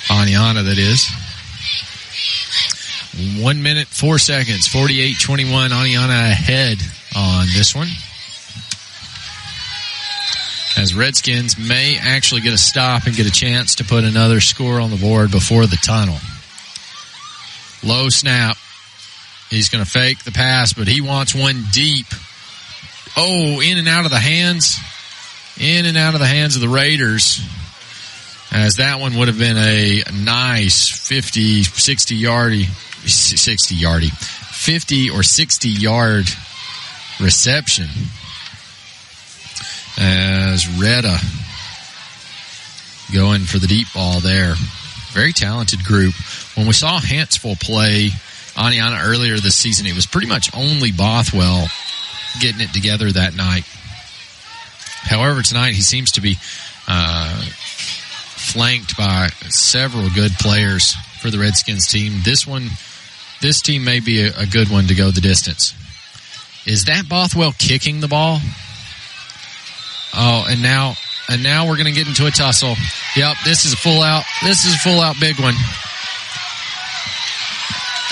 Oneonta, that is. One minute, four seconds, 48 21. Oneonta ahead on this one. As Redskins may actually get a stop and get a chance to put another score on the board before the tunnel. Low snap. He's going to fake the pass, but he wants one deep. Oh, in and out of the hands. In and out of the hands of the Raiders as that one would have been a nice 50, 60 yardy, 60 yardy, 50 or 60 yard reception as Retta going for the deep ball there. Very talented group. When we saw Hanceville play Oneonta earlier this season, it was pretty much only Bothwell getting it together that night. However, tonight he seems to be uh, flanked by several good players for the Redskins team. This one, this team may be a, a good one to go the distance. Is that Bothwell kicking the ball? Oh, and now, and now we're going to get into a tussle. Yep, this is a full out. This is a full out big one.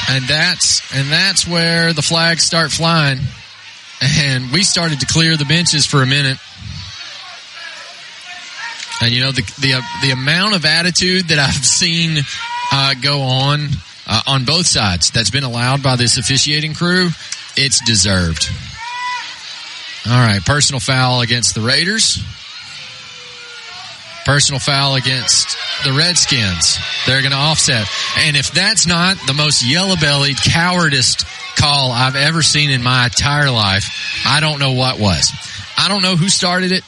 And that's, and that's where the flags start flying. And we started to clear the benches for a minute. And you know the the uh, the amount of attitude that I've seen uh, go on uh, on both sides that's been allowed by this officiating crew, it's deserved. All right, personal foul against the Raiders. Personal foul against the Redskins. They're going to offset. And if that's not the most yellow bellied, cowardice call I've ever seen in my entire life, I don't know what was. I don't know who started it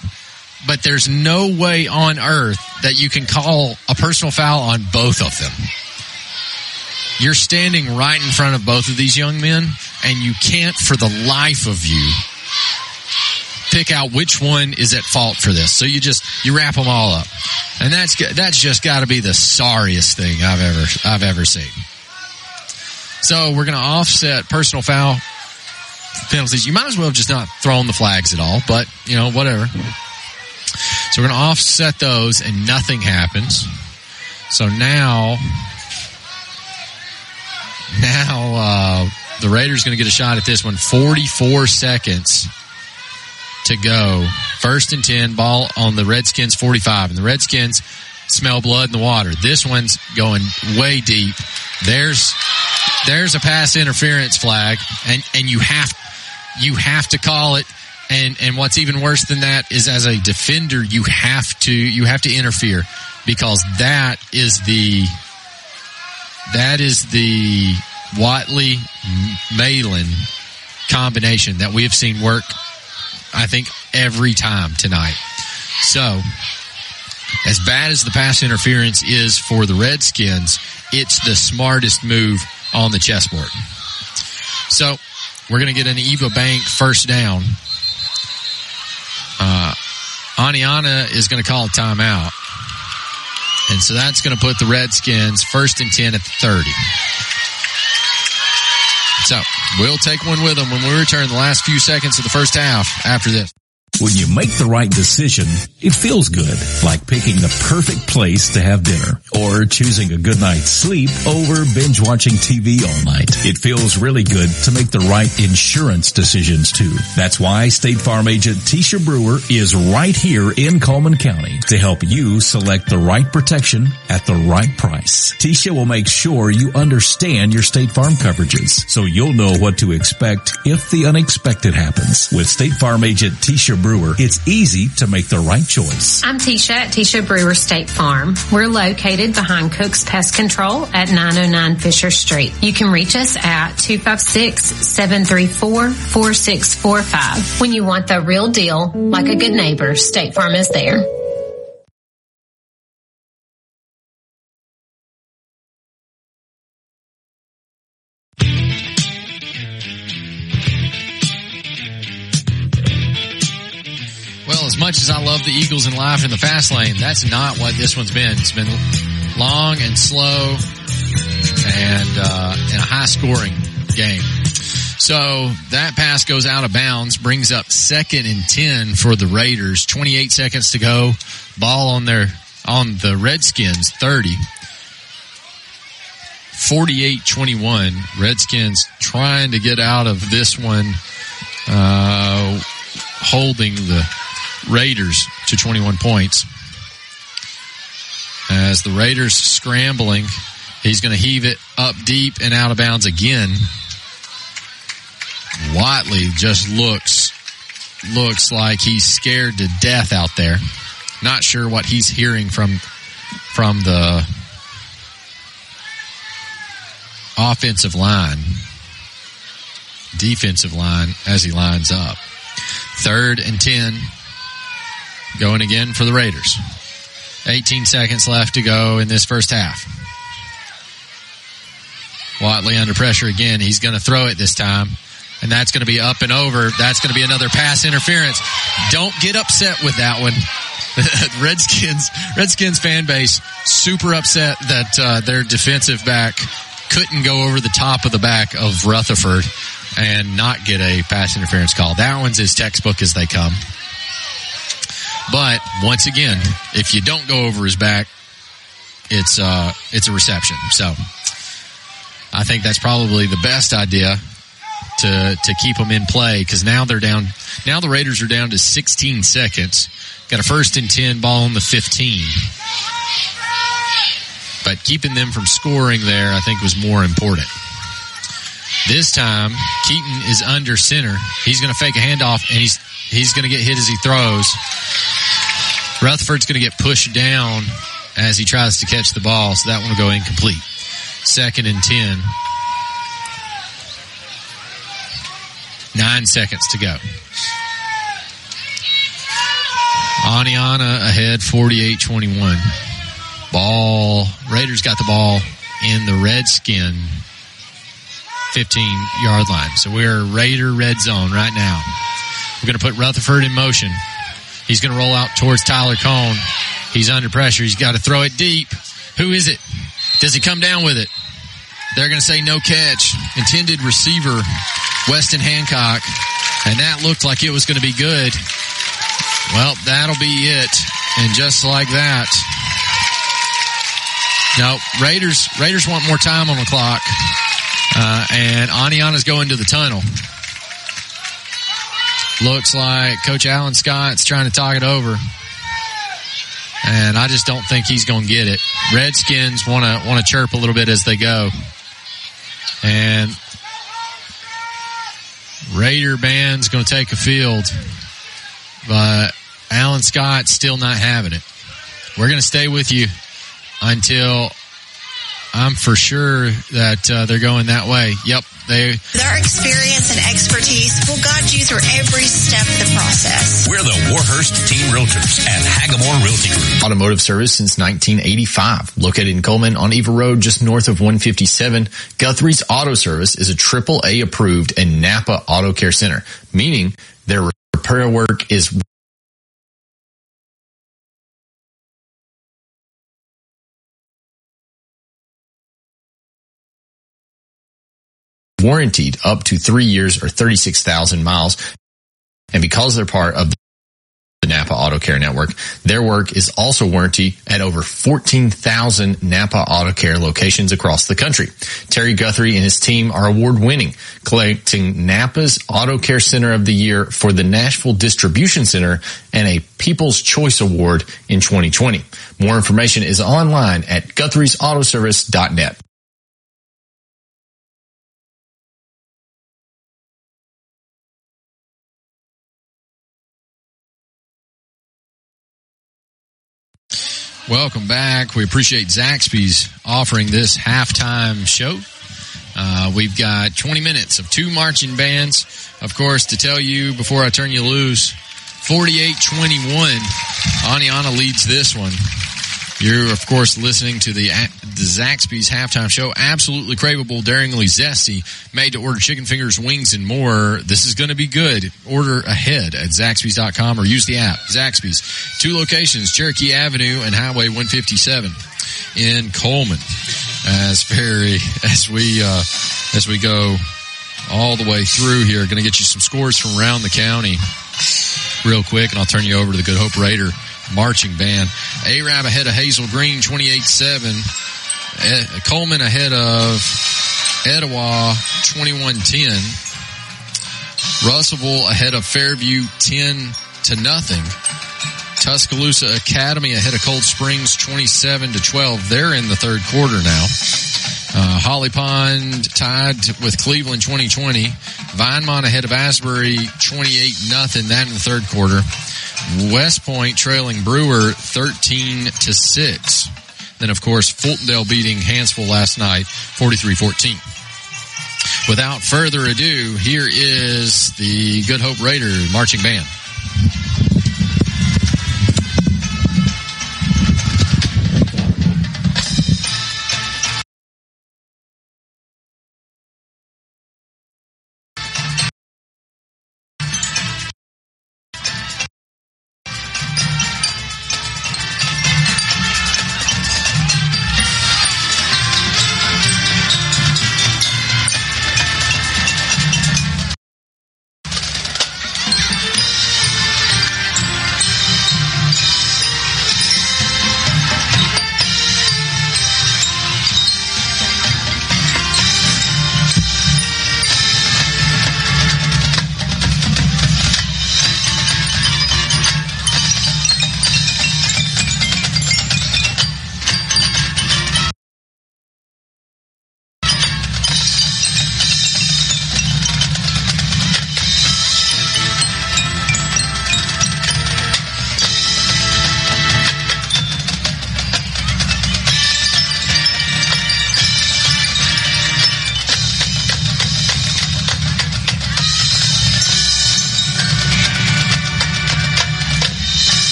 but there's no way on earth that you can call a personal foul on both of them. You're standing right in front of both of these young men, and you can't for the life of you pick out which one is at fault for this. So you just you wrap them all up, and that's that's just got to be the sorriest thing I've ever I've ever seen. So we're going to offset personal foul penalties. You might as well have just not thrown the flags at all, but you know whatever. So we're going to offset those and nothing happens. So now, now, uh, the Raiders going to get a shot at this one. 44 seconds to go. First and 10, ball on the Redskins 45. And the Redskins smell blood in the water. This one's going way deep. There's, there's a pass interference flag and, and you have, you have to call it and and what's even worse than that is as a defender you have to you have to interfere because that is the that is the Watley Malin combination that we have seen work I think every time tonight. So as bad as the pass interference is for the Redskins, it's the smartest move on the chessboard. So we're going to get an Eva Bank first down uh, Oneonta is going to call a timeout. And so that's going to put the Redskins first and 10 at the 30. So we'll take one with them when we return the last few seconds of the first half after this. When you make the right decision, it feels good, like picking the perfect place to have dinner or choosing a good night's sleep over binge watching TV all night. It feels really good to make the right insurance decisions too. That's why State Farm agent Tisha Brewer is right here in Cullman County to help you select the right protection at the right price. Tisha will make sure you understand your State Farm coverages so you'll know what to expect if the unexpected happens. With State Farm agent Tisha Brewer, it's easy to make the right choice. I'm Tisha at Tisha Brewer State Farm. We're located behind Cook's Pest Control at 909 Fisher Street. You can reach us at 256-734-4645. When you want the real deal, like a good neighbor, State Farm is there. The Eagles in life in the fast lane, that's not what this one's been. It's been long and slow and, uh, and a high scoring game. So that pass goes out of bounds, brings up second and 10 for the Raiders. 28 seconds to go. Ball on their, on the Redskins 30. 48-21. Redskins trying to get out of this one, uh, holding the Raiders to 21 points. As the Raiders scrambling, he's going to heave it up deep and out of bounds again. Watley just looks looks like he's scared to death out there. Not sure what he's hearing from from the offensive line, defensive line as he lines up. Third and 10 going again for the Raiders. 18 seconds left to go in this first half. Watley under pressure again. He's going to throw it this time. And that's going to be up and over. That's going to be another pass interference. Don't get upset with that one. Redskins, Redskins fan base super upset that uh, their defensive back couldn't go over the top of the back of Rutherford and not get a pass interference call. That one's as textbook as they come. But once again, if you don't go over his back, it's uh it's a reception. So I think that's probably the best idea to to keep them in play because now they're down. Now the Raiders are down to 16 seconds. Got a first and 10 ball on the 15. But keeping them from scoring there, I think, was more important. This time, Keaton is under center. He's going to fake a handoff, and he's he's going to get hit as he throws. Rutherford's going to get pushed down as he tries to catch the ball, so that one will go incomplete. Second and 10. Nine seconds to go. Oneonta ahead 48-21. Ball, Raiders got the ball in the Redskin 15 yard line. So we're Raider red zone right now. We're going to put Rutherford in motion. He's going to roll out towards Tyler Cone. He's under pressure. He's got to throw it deep. Who is it? Does he come down with it? They're going to say no catch. Intended receiver, Weston Hancock. And that looked like it was going to be good. Well, that'll be it. And just like that. No, Raiders, Raiders want more time on the clock. Uh, and Oneonta's going to the tunnel. Looks like Coach Allen Scott's trying to talk it over. And I just don't think he's going to get it. Redskins want to want to chirp a little bit as they go. And Raider band's going to take a field, but Alan Scott's still not having it. We're going to stay with you until I'm for sure that uh, they're going that way. Yep, they. Their experience and expertise will guide you through every step of the process. We're the Warhurst Team Realtors at Hagamore Realty Group. Automotive service since 1985. Located in Cullman on Eva Road, just north of 157. Guthrie's Auto Service is a AAA approved and Napa Auto Care Center, meaning their repair work is warranted up to three years or 36,000 miles. And because they're part of the Napa Auto Care Network. Their work is also warranty at over 14,000 Napa Auto Care locations across the country. Terry Guthrie and his team are award winning, collecting Napa's Auto Care Center of the Year for the Nashville Distribution Center and a People's Choice Award in 2020. More information is online at guthrie'sautoservice.net. Welcome back. We appreciate Zaxby's offering this halftime show. Uh, we've got 20 minutes of two marching bands. Of course, to tell you before I turn you loose, 48-21. Oneonta leads this one. You're, of course, listening to the, the Zaxby's halftime show. Absolutely craveable, daringly zesty, made to order chicken fingers, wings, and more. This is going to be good. Order ahead at Zaxby's.com or use the app. Zaxby's. Two locations, Cherokee Avenue and Highway 157 in Cullman. As Perry, as we, uh, as we go all the way through here, going to get you some scores from around the county real quick, and I'll turn you over to the Good Hope Raider marching band. Arab ahead of Hazel Green, 28-7. Eh, Cullman ahead of Etowah, 21-10. Russellville ahead of Fairview, 10 to nothing. Tuscaloosa Academy ahead of Cold Springs, 27 to 12. They're in the third quarter now. Uh, Holly Pond tied with Cleveland 2020. Vinemont ahead of Asbury 28 nothing. That in the third quarter. West Point trailing Brewer 13 to 6. Then of course Fultondale beating Hanceville last night 43-14. Without further ado, here is the Good Hope Raider marching band.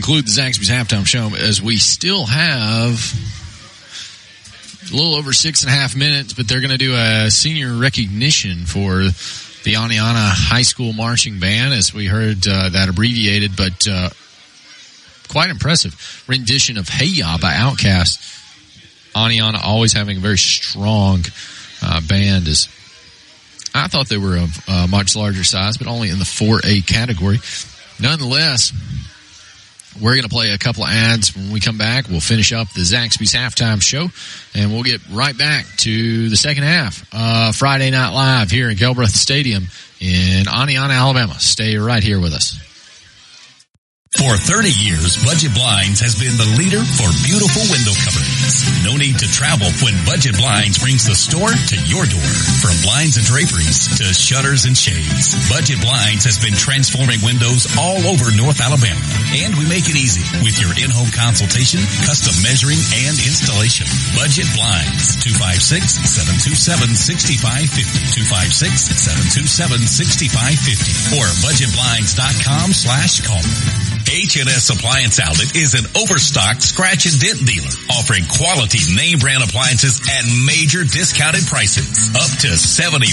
Conclude the Zaxby's halftime show as we still have a little over six and a half minutes, but they're going to do a senior recognition for the Oneonta High School Marching Band, as we heard uh, that abbreviated, but uh, quite impressive rendition of Hey Ya by Outkast. Oneonta always having a very strong uh, band is I thought they were of uh, much larger size, but only in the 4A category. Nonetheless, we're going to play a couple of ads when we come back. We'll finish up the Zaxby's halftime show, and we'll get right back to the second half. Friday Night Live here in Kelbroth Stadium in Oneonta, Alabama. Stay right here with us. For 30 years, Budget Blinds has been the leader for beautiful window coverings. No need to travel when Budget Blinds brings the store to your door. From blinds and draperies to shutters and shades, Budget Blinds has been transforming windows all over North Alabama. And we make it easy with your in-home consultation, custom measuring, and installation. Budget Blinds, 256-727-6550, 256-727-6550, or budgetblinds.com slash call. H&S Appliance Outlet is an overstocked scratch and dent dealer offering quality name brand appliances at major discounted prices up to 75%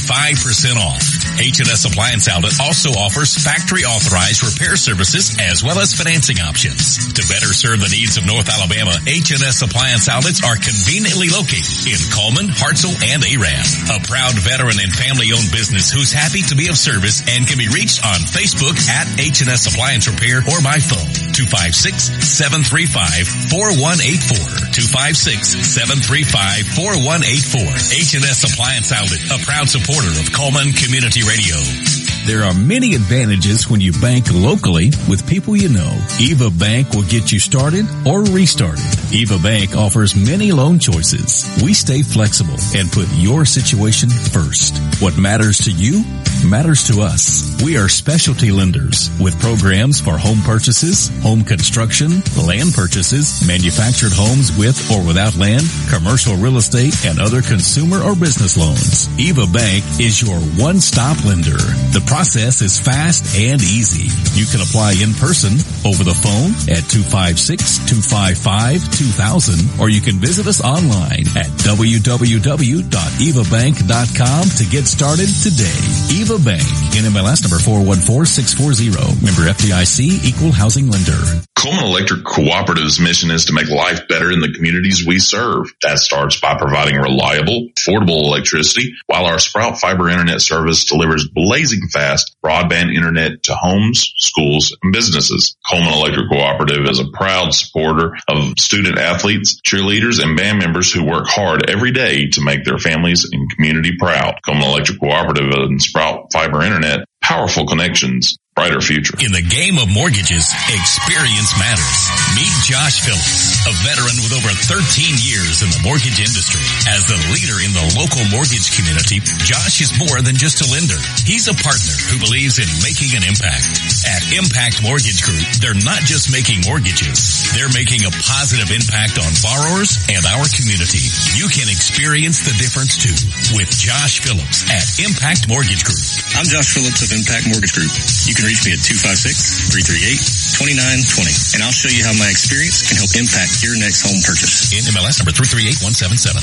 off. H&S Appliance Outlet also offers factory authorized repair services as well as financing options. To better serve the needs of North Alabama, H&S Appliance Outlets are conveniently located in Cullman, Hartselle, and Arab. A proud veteran and family owned business who's happy to be of service and can be reached on Facebook at H&S Appliance Repair or by phone 256-735-4184. 256-735-4184. H&S Appliance Outlet, a proud supporter of Cullman Community Radio. There are many advantages when you bank locally with people you know. Eva Bank will get you started or restarted. Eva Bank offers many loan choices. We stay flexible and put your situation first. What matters to you matters to us. We are specialty lenders with programs for home purchases, home construction, land purchases, manufactured homes with or without land, commercial real estate, and other consumer or business loans. Eva Bank is your one-stop lender. The process is fast and easy. You can apply in person, over the phone at 256-255-2000, or you can visit us online at www.evabank.com to get started today. Eva Bank, NMLS number 414640, member FDIC, equal housing lender. Cullman Electric Cooperative's mission is to make life better in the communities we serve. That starts by providing reliable, affordable electricity, while our Sprout Fiber Internet service delivers blazing fast broadband internet to homes, schools, and businesses. Cullman Electric Cooperative is a proud supporter of student athletes, cheerleaders, and band members who work hard every day to make their families and community proud. Cullman Electric Cooperative and Sprout Fiber Internet, powerful connections, brighter future. In the game of mortgages, experience matters. Meet Josh Phillips, a veteran with over 13 years in the mortgage industry. As the leader in the local mortgage community, Josh is more than just a lender. He's a partner who believes in making an impact. At Impact Mortgage Group, they're not just making mortgages, they're making a positive impact on borrowers and our community. You can experience the difference too with Josh Phillips at Impact Mortgage Group. I'm Josh Phillips of Impact Mortgage Group. You can reach me at 256-338-2920 and I'll show you how my experience can help impact your next home purchase. NMLS number 338177.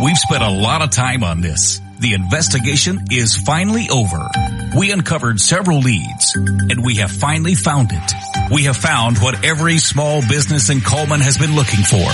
We've spent a lot of time on this. The investigation is finally over. We uncovered several leads and we have finally found it. We have found what every small business in Cullman has been looking for.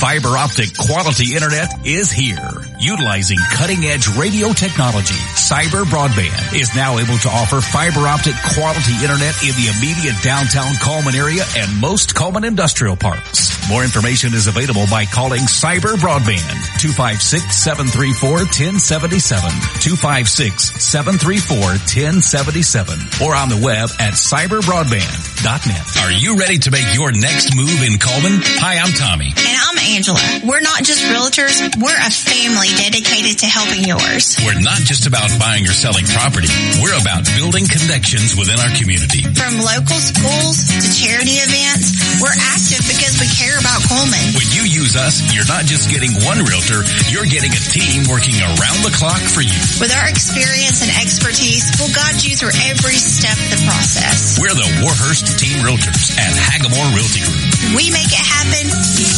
Fiber optic quality internet is here. Utilizing cutting edge radio technology, Cyber Broadband is now able to offer fiber optic quality internet in the immediate downtown Cullman area and most Cullman industrial parks. More information is available by calling Cyber Broadband 256-734-1077, 256-734-1077, or on the web at cyberbroadband.net. Are you ready to make your next move in Cullman? Hi, I'm Tommy. And I'm Angela. We're not just realtors, we're a family dedicated to helping yours. We're not just about buying or selling property. We're about building connections within our community. From local schools to charity events, we're active because we care about Cullman. When you use us, you're not just getting one realtor, you're getting a team working around the clock for you. With our experience and expertise, we'll guide you through every step of the process. We're the Warhurst Team Realtors at Hagamore Realty Group. We make it happen,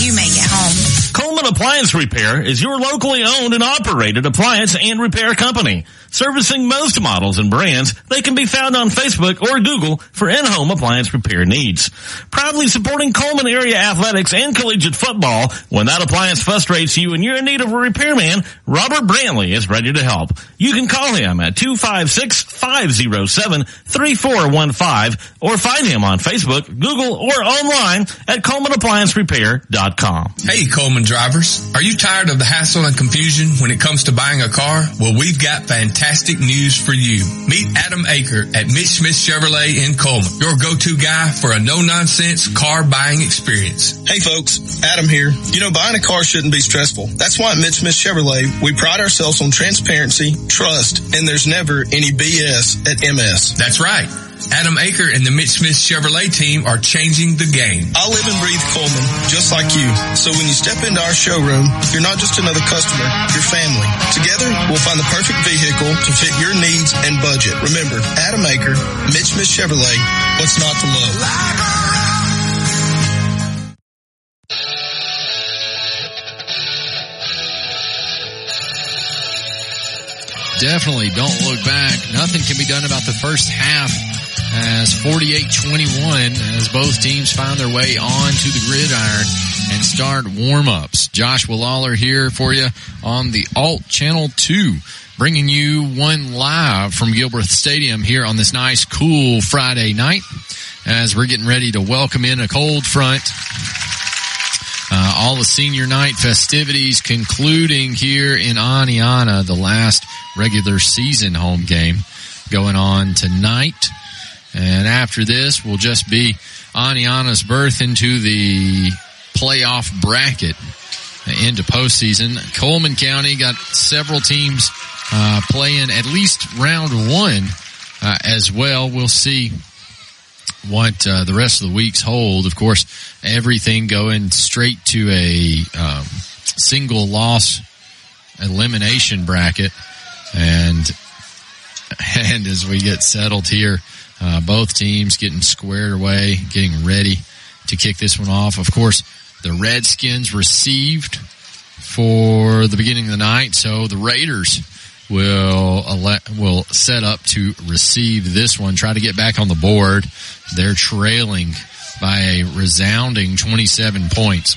you make it home. Cullman Appliance Repair is your locally owned and operated appliance and repair company. Servicing most models and brands, they can be found on Facebook or Google for in-home appliance repair needs. Proudly supporting Cullman area athletics and collegiate football, when that appliance frustrates you and you're in need of a repairman, Robert Brantley is ready to help. You can call him at 256-507-3415 or find him on Facebook, Google, or online at CullmanApplianceRepair.com. Hey Cullman drivers, are you tired of the hassle and confusion when it comes to buying a car? Well, we've got fantastic news for you. Meet Adam Aker at Mitch Smith Chevrolet in Cullman, your go-to guy for a no-nonsense car buying experience. Hey folks, Adam here. You know, buying a car shouldn't be stressful. That's why at Mitch Smith Chevrolet, we pride ourselves on transparency, trust, and there's never any BS at MS. That's right. Adam Aker and the Mitch Smith Chevrolet team are changing the game. I live and breathe Cullman, just like you. So when you step into our showroom, you're not just another customer, you're family. Together, we'll find the perfect vehicle to fit your needs and budget. Remember, Adam Aker, Mitch Smith Chevrolet, what's not to love? Definitely don't look back. Nothing can be done about the first half as 48-21 as both teams find their way onto the gridiron and start warm-ups. Joshua Lawler here for you on the Alt Channel 2 bringing you one live from Gilbert Stadium here on this nice cool Friday night as we're getting ready to welcome in a cold front. Uh, all the senior night festivities concluding here in Oneonta, the last regular season home game going on tonight. And after this we'll just be Oneonta's birth into the playoff bracket into postseason. Cullman County got several teams uh, playing at least round one uh, as well. We'll see what uh, the rest of the weeks hold. Of course, everything going straight to a um, single loss elimination bracket, and and as we get settled here, uh, both teams getting squared away, getting ready to kick this one off. Of course, the Redskins received for the beginning of the night, so the Raiders will elect, will set up to receive this one, try to get back on the board. They're trailing by a resounding 27 points.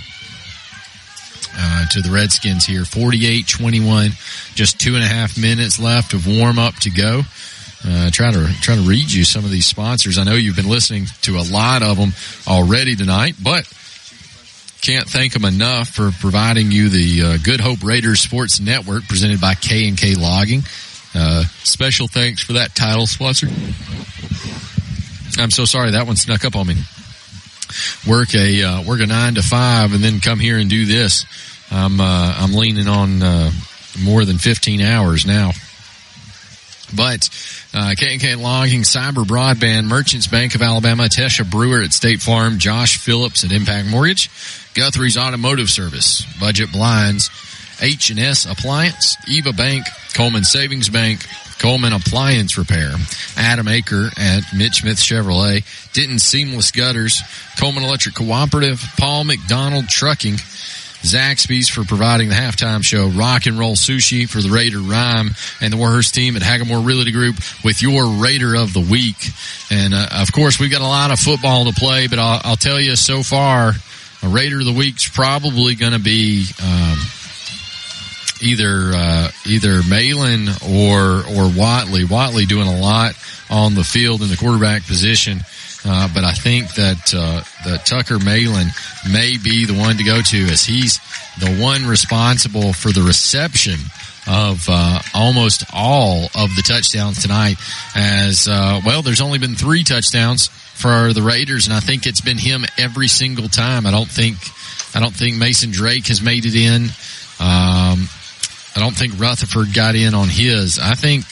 Uh, to the Redskins here, 48-21, just two and a half minutes left of warm up to go. Uh, try to try to read you some of these sponsors. I know you've been listening to a lot of them already tonight, but can't thank them enough for providing you the uh, Good Hope Raiders Sports Network presented by K and K Logging. Uh, special thanks for that title sponsor. I'm so sorry that one snuck up on me. Work a uh, work a nine to five and then come here and do this. I'm uh, I'm leaning on uh, more than 15 hours now. But uh, K&K Logging, Cyber Broadband, Merchants Bank of Alabama, Tesha Brewer at State Farm, Josh Phillips at Impact Mortgage, Guthrie's Automotive Service, Budget Blinds, H&S Appliance, Eva Bank, Cullman Savings Bank, Cullman Appliance Repair, Adam Aker at Mitch Smith Chevrolet, Denton Seamless Gutters, Cullman Electric Cooperative, Paul McDonald Trucking, Zaxby's for providing the halftime show, Rock and Roll Sushi for the Raider Rhyme, and the Warhurst team at Hagamore Realty Group with your Raider of the Week. And uh, of course, we've got a lot of football to play, but I'll, I'll tell you so far, a Raider of the Week's probably going to be um, either uh, either Malin or or Watley. Watley doing a lot on the field in the quarterback position. Uh, but I think that uh, that Tucker Malin may be the one to go to, as he's the one responsible for the reception of uh, almost all of the touchdowns tonight. As uh, well, there's only been three touchdowns for the Raiders, and I think it's been him every single time. I don't think I don't think Mason Drake has made it in. Um, I don't think Rutherford got in on his. I think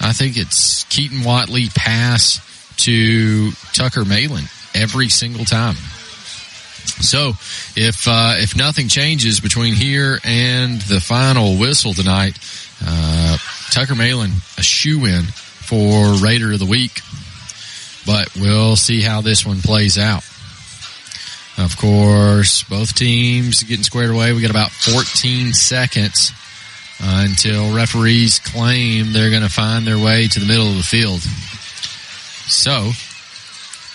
I think it's Keaton Watley pass to Tucker Malin every single time. So if uh, if nothing changes between here and the final whistle tonight, uh, Tucker Malin a shoe in for Raider of the week. But we'll see how this one plays out. Of course, both teams getting squared away. We got about 14 seconds uh, until referees claim they're going to find their way to the middle of the field. So,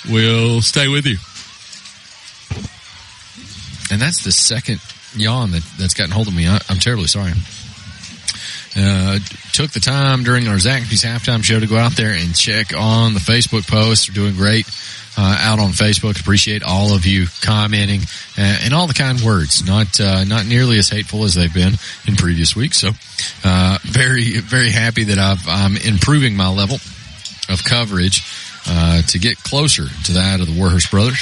we'll stay with you. And that's the second yawn that, that's gotten hold of me. I, am terribly sorry. Uh, took the time during our Zaxby's halftime show to go out there and check on the Facebook posts. They're doing great uh, out on Facebook. Appreciate all of you commenting and, and all the kind words. Not uh, not nearly as hateful as they've been in previous weeks. So uh, very very happy that I've, I'm improving my level of coverage uh, to get closer to that of the Warhurst brothers.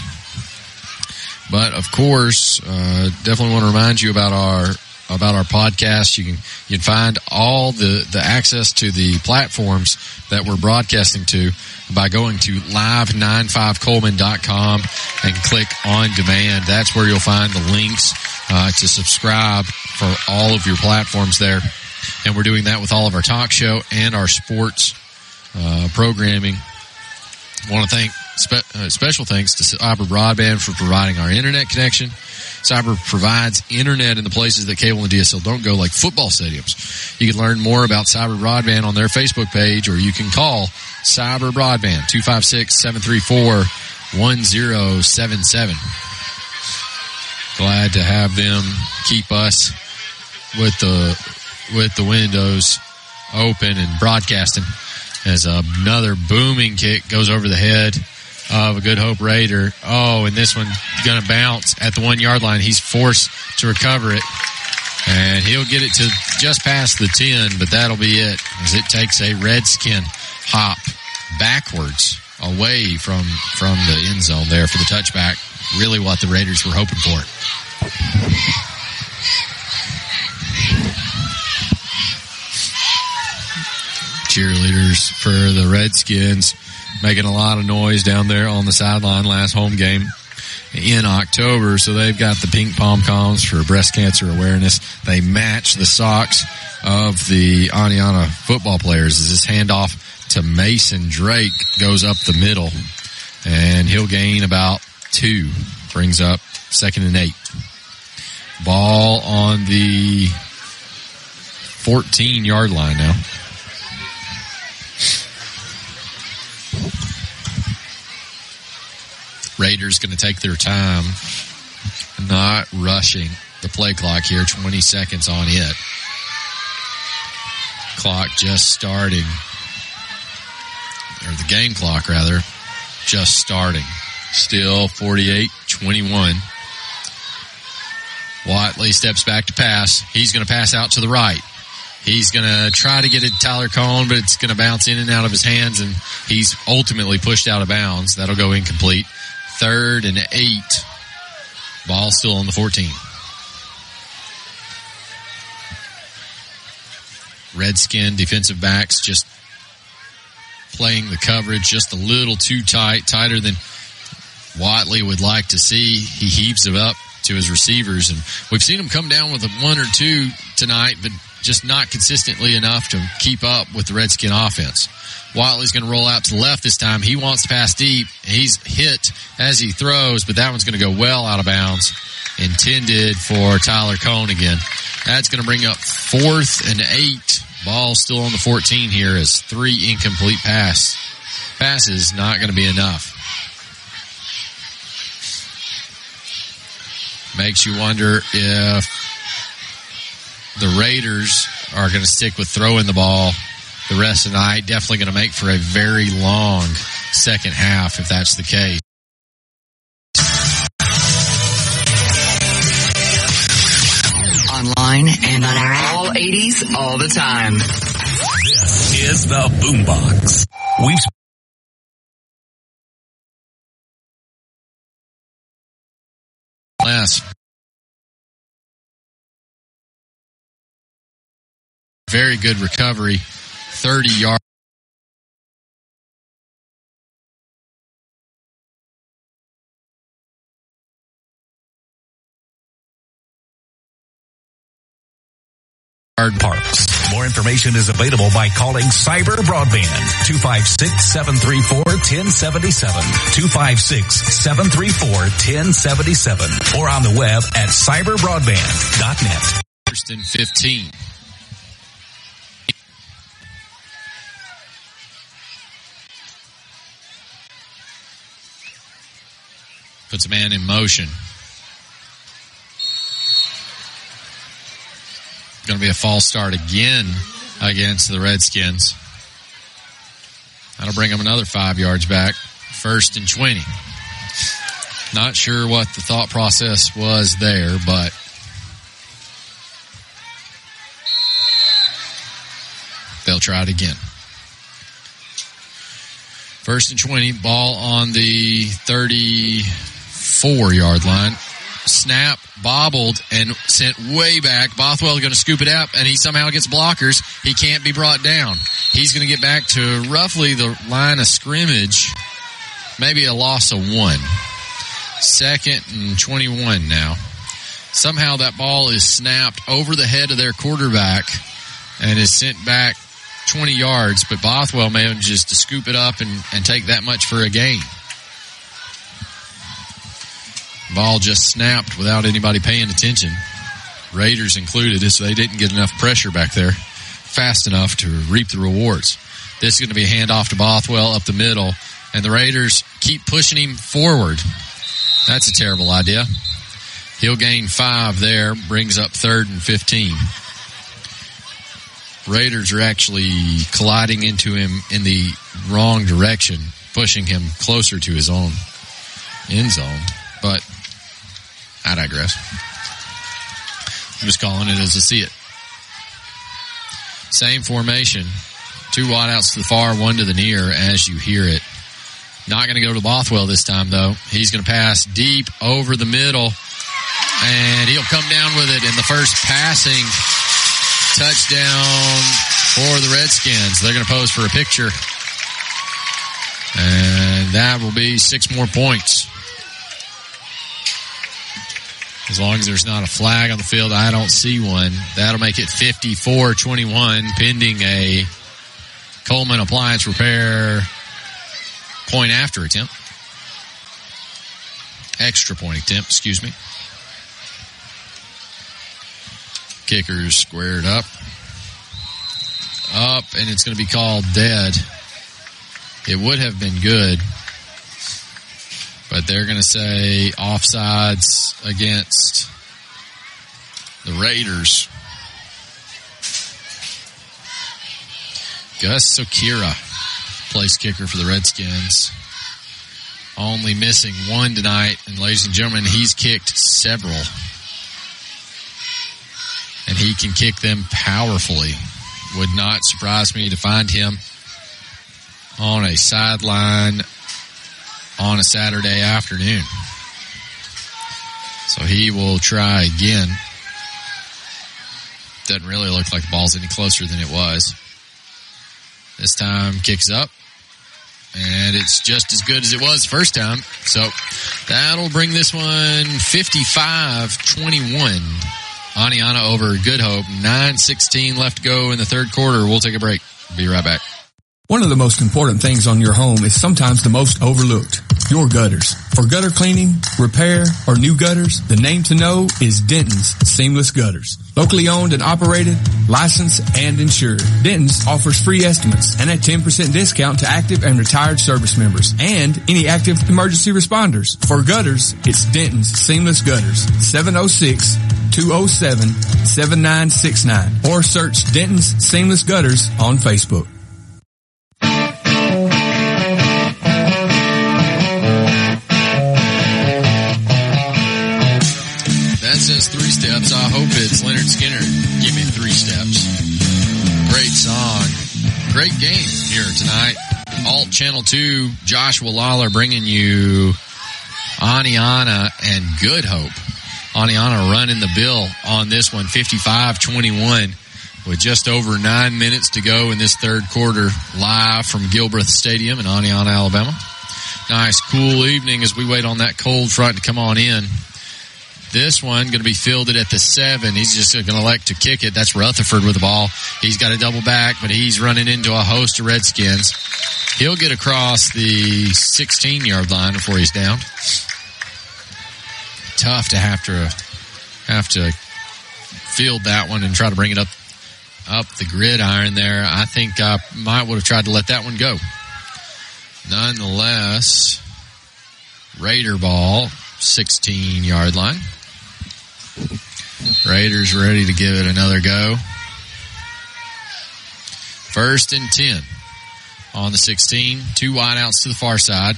But of course, uh, definitely want to remind you about our about our podcast. You can you can find all the the access to the platforms that we're broadcasting to by going to live95cullman.com and click on demand. That's where you'll find the links uh, to subscribe for all of your platforms there. And we're doing that with all of our talk show and our sports uh, programming. I want to thank spe- uh, special thanks to Cyber Broadband for providing our internet connection. Cyber provides internet in the places that cable and DSL don't go, like football stadiums. You can learn more about Cyber Broadband on their Facebook page, or you can call Cyber Broadband 256-734-1077. Glad to have them keep us with the with the windows open and broadcasting as another booming kick goes over the head of a Good Hope Raider. Oh, and this one going to bounce at the one yard line. He's forced to recover it. And he'll get it to just past the 10, but that'll be it as it takes a redskin hop backwards away from, from the end zone there for the touchback. Really what the Raiders were hoping for. Cheerleaders for the Redskins making a lot of noise down there on the sideline last home game in October. So they've got the pink pom poms for breast cancer awareness. They match the socks of the Oneonta football players as this handoff to Mason Drake goes up the middle and he'll gain about two, brings up second and eight. Ball on the 14 yard line now. Raiders going to take their time, not rushing the play clock here. 20 seconds on it. Clock just starting, or the game clock rather, just starting. Still 48 21. Watley steps back to pass. He's going to pass out to the right. He's going to try to get it to Tyler Cone, but it's going to bounce in and out of his hands, and he's ultimately pushed out of bounds. That'll go incomplete. Third and eight. Ball still on the 14. Redskin defensive backs just playing the coverage just a little too tight, tighter than Watley would like to see. He heaves it up to his receivers, and we've seen him come down with a one or two tonight, but just not consistently enough to keep up with the Redskin offense. Watley's going to roll out to the left this time. He wants to pass deep. He's hit as he throws, but that one's going to go well out of bounds. Intended for Tyler Cone again. That's going to bring up fourth and eight. Ball still on the 14 here as three incomplete pass. Passes not going to be enough. Makes you wonder if the Raiders are going to stick with throwing the ball the rest of the night. Definitely going to make for a very long second half if that's the case. Online and on our app. All 80s all the time. This is the Boombox. We've Last. Very good recovery. 30 yard. Parks. More information is available by calling Cyber Broadband 256-734-1077, 256-734-1077, or on the web at cyberbroadband.net. First and 15. Puts a man in motion. Going to be a false start again against the Redskins. That'll bring them another five yards back. First and 20. Not sure what the thought process was there, but they'll try it again. First and 20, ball on the 34 yard line. Snap, bobbled, and sent way back. Bothwell going to scoop it up, and he somehow gets blockers. He can't be brought down. He's going to get back to roughly the line of scrimmage. Maybe a loss of one. Second and 21 now. Somehow that ball is snapped over the head of their quarterback and is sent back 20 yards, but Bothwell manages to scoop it up and, and take that much for a gain. Ball just snapped without anybody paying attention. Raiders included, so they didn't get enough pressure back there fast enough to reap the rewards. This is going to be a handoff to Bothwell up the middle, and the Raiders keep pushing him forward. That's a terrible idea. He'll gain five there, brings up third and 15. Raiders are actually colliding into him in the wrong direction, pushing him closer to his own end zone. I digress. I'm just calling it as I see it. Same formation. Two wideouts to the far, one to the near as you hear it. Not going to go to Bothwell this time though. He's going to pass deep over the middle and he'll come down with it in the first passing touchdown for the Redskins. They're going to pose for a picture and that will be six more points. As long as there's not a flag on the field, I don't see one. That'll make it 54-21 pending a Cullman appliance repair point after attempt. Extra point attempt, excuse me. Kicker's squared up. Up, and it's going to be called dead. It would have been good, but they're going to say offsides against the Raiders. Gus Sokira, place kicker for the Redskins. Only missing one tonight, and ladies and gentlemen, he's kicked several. And he can kick them powerfully. Would not surprise me to find him on a sideline on a Saturday afternoon. So he will try again. Doesn't really look like the ball's any closer than it was. This time kicks up. And it's just as good as it was first time. So that'll bring this one 55-21. Oneonta over Good Hope. 9-16 left to go in the third quarter. We'll take a break. Be right back. One of the most important things on your home is sometimes the most overlooked. Your gutters. For gutter cleaning, repair, or new gutters, the name to know is Denton's Seamless Gutters. Locally owned and operated, licensed and insured. Denton's offers free estimates and a 10% discount to active and retired service members and any active emergency responders. For gutters, it's Denton's Seamless Gutters. 706 207-7969 or search Denton's Seamless Gutters on Facebook. Lynyrd Skynyrd. Give me three steps. Great song. Great game here tonight. Alt Channel 2, Joshua Lawler bringing you Oneonta and Good Hope. Oneonta running the bill on this one, 55-21 with just over nine minutes to go in this third quarter live from Gilbreth Stadium in Oneonta, Alabama. Nice cool evening as we wait on that cold front to come on in. This one going to be fielded at the seven. He's just going to elect to kick it. That's Rutherford with the ball. He's got a double back, but he's running into a host of Redskins. He'll get across the 16 yard line before he's down. Tough to have to have to field that one and try to bring it up up the gridiron there. I think I might would have tried to let that one go. Nonetheless, Raider ball, 16 yard line. Raiders ready to give it another go. First and 10 on the 16. Two wideouts to the far side.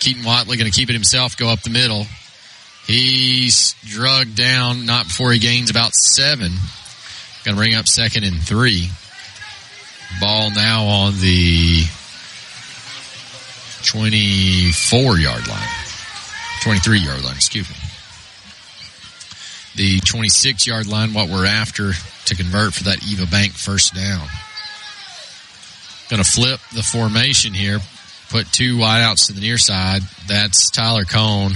Keaton Watley going to keep it himself, go up the middle. He's drugged down, not before he gains about seven. Going to bring up second and three. Ball now on the 24 yard line. 23 yard line, excuse me. The 26 yard line, what we're after to convert for that Eva Bank first down. Going to flip the formation here, put two wideouts to the near side. That's Tyler Cone.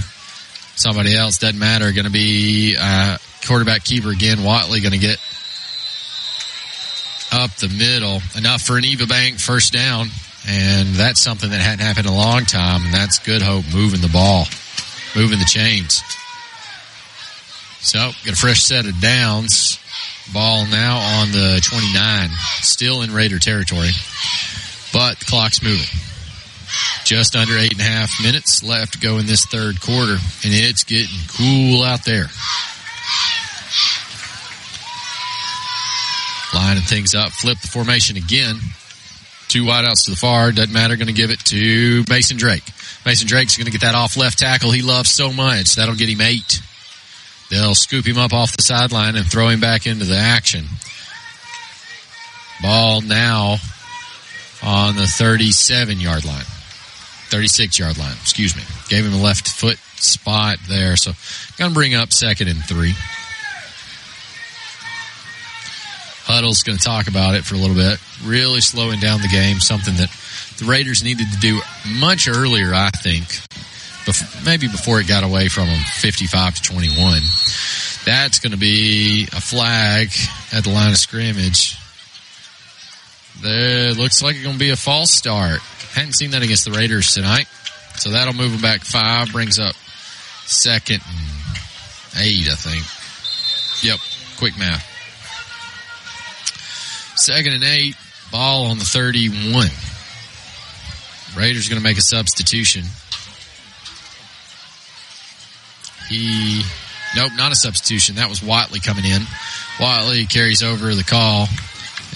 Somebody else, doesn't matter. Going to be uh, quarterback keeper again. Watley going to get up the middle. Enough for an Eva Bank first down. And that's something that hadn't happened in a long time. And that's good hope moving the ball, moving the chains. So, got a fresh set of downs. Ball now on the 29. Still in Raider territory. But the clock's moving. Just under eight and a half minutes left to go in this third quarter. And it's getting cool out there. Lining things up. Flip the formation again. Two wideouts to the far. Doesn't matter. Going to give it to Mason Drake. Mason Drake's going to get that off left tackle he loves so much. That'll get him eight. They'll scoop him up off the sideline and throw him back into the action. Ball now on the 37 yard line. 36 yard line, excuse me. Gave him a left foot spot there. So, gonna bring up second and three. Huddle's going to talk about it for a little bit. Really slowing down the game, something that the Raiders needed to do much earlier, I think. Bef- maybe before it got away from them, 55 to 21. That's going to be a flag at the line of scrimmage. There looks like it's going to be a false start. Hadn't seen that against the Raiders tonight. So that'll move them back five, brings up second and eight, I think. Yep, quick math. Second and eight, ball on the 31. Raiders going to make a substitution. He, nope, not a substitution. That was Watley coming in. Watley carries over the call,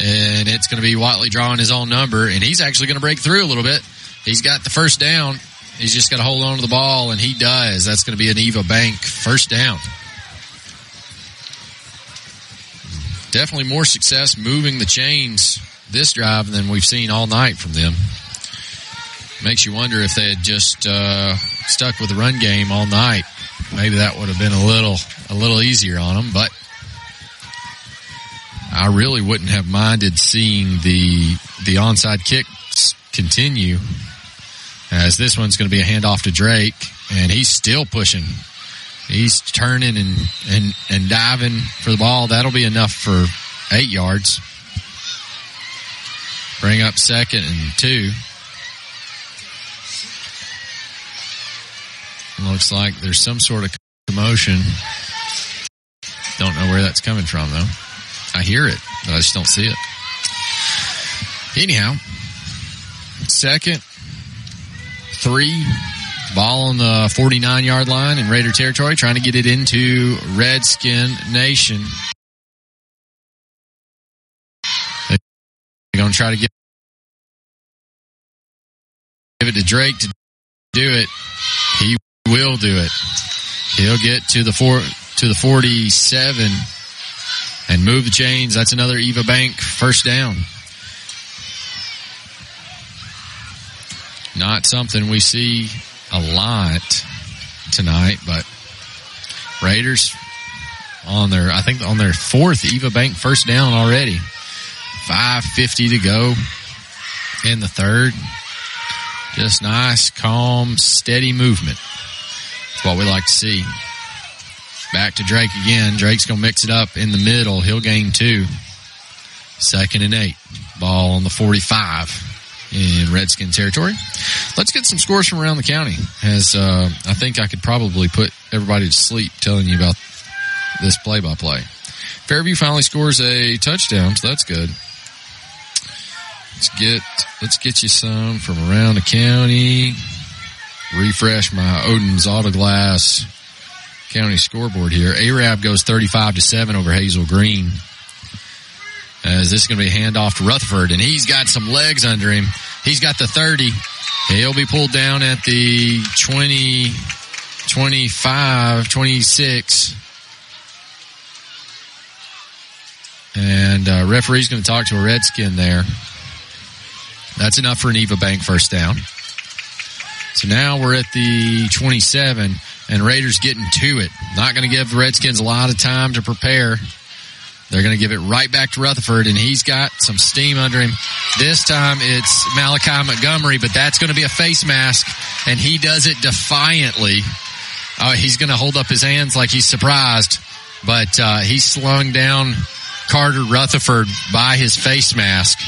and it's going to be Watley drawing his own number, and he's actually going to break through a little bit. He's got the first down. He's just got to hold on to the ball, and he does. That's going to be an Eva Bank first down. Definitely more success moving the chains this drive than we've seen all night from them. Makes you wonder if they had just uh, stuck with the run game all night. Maybe that would have been a little a little easier on them, but I really wouldn't have minded seeing the the onside kicks continue. As this one's going to be a handoff to Drake, and he's still pushing. He's turning and, and, and diving for the ball. That'll be enough for eight yards. Bring up second and two. Looks like there's some sort of commotion. Don't know where that's coming from though. I hear it, but I just don't see it. Anyhow, second, three, Ball on the 49 yard line in Raider territory, trying to get it into Redskin Nation. They're going to try to get give it to Drake to do it. Will do it. He'll get to the four to the 47 and move the chains. That's another Eva Bank first down. Not something we see a lot tonight, but Raiders on their, I think on their fourth Eva Bank first down already. 550 to go in the third. Just nice, calm, steady movement. What we like to see. Back to Drake again. Drake's going to mix it up in the middle. He'll gain two. Second and eight. Ball on the 45 in Redskin territory. Let's get some scores from around the county. As uh, I think I could probably put everybody to sleep telling you about this play-by-play. Fairview finally scores a touchdown, so that's good. Let's get let's get you some from around the county. Refresh my Odin's Autoglass county scoreboard here. Arab goes 35 to 7 over Hazel Green. As this is going to be a handoff to Rutherford, and he's got some legs under him. He's got the 30. He'll be pulled down at the 20, 25, 26. And uh, referee's going to talk to a Redskin there. That's enough for an Eva Bank first down. So now we're at the 27, and Raiders getting to it. Not going to give the Redskins a lot of time to prepare. They're going to give it right back to Rutherford, and he's got some steam under him. This time it's Malachi Montgomery, but that's going to be a face mask, and he does it defiantly. Uh, he's going to hold up his hands like he's surprised, but uh, he's slowing down Carter Rutherford by his face mask.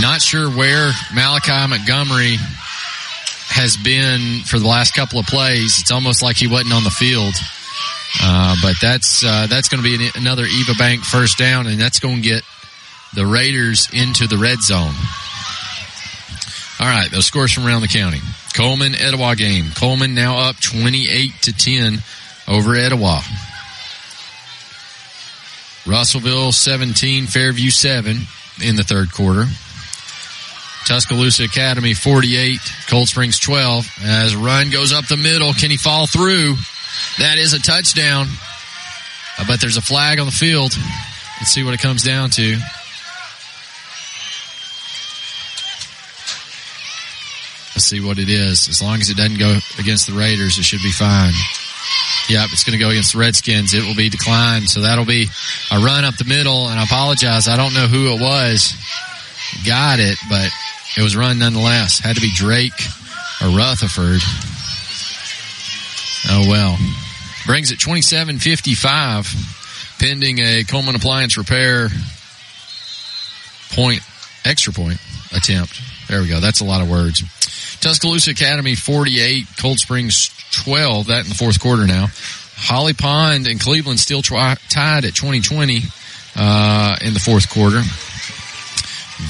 Not sure where Malachi Montgomery has been for the last couple of plays. It's almost like he wasn't on the field. Uh, but that's uh, that's going to be an, another Eva Bank first down, and that's going to get the Raiders into the red zone. All right, those scores from around the county. Cullman Etowah game. Cullman now up twenty eight to ten over Etowah. Russellville seventeen, Fairview seven in the third quarter. Tuscaloosa Academy 48, Cold Springs 12. As run goes up the middle, can he fall through? That is a touchdown. I bet there's a flag on the field. Let's see what it comes down to. Let's see what it is. As long as it doesn't go against the Raiders, it should be fine. Yep, it's going to go against the Redskins. It will be declined. So that'll be a run up the middle. And I apologize. I don't know who it was. Got it, but it was run nonetheless. Had to be Drake or Rutherford. Oh well. Brings it 27-55 pending a Cullman appliance repair point, extra point attempt. There we go. That's a lot of words. Tuscaloosa Academy 48, Cold Springs 12. That in the fourth quarter now. Holly Pond and Cleveland still tied at 2020 uh, in the fourth quarter.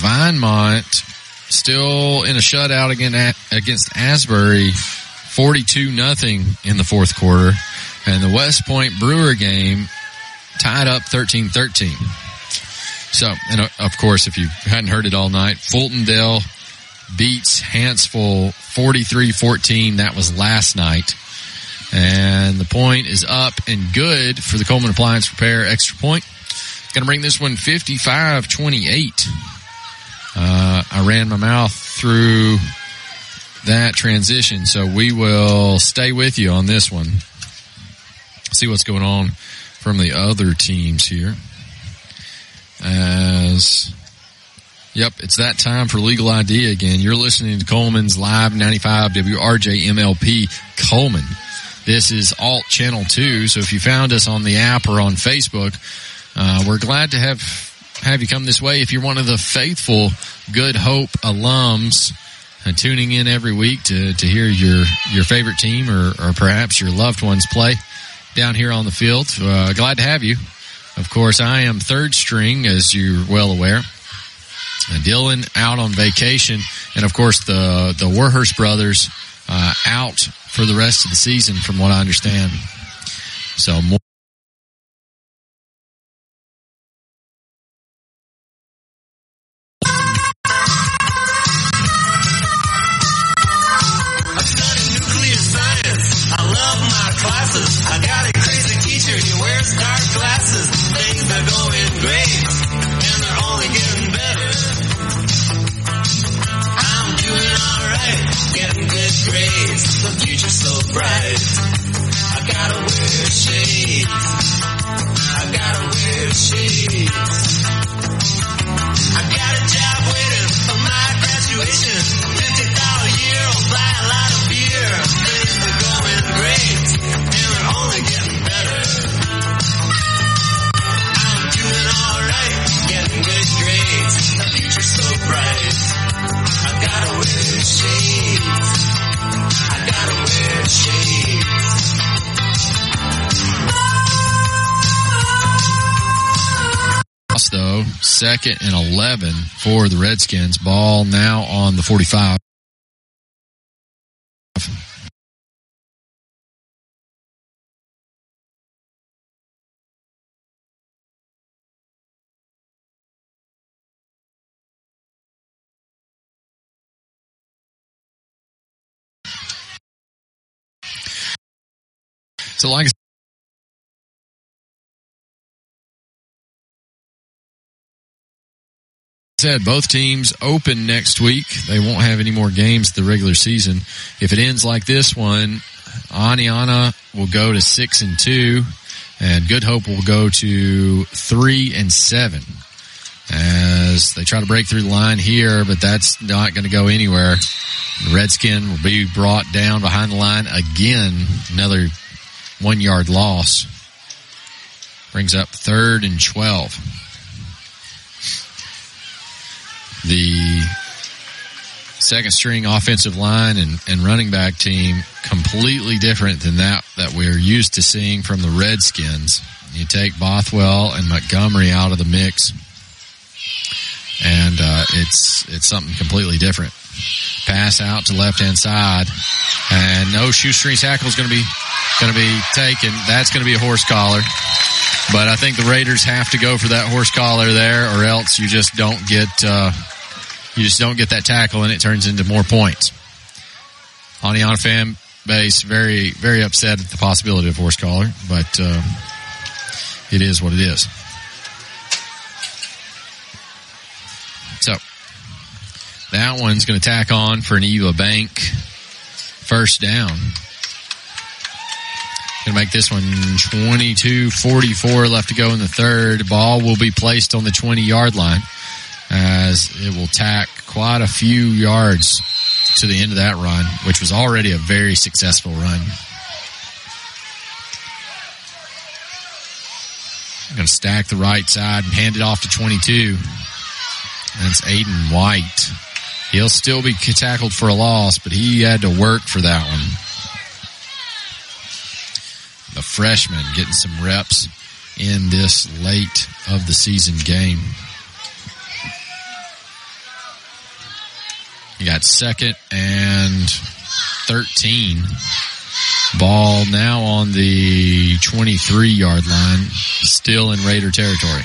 Vinemont still in a shutout again against Asbury, 42 nothing in the fourth quarter. And the West Point Brewer game tied up 13-13. So, and uh, of course, if you hadn't heard it all night, Fultondale beats Hanceville 43-14. That was last night. And the point is up and good for the Cullman Appliance Repair extra point. Going to bring this one 55-28. Uh, I ran my mouth through that transition, so we will stay with you on this one. See what's going on from the other teams here. As, yep, it's that time for legal ID again. You're listening to Cullman's Live 95 WRJ MLP Cullman. This is Alt Channel 2, so if you found us on the app or on Facebook, uh, we're glad to have have you come this way. If you're one of the faithful Good Hope alums and tuning in every week to, to hear your, your favorite team or, or perhaps your loved ones play down here on the field, uh, glad to have you. Of course, I am third string, as you're well aware. Dylan out on vacation, And of course, the, the Warhurst brothers, uh, out for the rest of the season from what I understand. So more. Second and 11 for the Redskins. Ball now on the 45. So, like said, both teams open next week. They won't have any more games the regular season. If it ends like this one, Oneonta will go to six and two, and Good Hope will go to three and seven. As they try to break through the line here, but that's not going to go anywhere. Redskin will be brought down behind the line again. Another one yard loss. Brings up third and 12. The second string offensive line and, and running back team completely different than that that we're used to seeing from the Redskins. You take Bothwell and Montgomery out of the mix, and uh, it's it's something completely different. Pass out to left hand side, and no shoestring tackle is going to be going to be taken. That's going to be a horse collar. But I think the Raiders have to go for that horse collar there, or else you just don't get uh, you just don't get that tackle, and it turns into more points. Oneonta fan base very very upset at the possibility of horse collar, but uh, it is what it is. That one's going to tack on for an Eva Bank first down. Going to make this one 22-44 left to go in the third. Ball will be placed on the 20 yard line as it will tack quite a few yards to the end of that run, which was already a very successful run. I'm going to stack the right side and hand it off to 22. That's Aiden White. He'll still be tackled for a loss, but he had to work for that one. The freshman getting some reps in this late of the season game. You got second and 13. Ball now on the 23 yard line, still in Raider territory.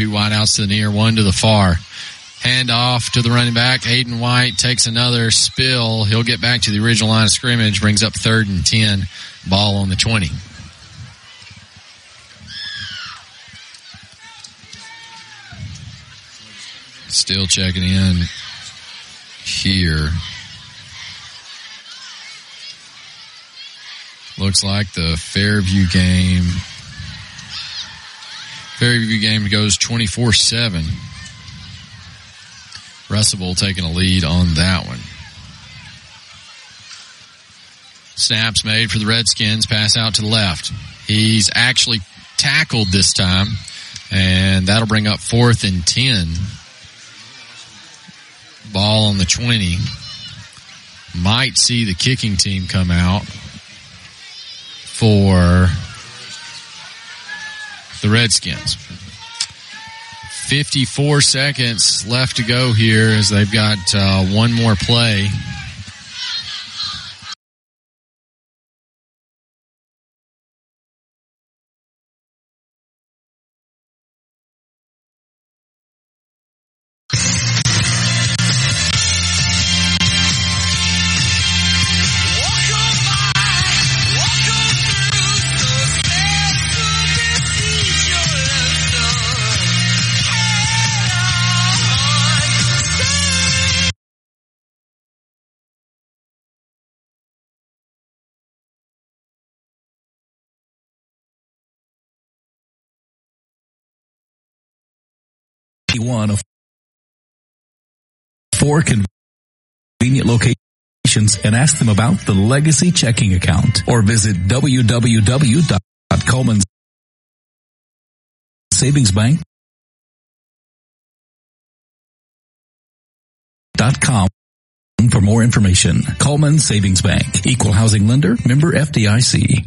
Two wideouts to the near, one to the far. Hand off to the running back. Aiden White takes another spill. He'll get back to the original line of scrimmage, brings up third and 10. Ball on the 20. Still checking in here. Looks like the Fairview game. Fairview game goes 24 7. Russell taking a lead on that one. Snaps made for the Redskins. Pass out to the left. He's actually tackled this time, and that'll bring up fourth and 10. Ball on the 20. might see the kicking team come out for the Redskins. 54 seconds left to go here as they've got uh, one more play. One of four convenient locations and ask them about the legacy checking account or visit www.cullmansavingsbank.com for more information. Cullman Savings Bank, equal housing lender, member FDIC.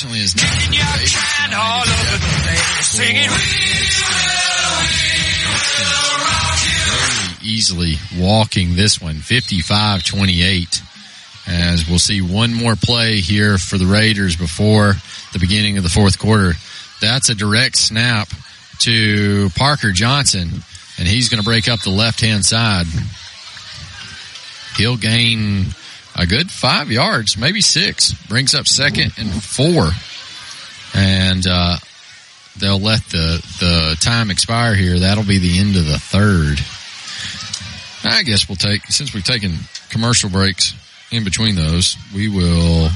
Unfortunately, is not your can all over the place, singing, we very easily walking this one 55-28 as we'll see one more play here for the Raiders before the beginning of the fourth quarter. That's a direct snap to Parker Johnson and he's going to break up the left hand side. He'll gain a good five yards, maybe six, brings up second and four. And, uh, they'll let the, the time expire here. That'll be the end of the third. I guess we'll take, since we've taken commercial breaks in between those, we will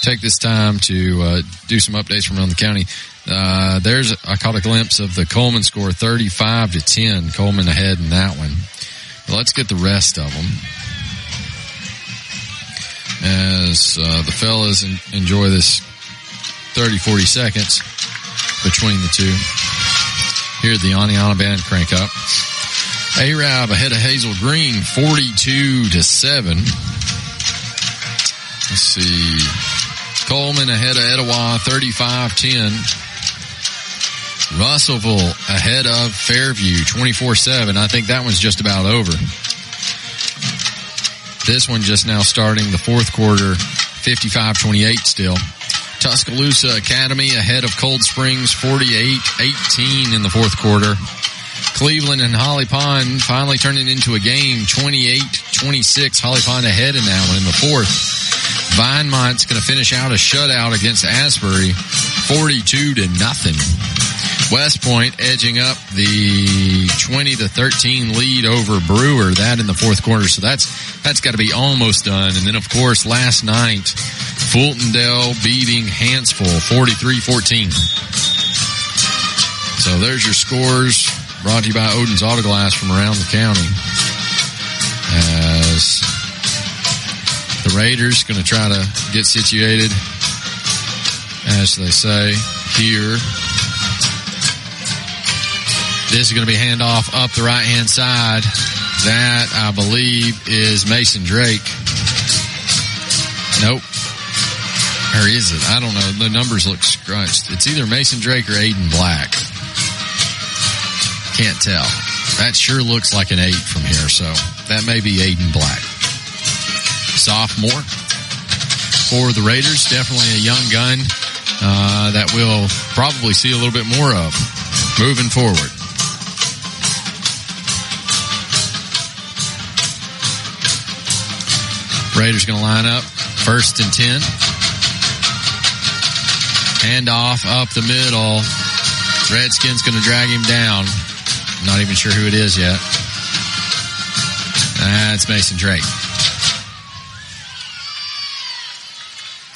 take this time to uh, do some updates from around the county. Uh, there's, I caught a glimpse of the Cullman score 35 to 10. Cullman ahead in that one. But let's get the rest of them. As uh, the fellas en- enjoy this 30, 40 seconds between the two. Here the Oneonta Band crank up. Arab ahead of Hazel Green, 42 to 7. Let's see. Cullman ahead of Etowah, 35-10. Russellville ahead of Fairview 24-7. I think that one's just about over. This one just now starting the fourth quarter, 55-28 still. Tuscaloosa Academy ahead of Cold Springs 48-18 in the fourth quarter. Cleveland and Holly Pond finally turning into a game 28-26. Holly Pond ahead in that one in the fourth. Vinemont's going to finish out a shutout against Asbury 42 to nothing. West Point edging up the 20 to 13 lead over Brewer, that in the fourth quarter. So that's, that's got to be almost done. And then of course last night, Fultondale beating Hanceville 43-14. So there's your scores brought to you by Odin's Autoglass from around the county. As the Raiders going to try to get situated, as they say here. This is going to be handoff up the right hand side. That I believe is Mason Drake. Nope. Or is it? I don't know. The numbers look scrunched. It's either Mason Drake or Aiden Black. Can't tell. That sure looks like an eight from here, so that may be Aiden Black. Sophomore for the Raiders, definitely a young gun uh, that we'll probably see a little bit more of moving forward. Raiders going to line up first and 10. Hand off up the middle. Redskins going to drag him down. Not even sure who it is yet. That's Mason Drake.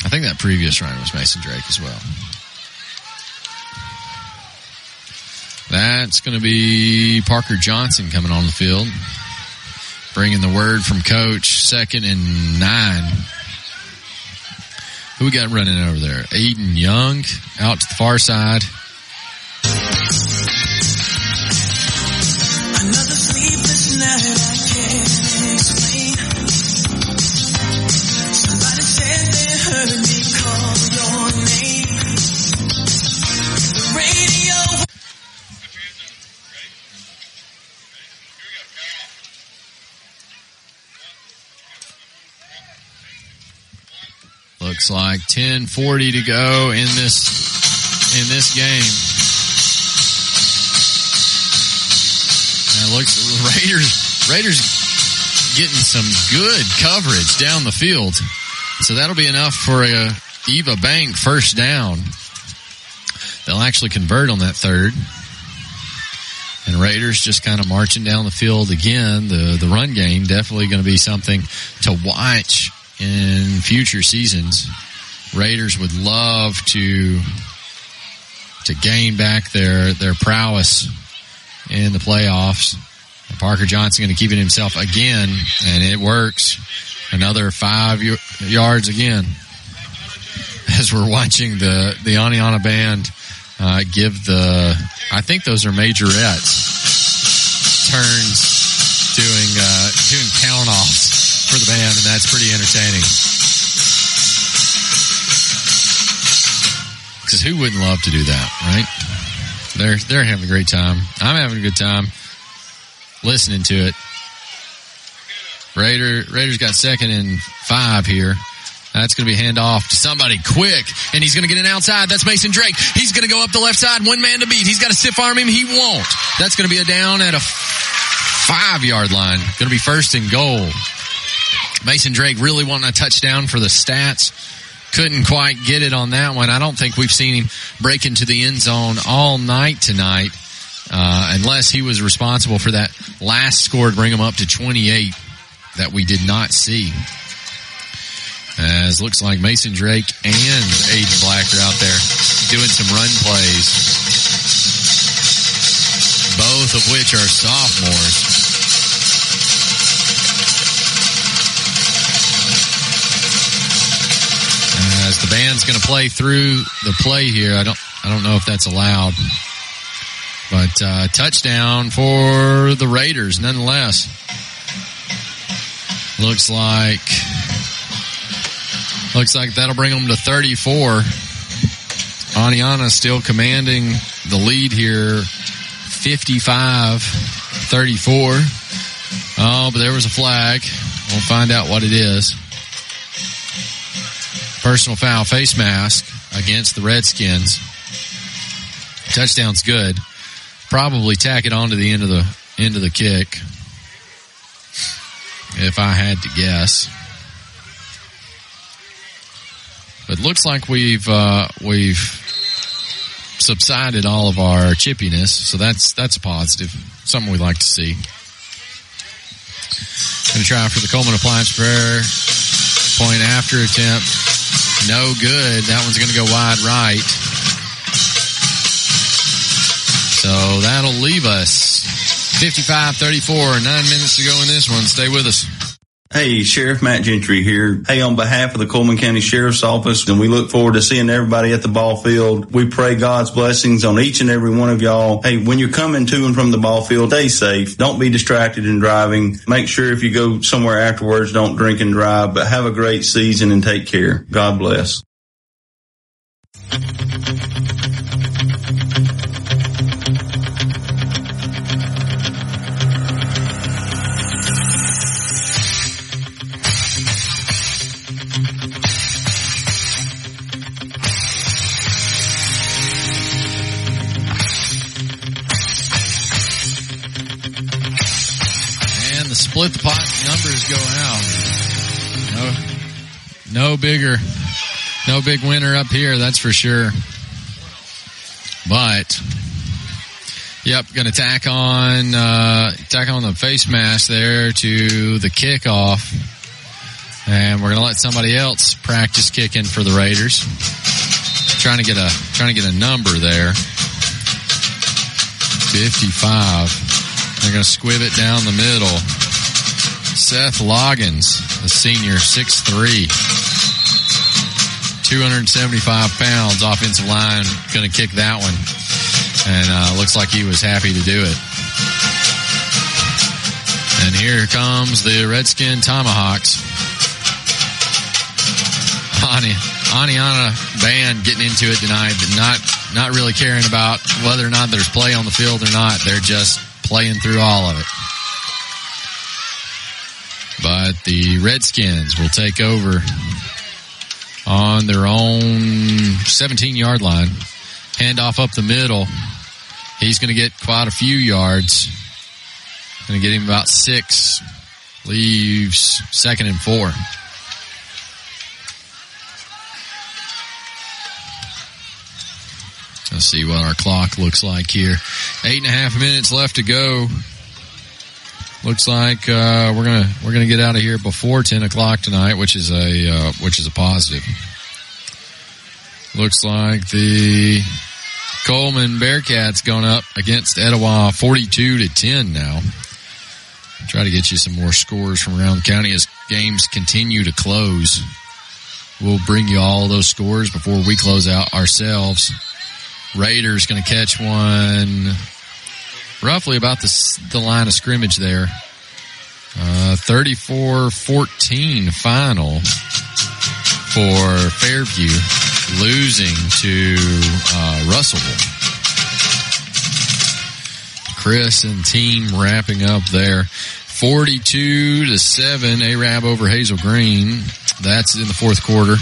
I think that previous run was Mason Drake as well. That's going to be Parker Johnson coming on the field. Bringing the word from coach, second and nine. Who we got running over there? Aiden Young out to the far side. Looks like 10:40 to go in this in this game. And it looks Raiders Raiders getting some good coverage down the field. So that'll be enough for a Eva Bank first down. They'll actually convert on that third. And Raiders just kind of marching down the field again. The the run game definitely going to be something to watch in future seasons. Raiders would love to to gain back their their prowess in the playoffs. Parker Johnson going to keep it himself again, and it works. Another five yards again. As we're watching the the Oneonta band uh, give the, I think those are majorettes turns doing uh, doing count offs for the band, and that's pretty entertaining. Because who wouldn't love to do that, right? They're they're having a great time. I'm having a good time listening to it. Raider Raiders got second and five here. That's going to be hand off to somebody quick, and he's going to get an outside. That's Mason Drake. He's going to go up the left side, one man to beat. He's got to stiff arm him. He won't. That's going to be a down at a five yard line. Going to be first and goal. Mason Drake really wanting a touchdown for the stats. Couldn't quite get it on that one. I don't think we've seen him break into the end zone all night tonight, uh, unless he was responsible for that last score to bring him up to 28 that we did not see. As looks like Mason Drake and Aiden Black are out there doing some run plays. Both of which are sophomores. The band's going to play through the play here, I don't, I don't know if that's allowed, but uh, touchdown for the Raiders, nonetheless. Looks like, looks like that'll bring them to 34. Oneonta still commanding the lead here 55 34. Oh, but there was a flag. We'll find out what it is. Personal foul face mask against the Redskins. Touchdown's good. Probably tack it on to the end of the end of the kick. If I had to guess. But looks like we've uh, we've subsided all of our chippiness, so that's that's a positive. Something we like to see. Gonna try for the Cullman Appliance Repair. Point after attempt. No good. That one's gonna go wide right. So that'll leave us 55-34. Nine minutes to go in this one. Stay with us. Hey, Sheriff Matt Gentry here. Hey, on behalf of the Cullman County Sheriff's Office, and we look forward to seeing everybody at the ball field. We pray God's blessings on each and every one of y'all. Hey, when you're coming to and from the ball field, stay safe. Don't be distracted in driving. Make sure if you go somewhere afterwards, don't drink and drive, but have a great season and take care. God bless. Split the pot numbers go out. No, no bigger, no big winner up here, that's for sure. But, yep, gonna tack on, uh, tack on the face mask there to the kickoff. And we're gonna let somebody else practice kicking for the Raiders. Trying to get a, trying to get a number there. 55. They're going to squib it down the middle. Seth Loggins, a senior, 6'3", 275 pounds, offensive line, going to kick that one. And uh, looks like he was happy to do it. And here comes the Redskin Tomahawks. Ani, Oneonta band getting into it tonight, but not not really caring about whether or not there's play on the field or not. They're just playing through all of it. But the Redskins will take over on their own 17 yard line. Handoff up the middle. He's going to get quite a few yards. Going to get him about six. Leaves second and four. Let's see what our clock looks like here. Eight and a half minutes left to go. Looks like uh, we're gonna we're gonna get out of here before ten o'clock tonight, which is a uh, which is a positive. Looks like the Cullman Bearcats going up against Etowah forty-two to ten now. Try to get you some more scores from around the county as games continue to close. We'll bring you all those scores before we close out ourselves. Raiders going to catch one roughly about the, the line of scrimmage there. Uh, 34-14 final for Fairview, losing to uh, Russellville. Chris and team wrapping up there. 42 to 7, Arab over Hazel Green. That's in the fourth quarter.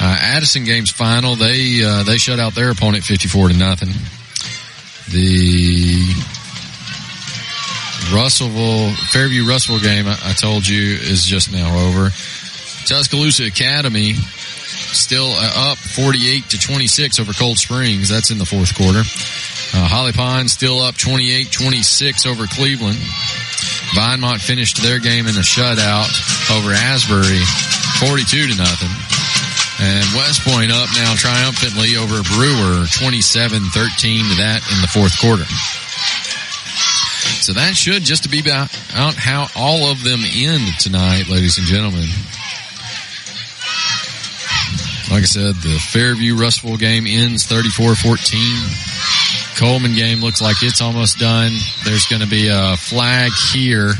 Uh, Addison game's final. They uh, they shut out their opponent 54 to nothing. The Russellville Fairview Russellville game I, told you is just now over. Tuscaloosa Academy still uh, up 48 to 26 over Cold Springs. That's in the fourth quarter. Uh, Holly Pond still up 28-26 over Cleveland. Vinemont finished their game in a shutout over Asbury, 42 to nothing. And West Point up now triumphantly over Brewer, 27-13 to that in the fourth quarter. So that should just be about how all of them end tonight, ladies and gentlemen. Like I said, the Fairview Russellville game ends 34-14. Cullman game looks like it's almost done. There's going to be a flag here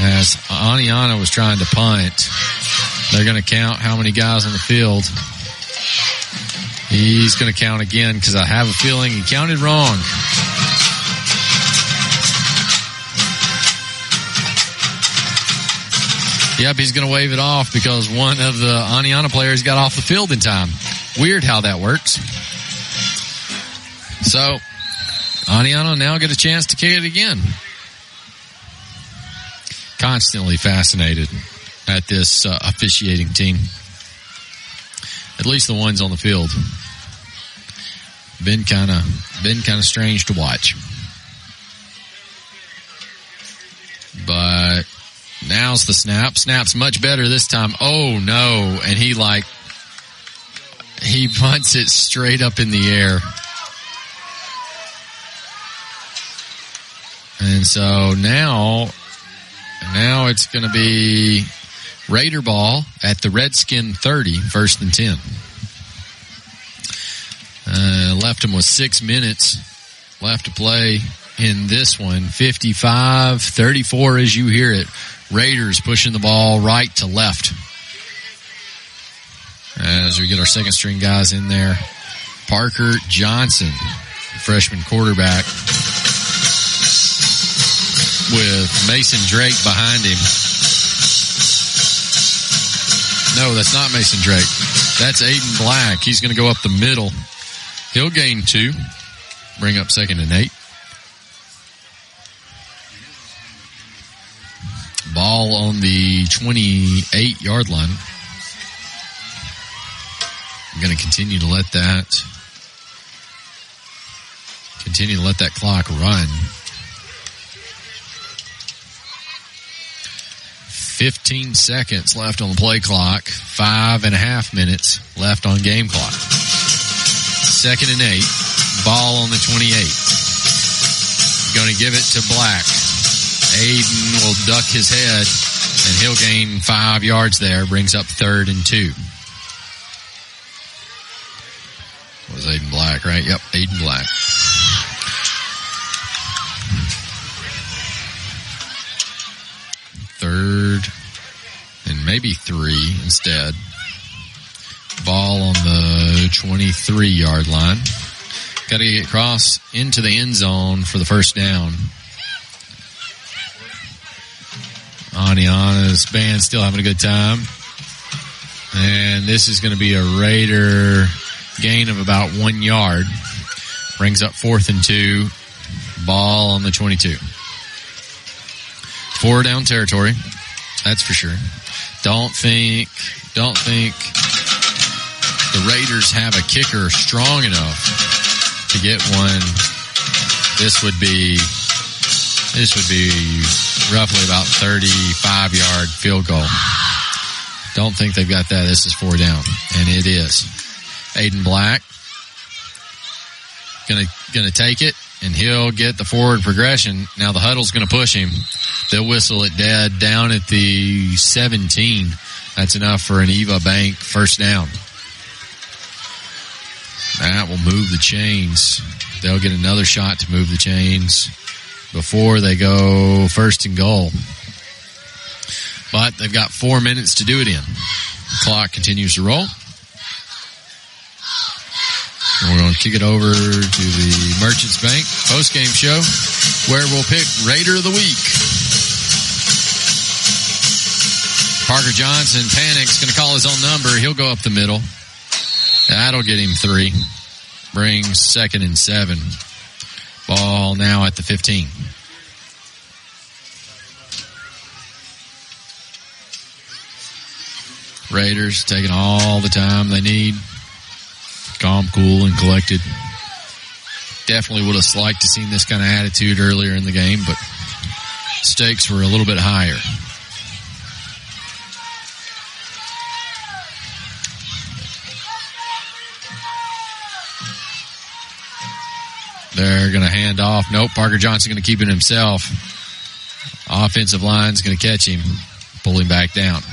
as Oneonta was trying to punt. They're going to count how many guys on the field. He's going to count again because I have a feeling he counted wrong. Yep, he's going to wave it off because one of the Oneonta players got off the field in time. Weird how that works. So, Oneonta now get a chance to kick it again. Constantly fascinated at this uh, officiating team. At least the ones on the field. Been kind of been kind of strange to watch. But now's the snap. Snap's much better this time. Oh no. And he like, he punts it straight up in the air. And so now, now it's going to be Raider ball at the Redskin 30, first and 10. Uh, left him with six minutes left to play in this one. 55 34 as you hear it. Raiders pushing the ball right to left. As we get our second string guys in there. Parker Johnson, freshman quarterback, with Mason Drake behind him. No, that's not Mason Drake. That's Aiden Black. He's going to go up the middle. He'll gain two, bring up second and eight. Ball on the 28 yard line. I'm going to continue to let that continue to let that clock run. 15 seconds left on the play clock. Five and a half minutes left on game clock. Second and eight. Ball on the 28. Going to give it to Black. Aiden will duck his head and he'll gain five yards there. Brings up third and two. Was Aiden Black, right? Yep, Aiden Black. Third and maybe three instead. Ball on the 23 yard line. Got to get across into the end zone for the first down. Oneonta's band still having a good time. And this is going to be a Raider gain of about one yard. Brings up fourth and two. Ball on the 22. Four down territory. That's for sure. Don't think, don't think the Raiders have a kicker strong enough to get one. This would be, this would be roughly about 35 yard field goal. Don't think they've got that. This is four down. And it is. Aiden Black gonna, gonna take it and he'll get the forward progression. Now the huddle's gonna push him. They'll whistle it dead down at the 17. That's enough for an Eva Bank first down. That will move the chains. They'll get another shot to move the chains before they go first and goal. But they've got four minutes to do it in. Clock continues to roll. We're going to kick it over to the Merchants Bank post game show where we'll pick Raider of the Week. Parker Johnson panics, going to call his own number. He'll go up the middle. That'll get him three. Brings second and seven. Ball now at the 15. Raiders taking all the time they need. Calm, cool, and collected. Definitely would have liked to seen this kind of attitude earlier in the game, but stakes were a little bit higher. They're going to hand off. Nope, Parker Johnson going to keep it himself. Offensive line's going to catch him, pull him back down.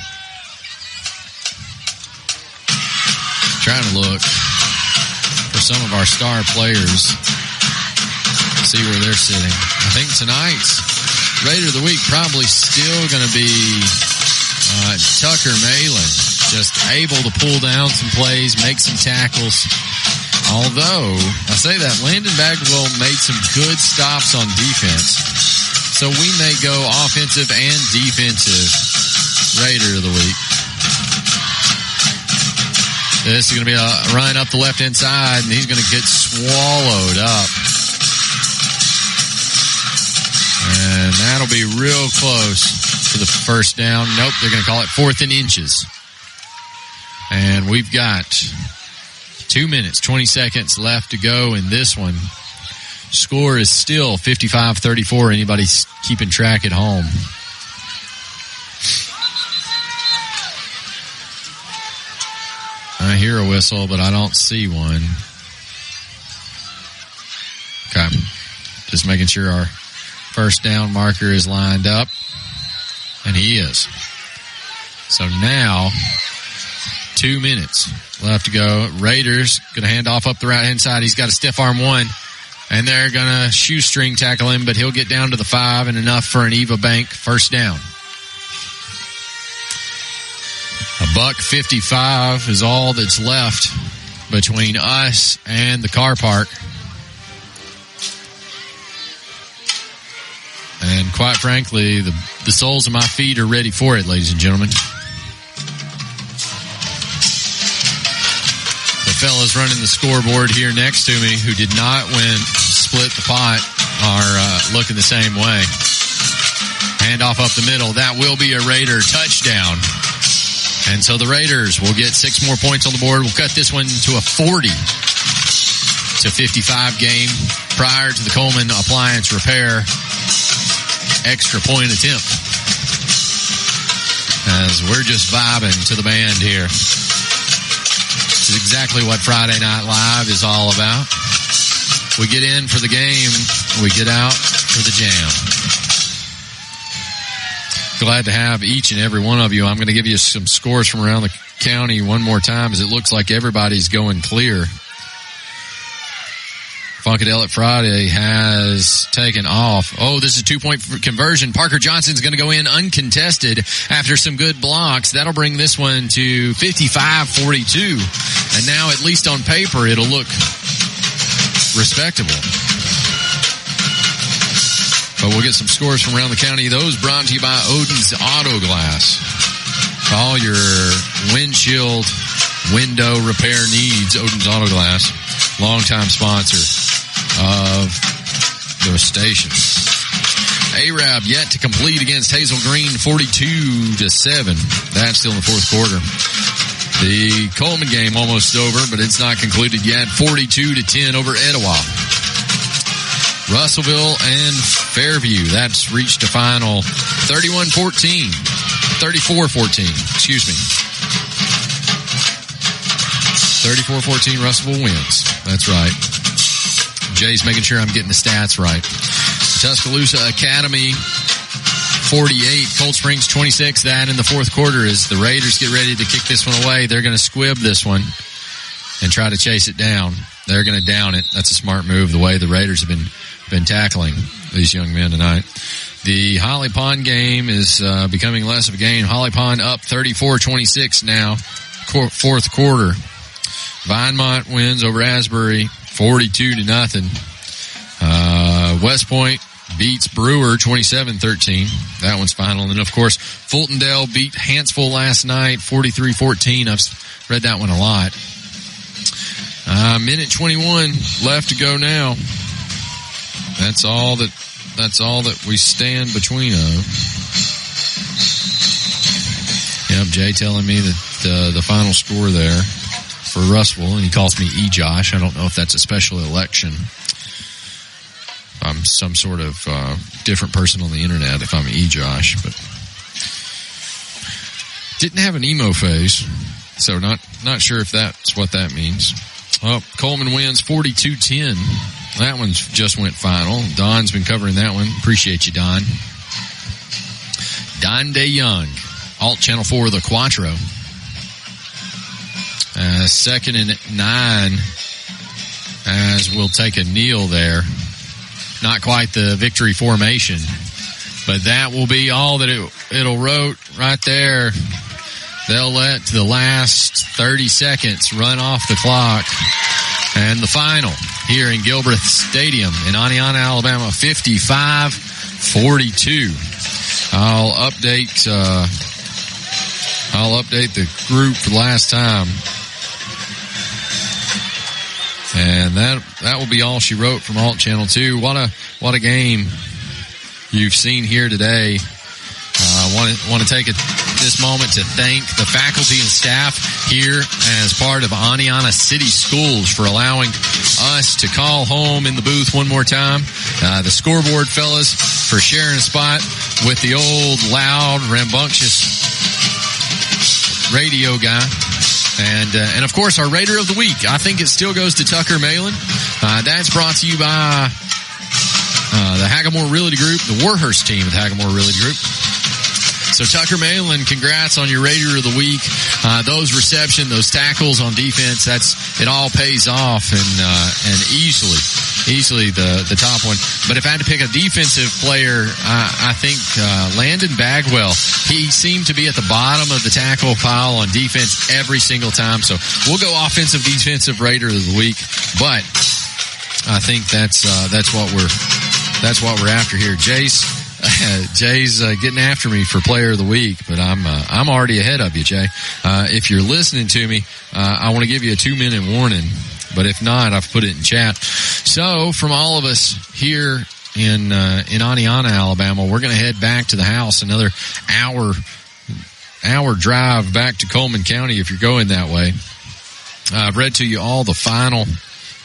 Trying to look for some of our star players, see where they're sitting. I think tonight's Raider of the Week probably still going to be uh, Tucker Malin. just able to pull down some plays, make some tackles. Although, I say that, Landon Bagwell made some good stops on defense. So we may go offensive and defensive Raider of the week. This is going to be a run up the left hand side, and he's going to get swallowed up. And that'll be real close to the first down. Nope, they're going to call it fourth and inches. And we've got two minutes, 20 seconds left to go in this one. Score is still 55 34. Anybody keeping track at home? I hear a whistle, but I don't see one. Okay. Just making sure our first down marker is lined up. And he is. So now, two minutes left to go. Raiders gonna hand off up the right hand side. He's got a stiff arm one. And they're gonna shoestring tackle him, but he'll get down to the five and enough for an Eva Bank first down. A buck 55 is all that's left between us and the car park. And quite frankly, the, the soles of my feet are ready for it, ladies and gentlemen. Fellas running the scoreboard here next to me who did not win split the pot are uh, looking the same way. Handoff up the middle. That will be a Raider touchdown. And so the Raiders will get six more points on the board. We'll cut this one to a 40 to 55 game prior to the Cullman appliance repair extra point attempt. As we're just vibing to the band here. This is exactly what Friday Night Live is all about. We get in for the game, we get out for the jam. Glad to have each and every one of you. I'm going to give you some scores from around the county one more time as it looks like everybody's going clear. Funkadelic Friday has taken off. Oh, this is a two point conversion. Parker Johnson's going to go in uncontested after some good blocks. That'll bring this one to 55-42. And now, at least on paper, it'll look respectable. But we'll get some scores from around the county. Those brought to you by Odin's Auto Glass. All your windshield window repair needs, Odin's Auto Glass, longtime sponsor of the station. Arab yet to complete against Hazel Green 42 to 7. That's still in the fourth quarter. The Cullman game almost over, but it's not concluded yet. 42 to 10 over Etowah. Russellville and Fairview. That's reached a final 31-14. 34-14. Excuse me. 34-14 Russellville wins. That's right. Jay's making sure I'm getting the stats right. Tuscaloosa Academy 48, Cold Springs 26. That in the fourth quarter as the Raiders get ready to kick this one away. They're going to squib this one and try to chase it down. They're going to down it. That's a smart move the way the Raiders have been been tackling these young men tonight. The Holly Pond game is uh, becoming less of a game. Holly Pond up 34-26 now, fourth quarter. Vinemont wins over Asbury 42 to nothing. Uh, West Point beats Brewer 27-13. That one's final. And of course, Fultondale beat Hanceville last night 43-14. I've read that one a lot. Uh, minute 21 left to go now. That's all that, that's all that we stand between of. Yep, Jay telling me that uh, the final score there for Russell, and he calls me E. Josh. I don't know if that's a special election. I'm some sort of uh, different person on the internet if I'm E. Josh, but didn't have an emo face, so not not sure if that's what that means. Well, Cullman wins 42-10. That one's just went final. Don's been covering that one. Appreciate you, Don. Don Day Young, Alt Channel 4, the Quattro. Uh, second and nine as we'll take a kneel there. Not quite the victory formation, but that will be all that it, it'll wrote right there they'll let the last 30 seconds run off the clock. And the final here in Gilbreth Stadium in Oneonta, Alabama, 55 42. I'll update, uh, I'll update the group for the last time. And that, that will be all she wrote from Alt Channel 2. What a, what a game you've seen here today. I uh, want to want to take a, this moment to thank the faculty and staff here as part of Oneonta City Schools for allowing us to call home in the booth one more time. Uh, the scoreboard fellas for sharing a spot with the old, loud, rambunctious radio guy. And, uh, and of course our Raider of the Week. I think it still goes to Tucker Malin. Uh, that's brought to you by, uh, the Hagamore Realty Group, the Warhurst team of the Hagamore Realty Group. So Tucker Malin, congrats on your Raider of the Week. Uh, those reception, those tackles on defense, that's, it all pays off and, uh, and easily, easily the, the top one. But if I had to pick a defensive player, I, I think, uh, Landon Bagwell, he seemed to be at the bottom of the tackle pile on defense every single time. So we'll go offensive defensive Raider of the Week, but I think that's, uh, that's what we're, that's what we're after here. Jace, Jay's uh, getting after me for player of the week, but I'm uh, I'm already ahead of you, Jay. Uh, if you're listening to me, uh, I want to give you a two minute warning, but if not, I've put it in chat. So, from all of us here in uh, in Oneonta, Alabama, we're going to head back to the house. Another hour hour drive back to Cullman County if you're going that way. I've read to you all the final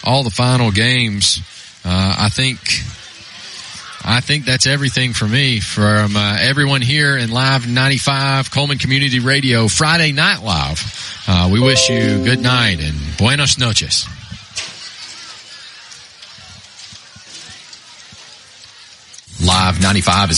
all the final games. Uh, I think I think that's everything for me from uh, everyone here in Live 95 Cullman Community Radio Friday Night Live. Uh, we wish you good night and buenos noches. Live 95 is